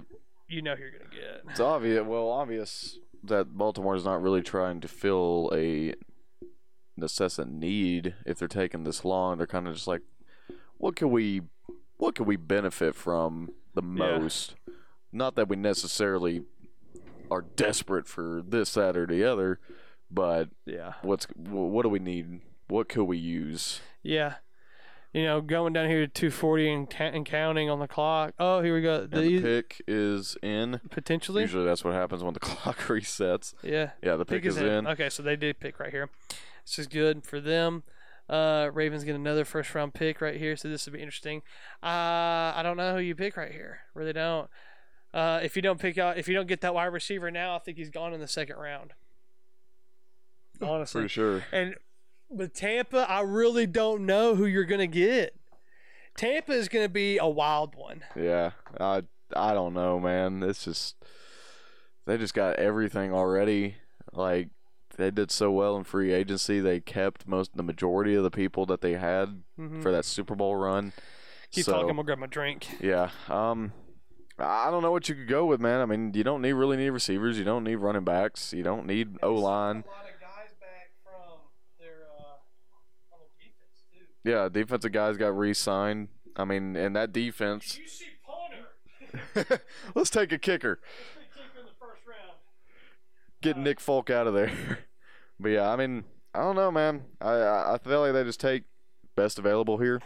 you know who you're gonna get. it's obvious. Well, obvious that Baltimore's not really trying to fill a necessity need if they're taking this long. They're kind of just like, what can we, what can we benefit from the Yeah. most? Not that we necessarily are desperate for this, that, or the other, but Yeah. what's what do we need? What could we use? Yeah. You know, going down here to 240 and, ca- and counting on the clock. Oh, here we go. And the pick is in. potentially. Usually that's what happens when the clock resets. Yeah. Yeah, the pick, is, in. Okay, so they did pick right here. This is good for them. Uh, Ravens get another first round pick right here, so this will be interesting. Uh, I don't know who you pick right here. Really don't. Uh, if you don't pick out, if you don't get that wide receiver now, I think he's gone in the second round. Honestly, For sure. and with Tampa, I really don't know who you're gonna get. Tampa is gonna be a wild one. Yeah, I I don't know, man. It's just they just got everything already. Like they did so well in free agency. They kept most the majority of the people that they had Mhm. for that Super Bowl run. Keep so, talking. I'm gonna grab my drink. Yeah. Um I don't know what you could go with, man. I mean, you don't need really need receivers. You don't need running backs. You don't need O line. A lot of guys back from their uh, on the defense too. Yeah, defensive guys got re-signed. I mean, and that defense. you see punter? Let's take a kicker. kicker in the first round. get Nick Folk out of there. but yeah, I mean, I don't know, man. I I feel like they just take best available here.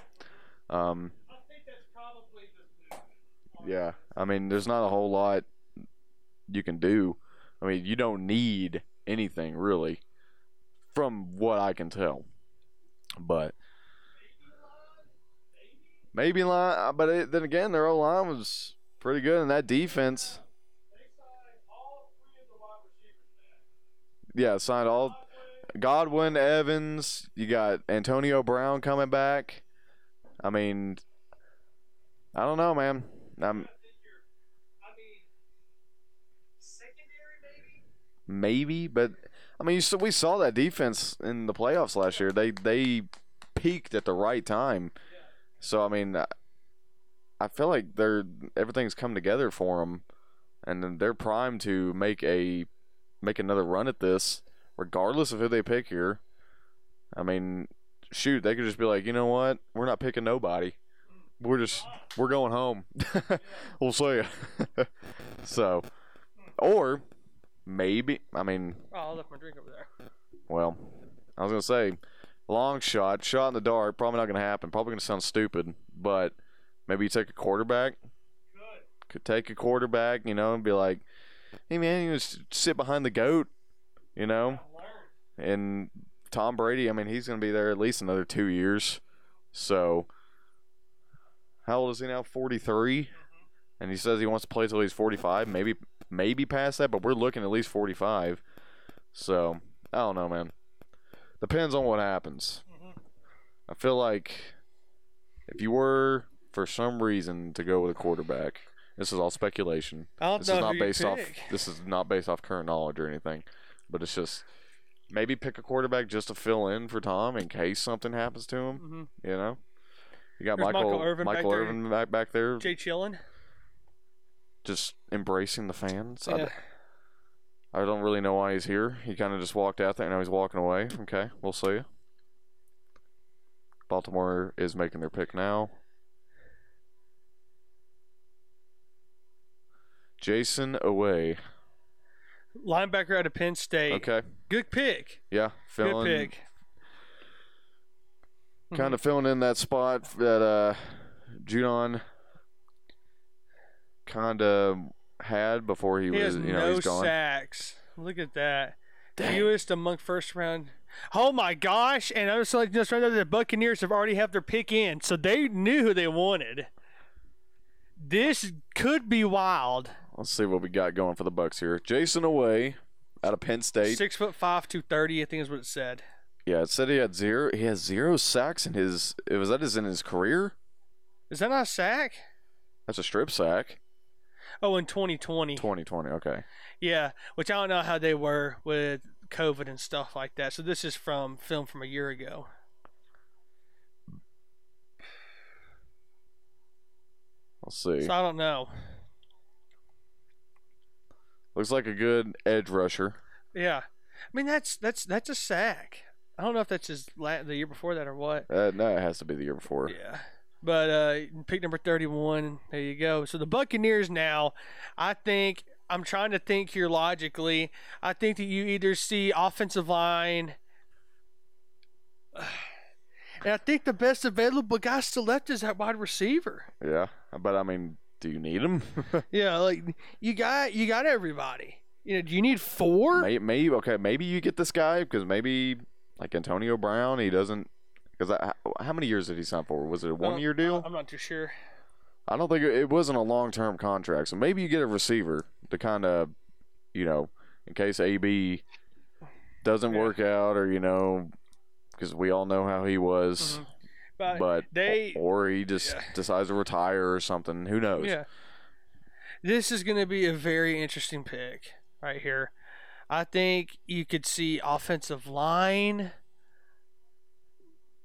Um, I think that's probably the move. yeah, I mean, there's not a whole lot you can do. I mean, you don't need anything really, from what I can tell. But maybe line, but it, then again, their O line was pretty good, and that defense. Yeah, signed all Godwin, Evans. You got Antonio Brown coming back. I mean, I don't know, man. I'm maybe, but I mean, saw, we saw that defense in the playoffs last year. They they peaked at the right time. So I mean, I- feel like they're everything's come together for them, and they're primed to make a make another run at this, regardless of who they pick here. I mean, shoot, they could just be like, you know what, we're not picking nobody. We're just we're going home. we'll see so, or maybe I mean, Oh, I left my drink over there. well, I was gonna say, long shot, shot in the dark, probably not gonna happen. Probably gonna sound stupid, but maybe you take a quarterback. Could take a quarterback, you know, and be like, "Hey man, you just sit behind the goat," you know. And Tom Brady, I mean, he's gonna be there at least another two years. So, how old is he now? Forty three. And he says he wants to play till he's forty five. Maybe, maybe past that, but we're looking at least forty five. So I don't know, man. Depends on what happens. I feel like if you were for some reason to go with a quarterback, this is all speculation. I don't This is not based off. This is not based off current knowledge or anything, but it's just maybe pick a quarterback just to fill in for Tom in case something happens to him. Mhm. You know, you got There's Michael Michael Irvin back Michael there. Irvin back back there, Jay Chillin. Just embracing the fans. I- Yeah. I don't really know why he's here. He kind of just walked out there and now he's walking away. Okay, we'll see you. Baltimore is making their pick now. Jayson Oweh. Linebacker out of Penn State. Okay. Good pick. Yeah, Good pick. kind of filling in that spot that uh Judon kind of had before he, He was, you know, no he's gone. sacks. Look at that. Dang. Fewest among first round. Oh my gosh! And I was like, just right now, the Buccaneers have already have their pick in, so they knew who they wanted. This could be wild. Let's see what we got going for the Bucks here. Jayson Oweh out of Penn State. Six foot five, two thirty. I think is what it said. Yeah, it said he had zero. He has zero sacks in his. Was that his in his career? Is that not a sack? That's a strip sack. Oh, in 2020. 2020. Okay. Yeah, which I don't know how they were with COVID and stuff like that. So this is from film from a year ago. I'll see. So I don't know. Looks like a good edge rusher. Yeah, I mean that's that's that's a sack. I don't know if that's his la- the year before that or what. Uh, no, it has to be the year before. Yeah. But uh, pick number 31. There you go. So the Buccaneers now, I think, I'm trying to think here logically. I think that you either see offensive line. And I think the best available guy still left is that wide receiver. Yeah, but I mean, do you need him? Yeah, like you got you got everybody. You know, do you need four? maybe, maybe okay, maybe you get this guy because maybe like Antonio Brown, he doesn't. Because how many years did he sign for? Was it a one year deal? I'm not too sure. I don't think it, it wasn't a long term contract. So maybe you get a receiver to kind of, you know, in case AB doesn't Yeah. work out or, you know, because we all know how he was. Mhm. But, But they or he just Yeah. decides to retire or something. Who knows? Yeah. This is going to be a very interesting pick right here. I think you could see offensive line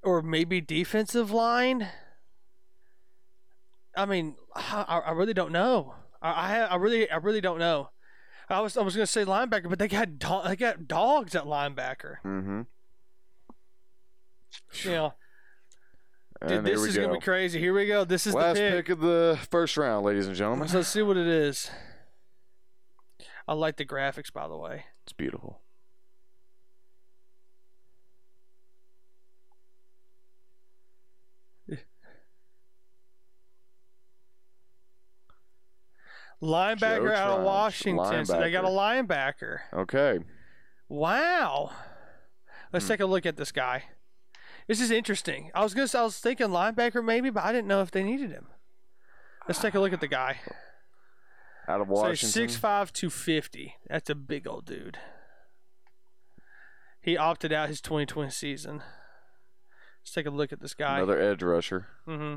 or maybe defensive line. I mean, I, I really don't know. I, I I really I really don't know. I was I was going to say linebacker, but they got do- they got dogs at linebacker. Mm-hmm. You know, And dude, this is go. going to be crazy. Here we go. This is Last the pick. pick. of the first round, ladies and gentlemen. So let's see what it is. I like the graphics, by the way. It's beautiful. Linebacker out of Washington. So they got a linebacker. Okay. Wow. Let's Hmm. take a look at this guy. This is interesting. I was gonna. I was thinking linebacker maybe, but I didn't know if they needed him. Let's take a look at the guy. Out of So Washington. six five two fifty. That's a big old dude. He opted out his 2020 season. Let's take a look at this guy. Another edge rusher. Mm-hmm.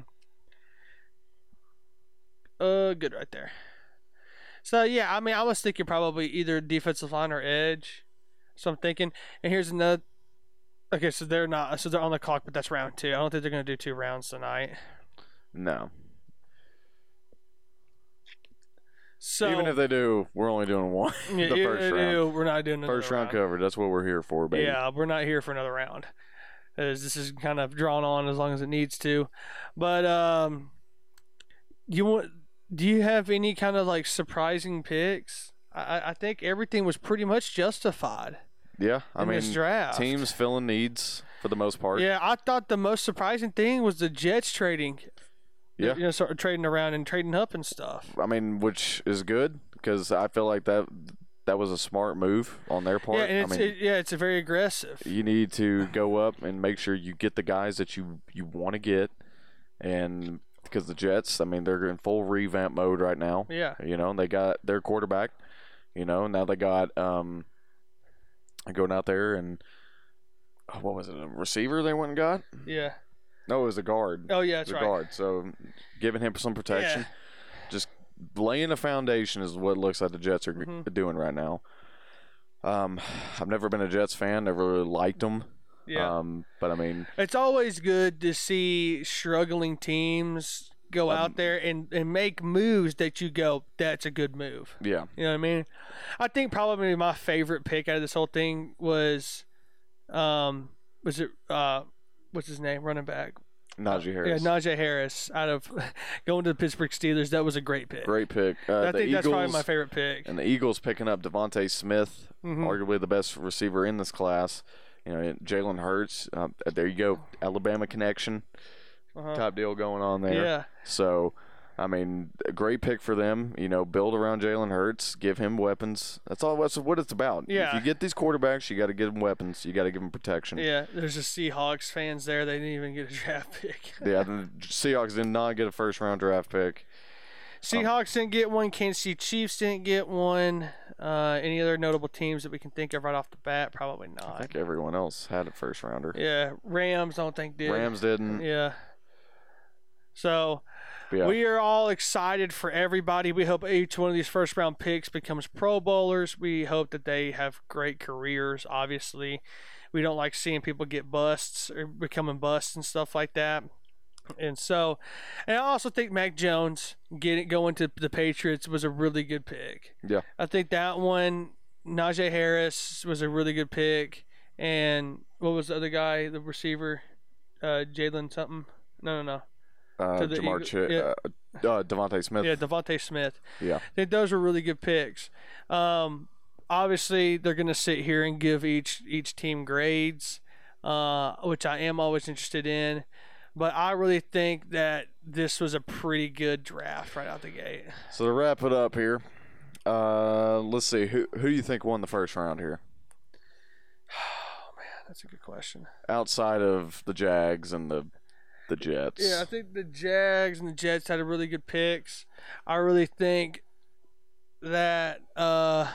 Uh, good right there. So yeah, I mean, I was thinking probably either defensive line or edge. So I'm thinking, and here's another. Okay, so they're not. So they're on the clock, but that's round two. I don't think they're gonna do two rounds tonight. No. So Even if they do, we're only doing one. yeah, the first round. we're not doing another First round coverage. That's what we're here for, baby. Yeah, we're not here for another round. As this is kind of drawn on as long as it needs to. But um you want do you have any kind of like surprising picks? I, I- think everything was pretty much justified Yeah. I in mean, this draft. teams filling needs for the most part. Yeah, I thought the most surprising thing was the Jets trading. Yeah. You know, sort of trading around and trading up and stuff. I mean, which is good because I feel like that that was a smart move on their part. yeah, and it's I mean, it, yeah, it's a very aggressive. you need to go up and make sure you get the guys that you you want to get, and because the Jets, I mean, they're in full revamp mode right now. Yeah. You know, they got their quarterback. You know, now they got um going out there and oh, what was it? A receiver they went and got? Yeah. No, it was a guard. Oh yeah, that's the right. guard. So giving him some protection, Yeah. just laying a foundation is what looks like the Jets are Mhm. doing right now. Um, I've never been a Jets fan. Never really liked them. Yeah. Um, but I mean, It's always good to see struggling teams go Um, out there and, and make moves that you go, that's a good move. yeah, You know what I mean? I think probably my favorite pick out of this whole thing was, um, was it uh, what's his name, running back? Najee Harris. Yeah, Najee Harris out of going to the Pittsburgh Steelers. That was a great pick. Great pick. Uh, I think that's probably my favorite pick. And the Eagles picking up DeVonta Smith, Mhm. arguably the best receiver in this class. You know, Jalen Hurts. Uh, there you go, Alabama connection Uh-huh. type deal going on there. Yeah, So, I mean, a great pick for them. You know, build around Jalen Hurts, give him weapons. That's all. That's what it's about. Yeah. If you get these quarterbacks, you got to give them weapons. You got to give them protection. yeah. There's a Seahawks fans there. They didn't even get a draft pick. Yeah, the Seahawks did not get a first round draft pick. Seahawks didn't get one. Kansas City Chiefs didn't get one. Uh, any other notable teams that we can think of right off the bat? Probably not. I think everyone else had a first rounder. Yeah, Rams. Don't think did. Rams didn't. Yeah. So, Yeah. We are all excited for everybody. We hope each one of these first round picks becomes Pro Bowlers. We hope that they have great careers, obviously. We don't like seeing people get busts or becoming busts and stuff like that. And so, and I also think Mac Jones getting going to the Patriots was a really good pick. Yeah. I think that one, Najee Harris was a really good pick. And what was the other guy, the receiver, uh, Jalen something? No, no, no. Uh, to the Ja'Marr Eagle- Ch- yeah. uh, uh, DeVonta Smith. Yeah, DeVonta Smith. Yeah. I think those were really good picks. Um, obviously, they're going to sit here and give each each team grades, uh, which I am always interested in. But I really think that this was a pretty good draft right out the gate. So to wrap it up here, uh, let's see who who do you think won the first round here, Oh man, That's a good question. outside of the Jags and the the Jets. Yeah, I think the Jags and the Jets had a really good picks. I really think that uh,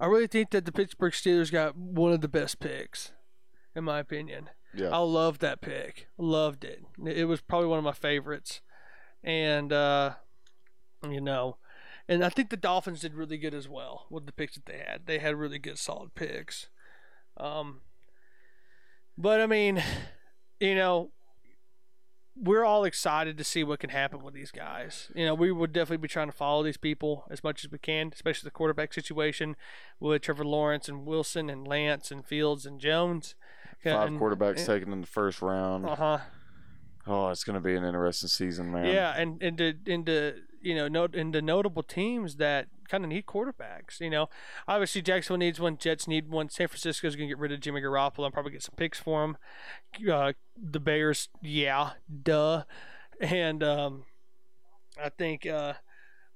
I really think that the Pittsburgh Steelers got one of the best picks, in my opinion. Yeah. I loved that pick. Loved it. It was probably one of my favorites. And uh you know, and I think the Dolphins did really good as well with the picks that they had. They had really good solid picks. Um but I mean, you know, we're all excited to see what can happen with these guys. You know, we would definitely be trying to follow these people as much as we can, especially the quarterback situation with Trevor Lawrence and Wilson and Lance and Fields and Jones. Five And- quarterbacks taken in the first round. uh huh. Oh, it's going to be an interesting season, man. Yeah, and and to into you know note into notable teams that kind of need quarterbacks. You know, obviously Jacksonville needs one, Jets need one. San Francisco's gonna get rid of Jimmy Garoppolo and probably get some picks for him. Uh, the Bears, yeah, duh, and um, I think uh,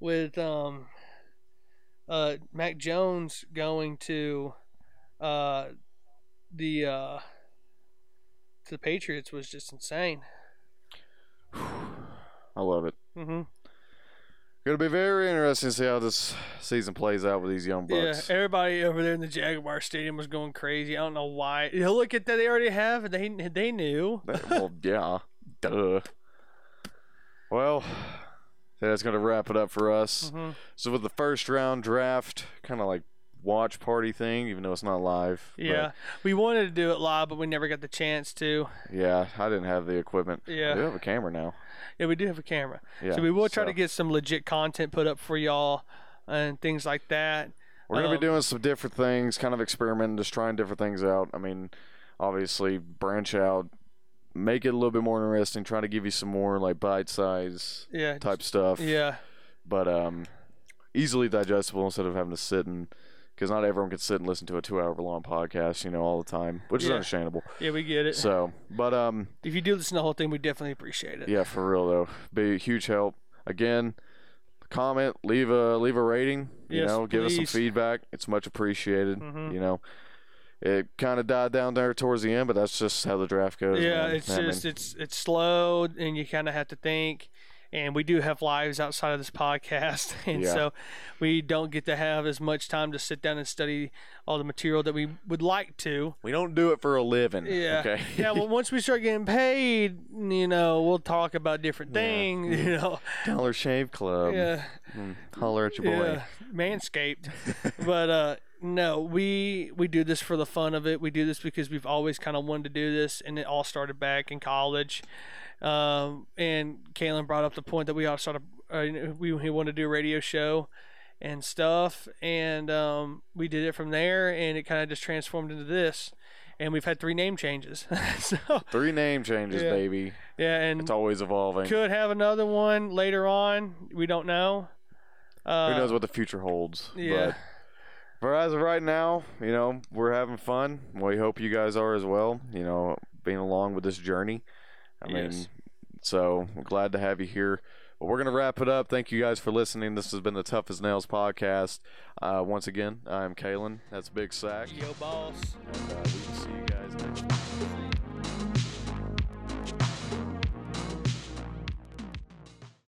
with um, uh, Mac Jones going to uh, the uh, to the Patriots was just insane. I love it. Mm-hmm. To be very interesting to see how this season plays out with these young bucks. Yeah, everybody over there in the Jaguar Stadium was going crazy. I don't know why. You look at that. They already have. They they knew. well, yeah, duh. Well, that's going to wrap it up for us. Mhm. So with the first round draft, kind of like watch party thing, even though it's not live. but Yeah, we wanted to do it live, but we never got the chance to. yeah, I didn't have the equipment. Yeah. We have a camera now. Yeah, we do have a camera, Yeah. so we will try so to get some legit content put up for y'all and things like that. We're gonna um, be doing some different things, kind of experimenting, just trying different things out. I mean, obviously branch out, make it a little bit more interesting, try to give you some more like bite size Yeah. type stuff. Yeah. but um, easily digestible instead of having to sit and because not everyone can sit and listen to a two-hour long podcast, you know, all the time, which is Yeah. understandable. Yeah, we get it. So, but um, if you do listen to the whole thing, we definitely appreciate it. yeah, for real though, be a huge help. Again, comment, leave a leave a rating. You Yes, know, give us some please. feedback. It's much appreciated. Mhm. You know. It kind of died down there towards the end, but that's just how the draft goes. Yeah, man. it's I mean, just it's it's slow, and you kind of have to think. And we do have lives outside of this podcast, and Yeah. so we don't get to have as much time to sit down and study all the material that we would like to. we don't do it for a living. Yeah, Okay. yeah. Well, once we start getting paid, you know, we'll talk about different Yeah. things. You know, Dollar Shave Club. yeah, Mm, Holler at your boy. yeah, manscaped. but uh, no, we we do this for the fun of it. We do this because we've always kind of wanted to do this, and it all started back in college. Um, and Kalen brought up the point that we all started. Uh, we we wanted to do a radio show and stuff, and um, we did it from there, and it kind of just transformed into this. And we've had three name changes, so Three name changes, Yeah. baby. yeah, and It's always evolving. could have another one later on. We don't know. Uh, Who knows what the future holds? Yeah. But for as of right now, you know, we're having fun. We hope you guys are as well. You know, being along with this journey. I mean, Yes. so we're glad to have you here. But we're gonna wrap it up. Thank you guys for listening. This has been the Tough as Nails podcast. Uh, once again, I'm Kalen. That's Big Sack, Yo, boss. and uh, we will see you guys next. time.